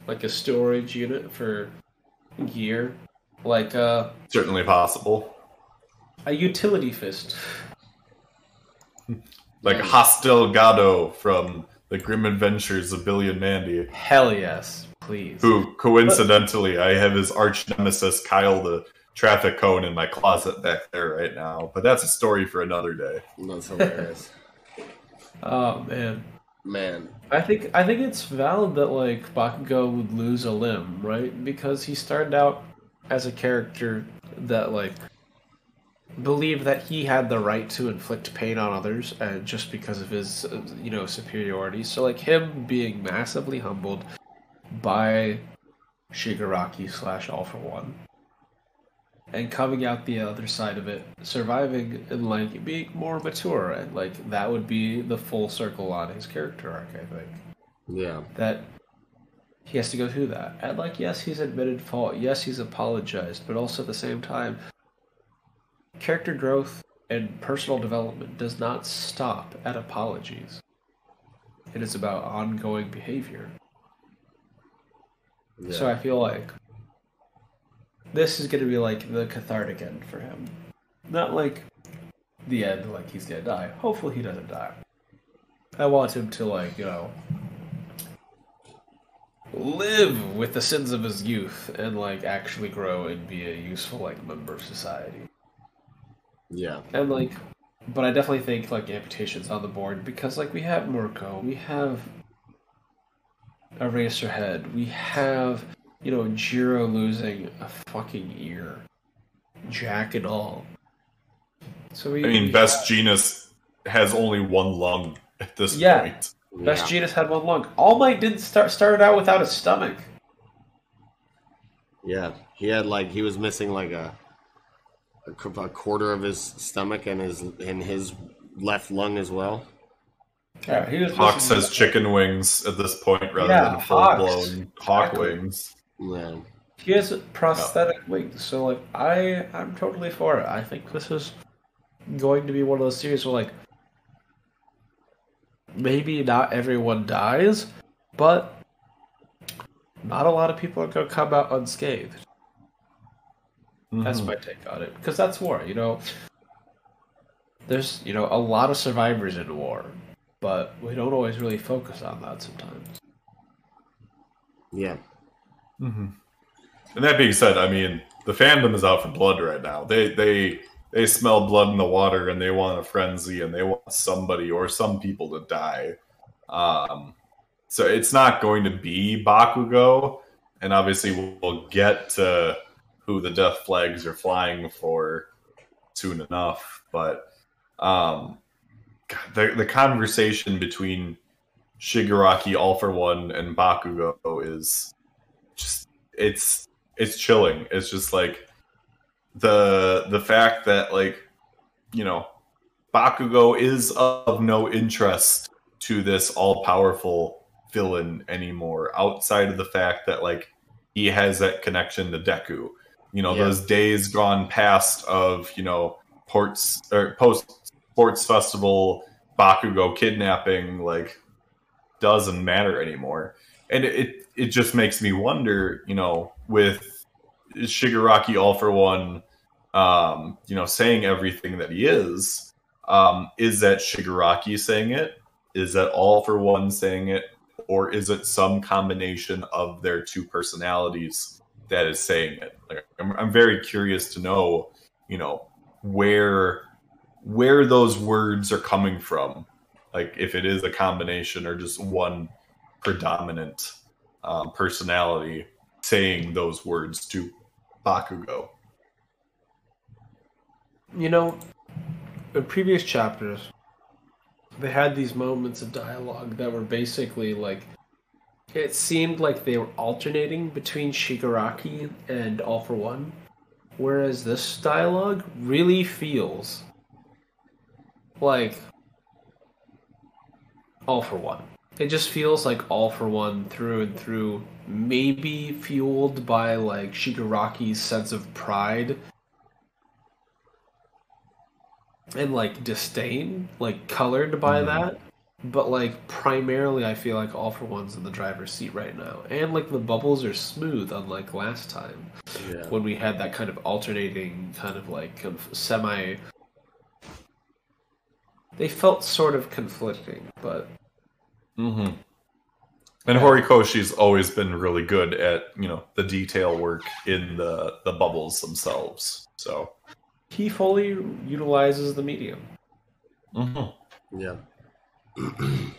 like a storage unit for gear, like uh, certainly possible a utility fist? like Hoss Delgado from the Grim Adventures of Billy and Mandy Hell yes, please. Who coincidentally, I have his arch nemesis Kyle the traffic cone in my closet back there right now. But that's a story for another day. That's hilarious. Oh man, Man. I think I think it's valid that like Bakugo would lose a limb, right? Because he started out as a character that like believed that he had the right to inflict pain on others, uh, just because of his uh, you know superiority. So like him being massively humbled by Shigaraki slash All for One, and coming out the other side of it, surviving and like being more mature, and like that would be the full circle on his character arc. I think Yeah. that he has to go through that. And like, yes, he's admitted fault. Yes, he's apologized, but also at the same time, character growth and personal development does not stop at apologies. It is about ongoing behavior. yeah. So I feel like this is going to be like the cathartic end for him. Not like the end, like he's going to die. Hopefully he doesn't die. I want him to, like, you know, live with the sins of his youth and, like, actually grow and be a useful, like, member of society. Yeah. And, like, but I definitely think, like, amputation's on the board because, like, we have Mirko, we have Eraserhead. We have, you know, Jiro losing a fucking ear, Jack and all. So we, I mean, we Best Jeanist has only one lung at this Yeah. point. Best Yeah. Jeanist had one lung. All Might didn't start started out without a stomach. Yeah, he had like he was missing like a a, a quarter of his stomach and his and his left lung as well. Yeah, he was. Hawk missing- says chicken wings at this point rather Yeah, than full Hawks. blown hawk Exactly. wings. Yeah, He has prosthetic wings, so like I, I'm totally for it. I think this is going to be one of those series where like maybe not everyone dies, but not a lot of people are gonna come out unscathed. That's Mhm. my take on it because that's war. You know, there's you know a lot of survivors in war, but we don't always really focus on that sometimes. yeah, Mhm. And that being said, I mean, the fandom is out for blood right now. They they they smell blood in the water and they want a frenzy and they want somebody or some people to die. Um, so it's not going to be Bakugo, and obviously we'll, get to who the death flags are flying for soon enough. But um, the the conversation between Shigaraki All for One and Bakugo is just it's it's chilling. It's just like the the fact that like you know Bakugo is of no interest to this all powerful villain anymore outside of the fact that like he has that connection to Deku. You know, Yeah. those days gone past of, you know, ports or post sports festival Bakugo kidnapping like doesn't matter anymore. And it it just makes me wonder, you know, with Shigaraki all for one um, you know, saying everything that he is, um, is that Shigaraki saying it? Is that all for one saying it? Or is it some combination of their two personalities that is saying it? Like, I'm, I'm very curious to know, you know, where where those words are coming from. Like if it is a combination or just one predominant um, personality saying those words to Bakugo. You know, in previous chapters, they had these moments of dialogue that were basically like. It seemed like they were alternating between Shigaraki and All for One, whereas this dialogue really feels like All for One. It just feels like All for One through and through, maybe fueled by like Shigaraki's sense of pride and like disdain, like colored by mm-hmm. that. But like primarily, I feel like all for one's in the driver's seat right now, and like the bubbles are smooth, unlike last time yeah. when we had that kind of alternating, kind of like conf- semi. They felt sort of conflicting, but Mm-hmm. And Horikoshi's always been really good at you know the detail work in the the bubbles themselves. So he fully utilizes the medium. mm-hmm. Yeah.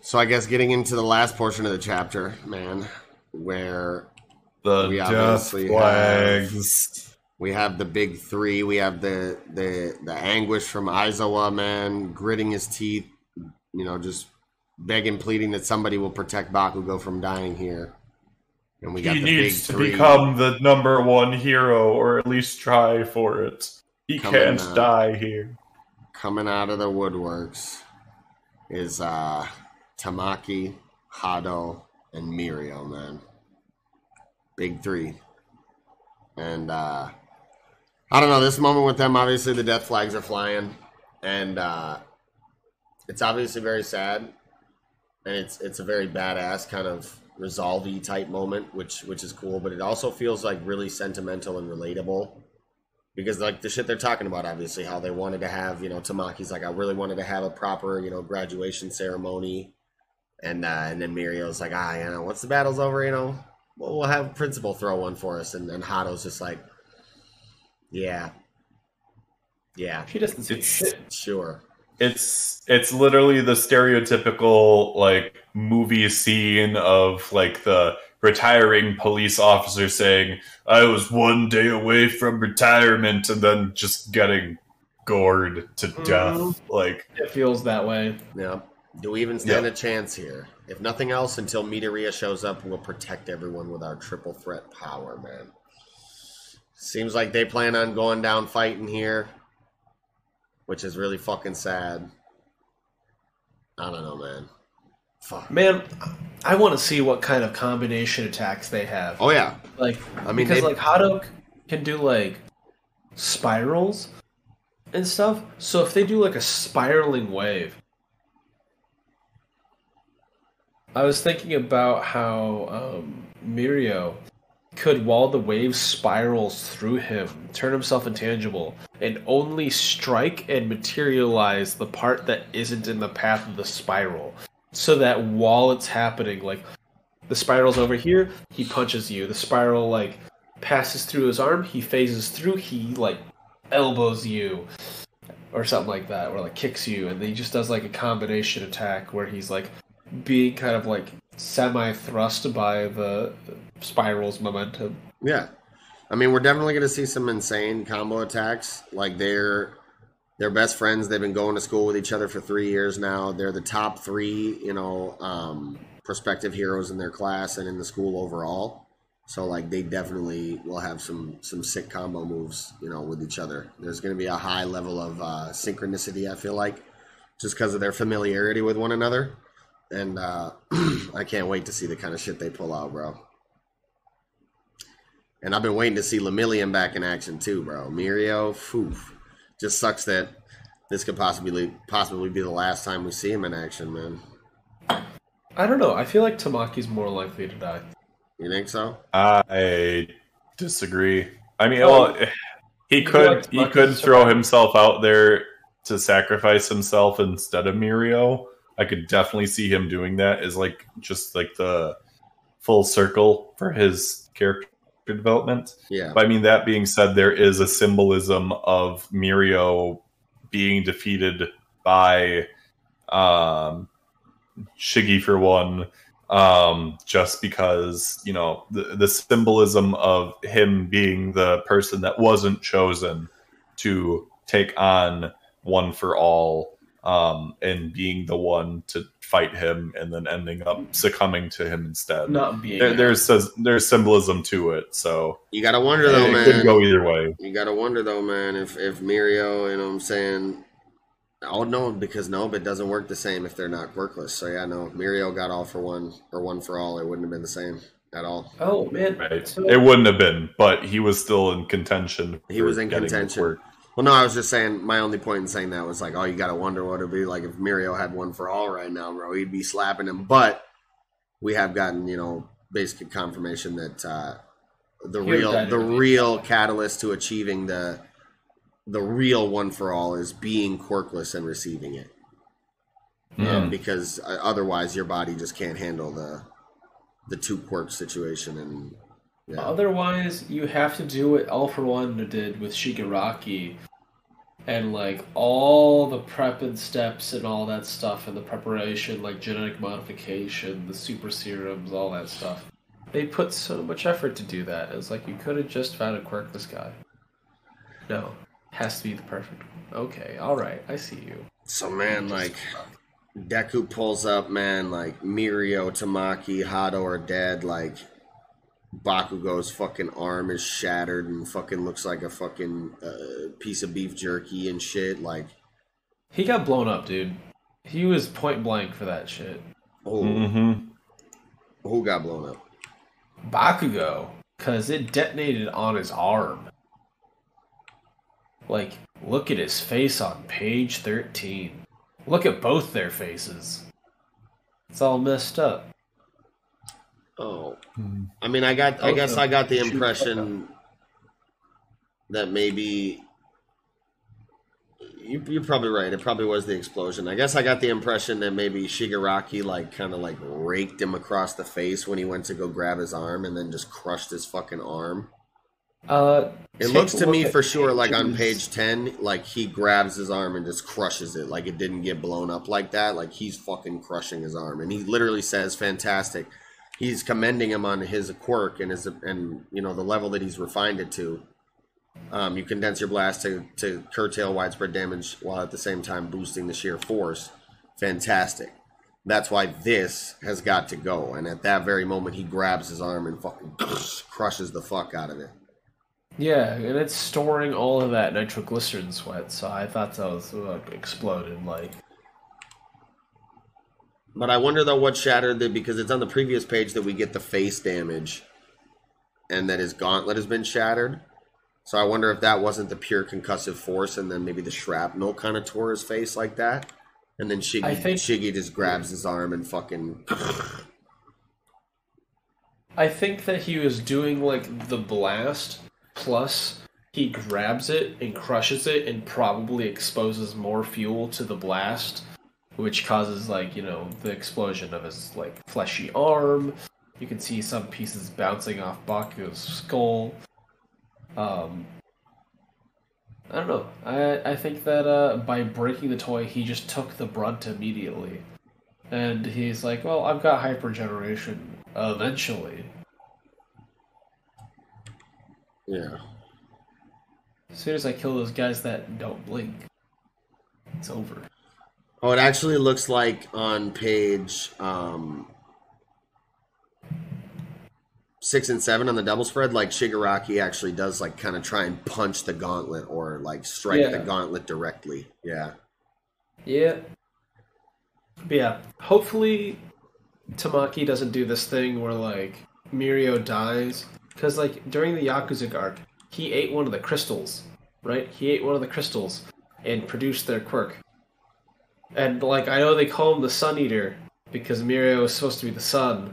so I guess getting into the last portion of the chapter, man, where the We death obviously flags. we have the big three, we have the the the anguish from Aizawa, man, gritting his teeth, you know, just begging, pleading that somebody will protect Bakugo from dying here. And we got He the big needs to three. become the number one hero, or at least try for it. He Coming can't out. die here. coming out of the woodworks is uh Tamaki, Hado, and Mirio, man. Big three. And uh I don't know, this moment with them, obviously the death flags are flying. And uh it's obviously very sad. And it's it's a very badass kind of resolve type moment, which which is cool, but it also feels like really sentimental and relatable because like the shit they're talking about obviously how they wanted to have you know tamaki's like i really wanted to have a proper you know graduation ceremony and uh and then mirio's like ah you know once the battle's over you know we'll, we'll have principal throw one for us and and hado's just like yeah yeah She doesn't say shit. sure it's it's literally the stereotypical like movie scene of like the retiring police officer saying i was one day away from retirement and then just getting gored to Mhm. death like It feels that way. Yeah. Do we even stand Yeah. a chance here? If nothing else, until Midoriya shows up, we'll protect everyone with our triple threat power, man. Seems like they plan on going down fighting here, which is really fucking sad. I don't know, man. Fuck. Man, I want to see what kind of combination attacks they have. Oh yeah, Like, I mean, because they- like Hadok can do like spirals and stuff. So if they do like a spiraling wave, I was thinking about how um, Mirio could, while the wave spirals through him, turn himself intangible and only strike and materialize the part that isn't in the path of the spiral. So that while it's happening, like the spiral's over here, he punches you. The spiral like passes through his arm, he phases through, he like elbows you or something like that, or like kicks you, and he just does like a combination attack where he's like being kind of like semi thrust by the spiral's momentum. yeah. I mean, we're definitely going to see some insane combo attacks. Like they're they're best friends. They've been going to school with each other for three years now. They're the top three, you know, um, prospective heroes in their class and in the school overall. So like they definitely will have some some sick combo moves, you know, with each other. There's going to be a high level of uh, synchronicity. I feel like just because of their familiarity with one another, and uh, I can't wait to see the kind of shit they pull out, bro. And I've been waiting to see Lemillion back in action too, bro. Mirio, poof. Just sucks that this could possibly possibly be the last time we see him in action, man. I don't know. I feel like Tamaki's more likely to die. You think so? i disagree i mean Well, well he could like he could throw himself out there to sacrifice himself instead of mirio i could definitely see him doing that as like just like the full circle for his character development Yeah. But I mean, that being said, there is a symbolism of Mirio being defeated by um, Shiggy for one, um, just because you know the the symbolism of him being the person that wasn't chosen to take on one for all, um, and being the one to fight him, and then ending up succumbing to him instead. Not being There, there's there's symbolism to it, so You gotta wonder though, it could man. go either way. You gotta wonder though, man, if if Mirio, you know what I'm saying. Oh no, because no, but it doesn't work the same if they're not quirkless. So yeah, no, if Mirio got all for one or one for all, it wouldn't have been the same at all. Oh man, Right. So- It wouldn't have been, but he was still in contention. He was in getting the contention. Well, no, I was just saying. My only point in saying that was like, oh, you got to wonder what it'd be like if Mirio had one for all right now, bro. He'd be slapping him. But we have gotten, you know, basic confirmation that uh, the He would real, the real catalyst to achieving the, the real one for all is being quirkless and receiving it. Mm. Because uh, otherwise, your body just can't handle the, the two quirk situation. And yeah, Otherwise, you have to do what All for One did with Shigaraki, and like all the prep and steps and all that stuff, and the preparation, like genetic modification, the super serums, all that stuff. They put so much effort to do that. It's like you could have just found a quirkless guy. No, has to be the perfect one. Okay, all right, I see you. So man, like Deku pulls up, man, like Mirio, Tamaki, Hado are dead, like Bakugo's fucking arm is shattered and fucking looks like a fucking uh, piece of beef jerky and shit. Like, He got blown up, dude. He was point blank for that shit. oh, Mhm. who got blown up? Bakugo, because it detonated on his arm. Like, look at his face on page 13. Look at both their faces. It's all messed up. Oh, Mhm. I mean, I got, I Oh, guess. I got the impression that maybe. You, you're probably right. It probably was the explosion. I guess I got the impression that maybe Shigaraki like kind of like raked him across the face when he went to go grab his arm and then just crushed his fucking arm. Uh, It looks to look me for sure, like on page 10, like he grabs his arm and just crushes it. Like it didn't get blown up like that. Like he's fucking crushing his arm. And he literally says, fantastic. He's commending him on his quirk and his, and you know, the level that he's refined it to. Um, you condense your blast to, to curtail widespread damage while at the same time boosting the sheer force. Fantastic. That's why this has got to go. And at that very moment, he grabs his arm and fucking crushes the fuck out of it. Yeah, and it's storing all of that nitroglycerin sweat, so I thought that was uh, exploded. Like, But I wonder though what shattered it because it's on the previous page that we get the face damage, and that his gauntlet has been shattered. So I wonder if that wasn't the pure concussive force, and then maybe the shrapnel kind of tore his face like that, and then Shiggy, think- Shiggy just grabs his arm and fucking. I think that he was doing like the blast, plus he grabs it and crushes it and probably exposes more fuel to the blast, which causes like, you know, the explosion of his like fleshy arm. You can see some pieces bouncing off Baku's skull. Um I don't know. I I think that uh, by breaking the toy, he just took the brunt immediately, and he's like, "Well, I've got hypergeneration eventually." Yeah. As soon as I kill those guys that don't blink, it's over. Oh, it actually looks like on page um, six and seven on the double spread, like Shigaraki actually does like kind of try and punch the gauntlet or like strike the gauntlet directly. Yeah. Yeah. But yeah, hopefully Tamaki doesn't do this thing where like Mirio dies because like during the Yakuza arc, he ate one of the crystals, right? He ate one of the crystals and produced their quirk. And like I know they call him the Sun Eater because Mirio is supposed to be the sun.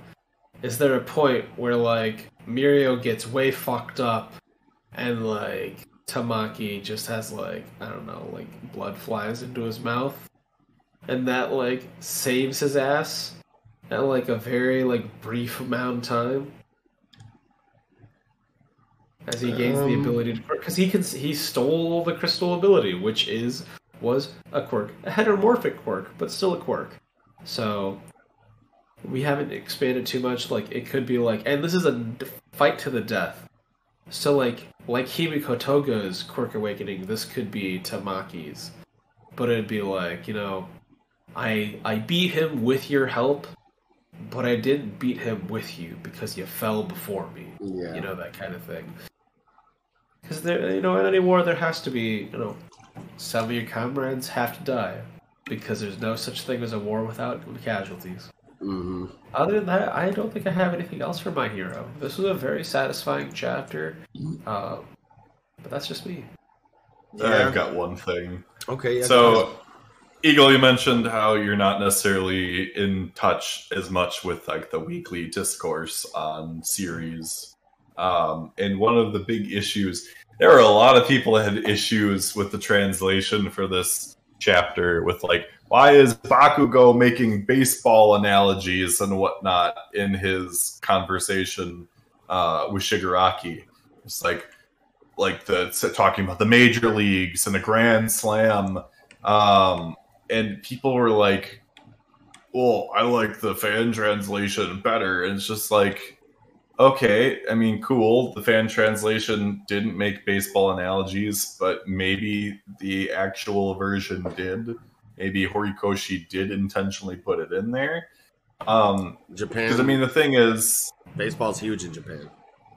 Is there a point where like Mirio gets way fucked up and like Tamaki just has like I don't know, like blood flies into his mouth, and that like saves his ass at like a very like brief amount of time as he gains the Um. ability to because he can he stole the crystal ability, which is was a quirk, a heteromorphic quirk, but still a quirk. So we haven't expanded too much. Like it could be like, and this is a fight to the death. So like like Himiko Toga's quirk awakening, this could be Tamaki's, but it'd be like you know, I I beat him with your help, but I didn't beat him with you because you fell before me. Yeah. You know that kind of thing. Because there, you know, in any war there has to be, you know, some of your comrades have to die because there's no such thing as a war without casualties. hmm Other than that, I don't think I have anything else for my hero. This was a very satisfying chapter, uh, but that's just me. Yeah. I've got one thing. Okay. Yeah, so, ahead. Eagle, you mentioned how you're not necessarily in touch as much with like the weekly discourse on series. Um, and one of the big issues, there are a lot of people that had issues with the translation for this chapter with like, why is Bakugo making baseball analogies and whatnot in his conversation uh, with Shigaraki? It's like, like the talking about the major leagues and the grand slam um, and people were like, "Well, I like the fan translation better." And it's just like, okay, I mean, cool. The fan translation didn't make baseball analogies, but maybe the actual version did. Maybe Horikoshi did intentionally put it in there. Um, Japan. because I mean, the thing is, baseball's huge in Japan.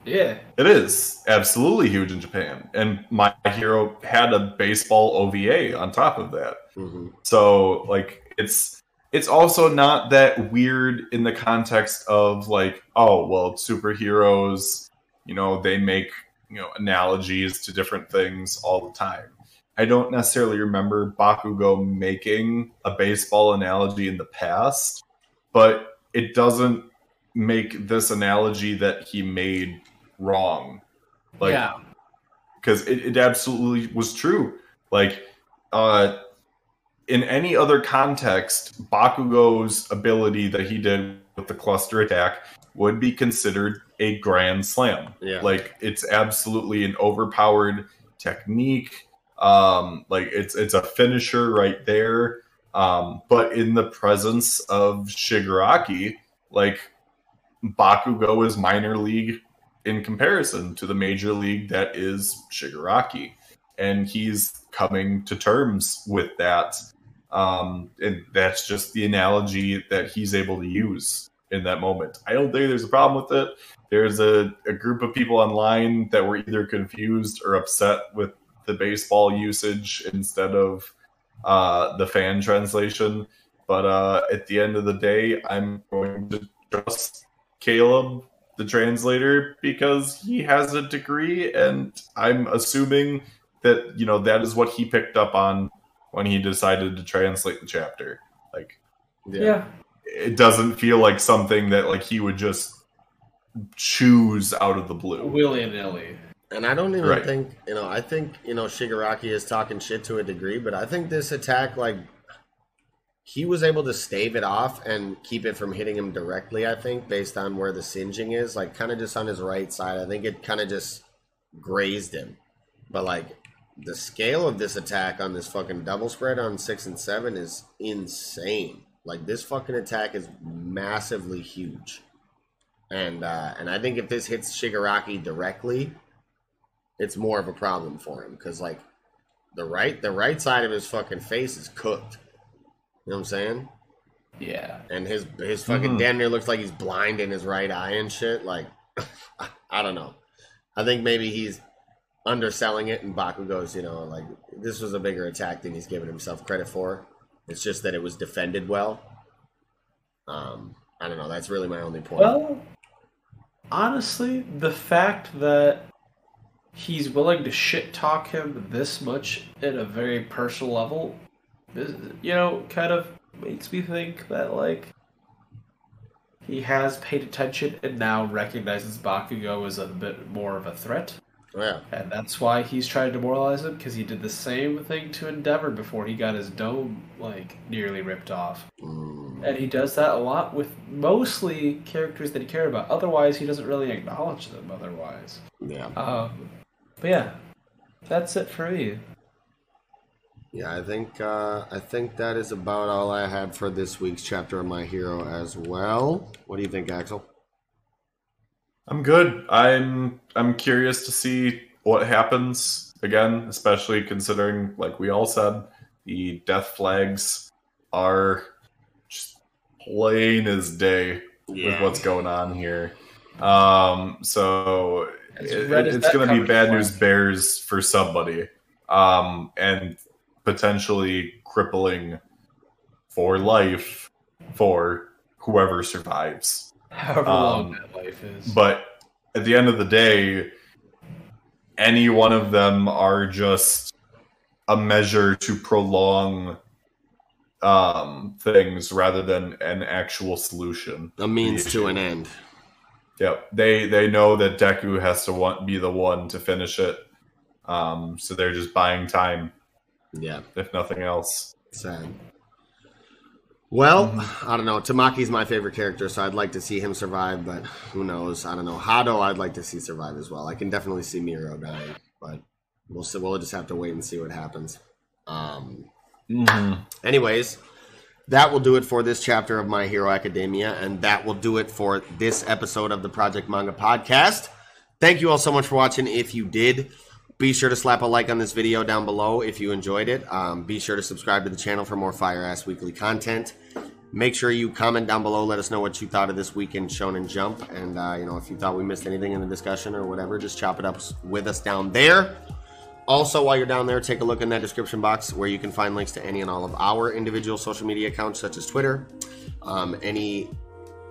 Yeah, it is absolutely huge in Japan, and my hero had a baseball OVA on top of that. hmm So like it's it's also not that weird in the context of like oh well superheroes you know they make you know analogies to different things all the time. I don't necessarily remember Bakugo making a baseball analogy in the past, but it doesn't make this analogy that he made wrong. Like yeah, because it, it absolutely was true. Like, uh, in any other context, Bakugo's ability that he did with the cluster attack would be considered a grand slam. Yeah. Like it's absolutely an overpowered technique. Um, like it's it's a finisher right there. Um, but in the presence of Shigaraki, like Bakugo is minor league in comparison to the major league that is Shigaraki. And he's coming to terms with that. Um, and that's just the analogy that he's able to use in that moment. I don't think there's a problem with it. There's a, a group of people online that were either confused or upset with the baseball usage instead of uh, the fan translation. But uh, at the end of the day, I'm going to trust Caleb, the translator, because he has a degree, and I'm assuming that you know that is what he picked up on when he decided to translate the chapter. Like, Yeah. it doesn't feel like something that like he would just choose out of the blue. Willy nilly. And I don't even Right. think, you know, I think, you know, Shigaraki is talking shit to a degree, but I think this attack, like, he was able to stave it off and keep it from hitting him directly, I think, based on where the singeing is. Like, kind of just on his right side. I think it kind of just grazed him. But, like, the scale of this attack on this fucking double spread on six and seven is insane. Like, this fucking attack is massively huge. And, uh, and I think if this hits Shigaraki directly, it's more of a problem for him because like the right the right side of his fucking face is cooked. You know what I'm saying? Yeah. And his his fucking Mhm. damn near looks like he's blind in his right eye and shit. Like I don't know. I think maybe he's underselling it, and Baku goes, you know like this was a bigger attack than he's given himself credit for. It's just that it was defended well. Um, I don't know. That's really my only point. Well, honestly, the fact that he's willing to shit talk him this much at a very personal level, you know, kind of makes me think that like he has paid attention and now recognizes Bakugo as a bit more of a threat. Yeah, And that's why he's trying to demoralize him because he did the same thing to Endeavor before he got his dome like nearly ripped off. Mm, And he does that a lot with mostly characters that he cared about. Otherwise, he doesn't really acknowledge them. Otherwise, yeah. um, but yeah, that's it for me. Yeah, I think uh, I think that is about all I had for this week's chapter of My Hero as well. What do you think, Axel? I'm good. I'm I'm curious to see what happens again, especially considering, like we all said, the death flags are just plain as day with what's going on here. Um, so it- it's going to be bad news bears for somebody, um, and potentially crippling for life for whoever survives. However Um, long that life is. But at the end of the day, any one of them are just a measure to prolong um, things rather than an actual solution. A means The to an end. Yep, they they know that Deku has to want, be the one to finish it, um, so they're just buying time, Yeah, if nothing else. sad. Well, I don't know. Tamaki's my favorite character, so I'd like to see him survive, but who knows? I don't know. Hado, I'd like to see survive as well. I can definitely see Miro dying, but we'll see. We'll just have to wait and see what happens. Um, Anyways, that will do it for this chapter of My Hero Academia, and that will do it for this episode of the Project Manga Podcast. Thank you all so much for watching. If you did, be sure to slap a like on this video down below if you enjoyed it. Um, be sure to subscribe to the channel for more fire ass weekly content. Make sure you comment down below. Let us know what you thought of this weekend Shonen Jump, and uh, you know if you thought we missed anything in the discussion or whatever, just chop it up with us down there. Also, while you're down there, take a look in that description box where you can find links to any and all of our individual social media accounts, such as Twitter, um, any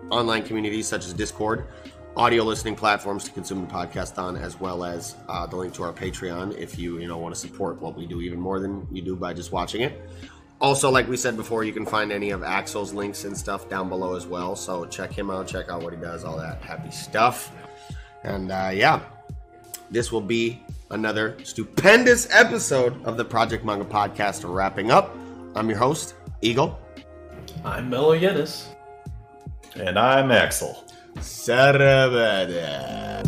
online communities such as Discord, audio listening platforms to consume the podcast on, as well as uh, the link to our Patreon if you you know want to support what we do even more than you do by just watching it. Also, like we said before, you can find any of Axel's links and stuff down below as well. So check him out, check out what he does, all that happy stuff. And uh, yeah, this will be another stupendous episode of the Project Manga Podcast wrapping up. I'm your host, Eagle. I'm Mellow Yenis. And I'm Axel. Sarabada.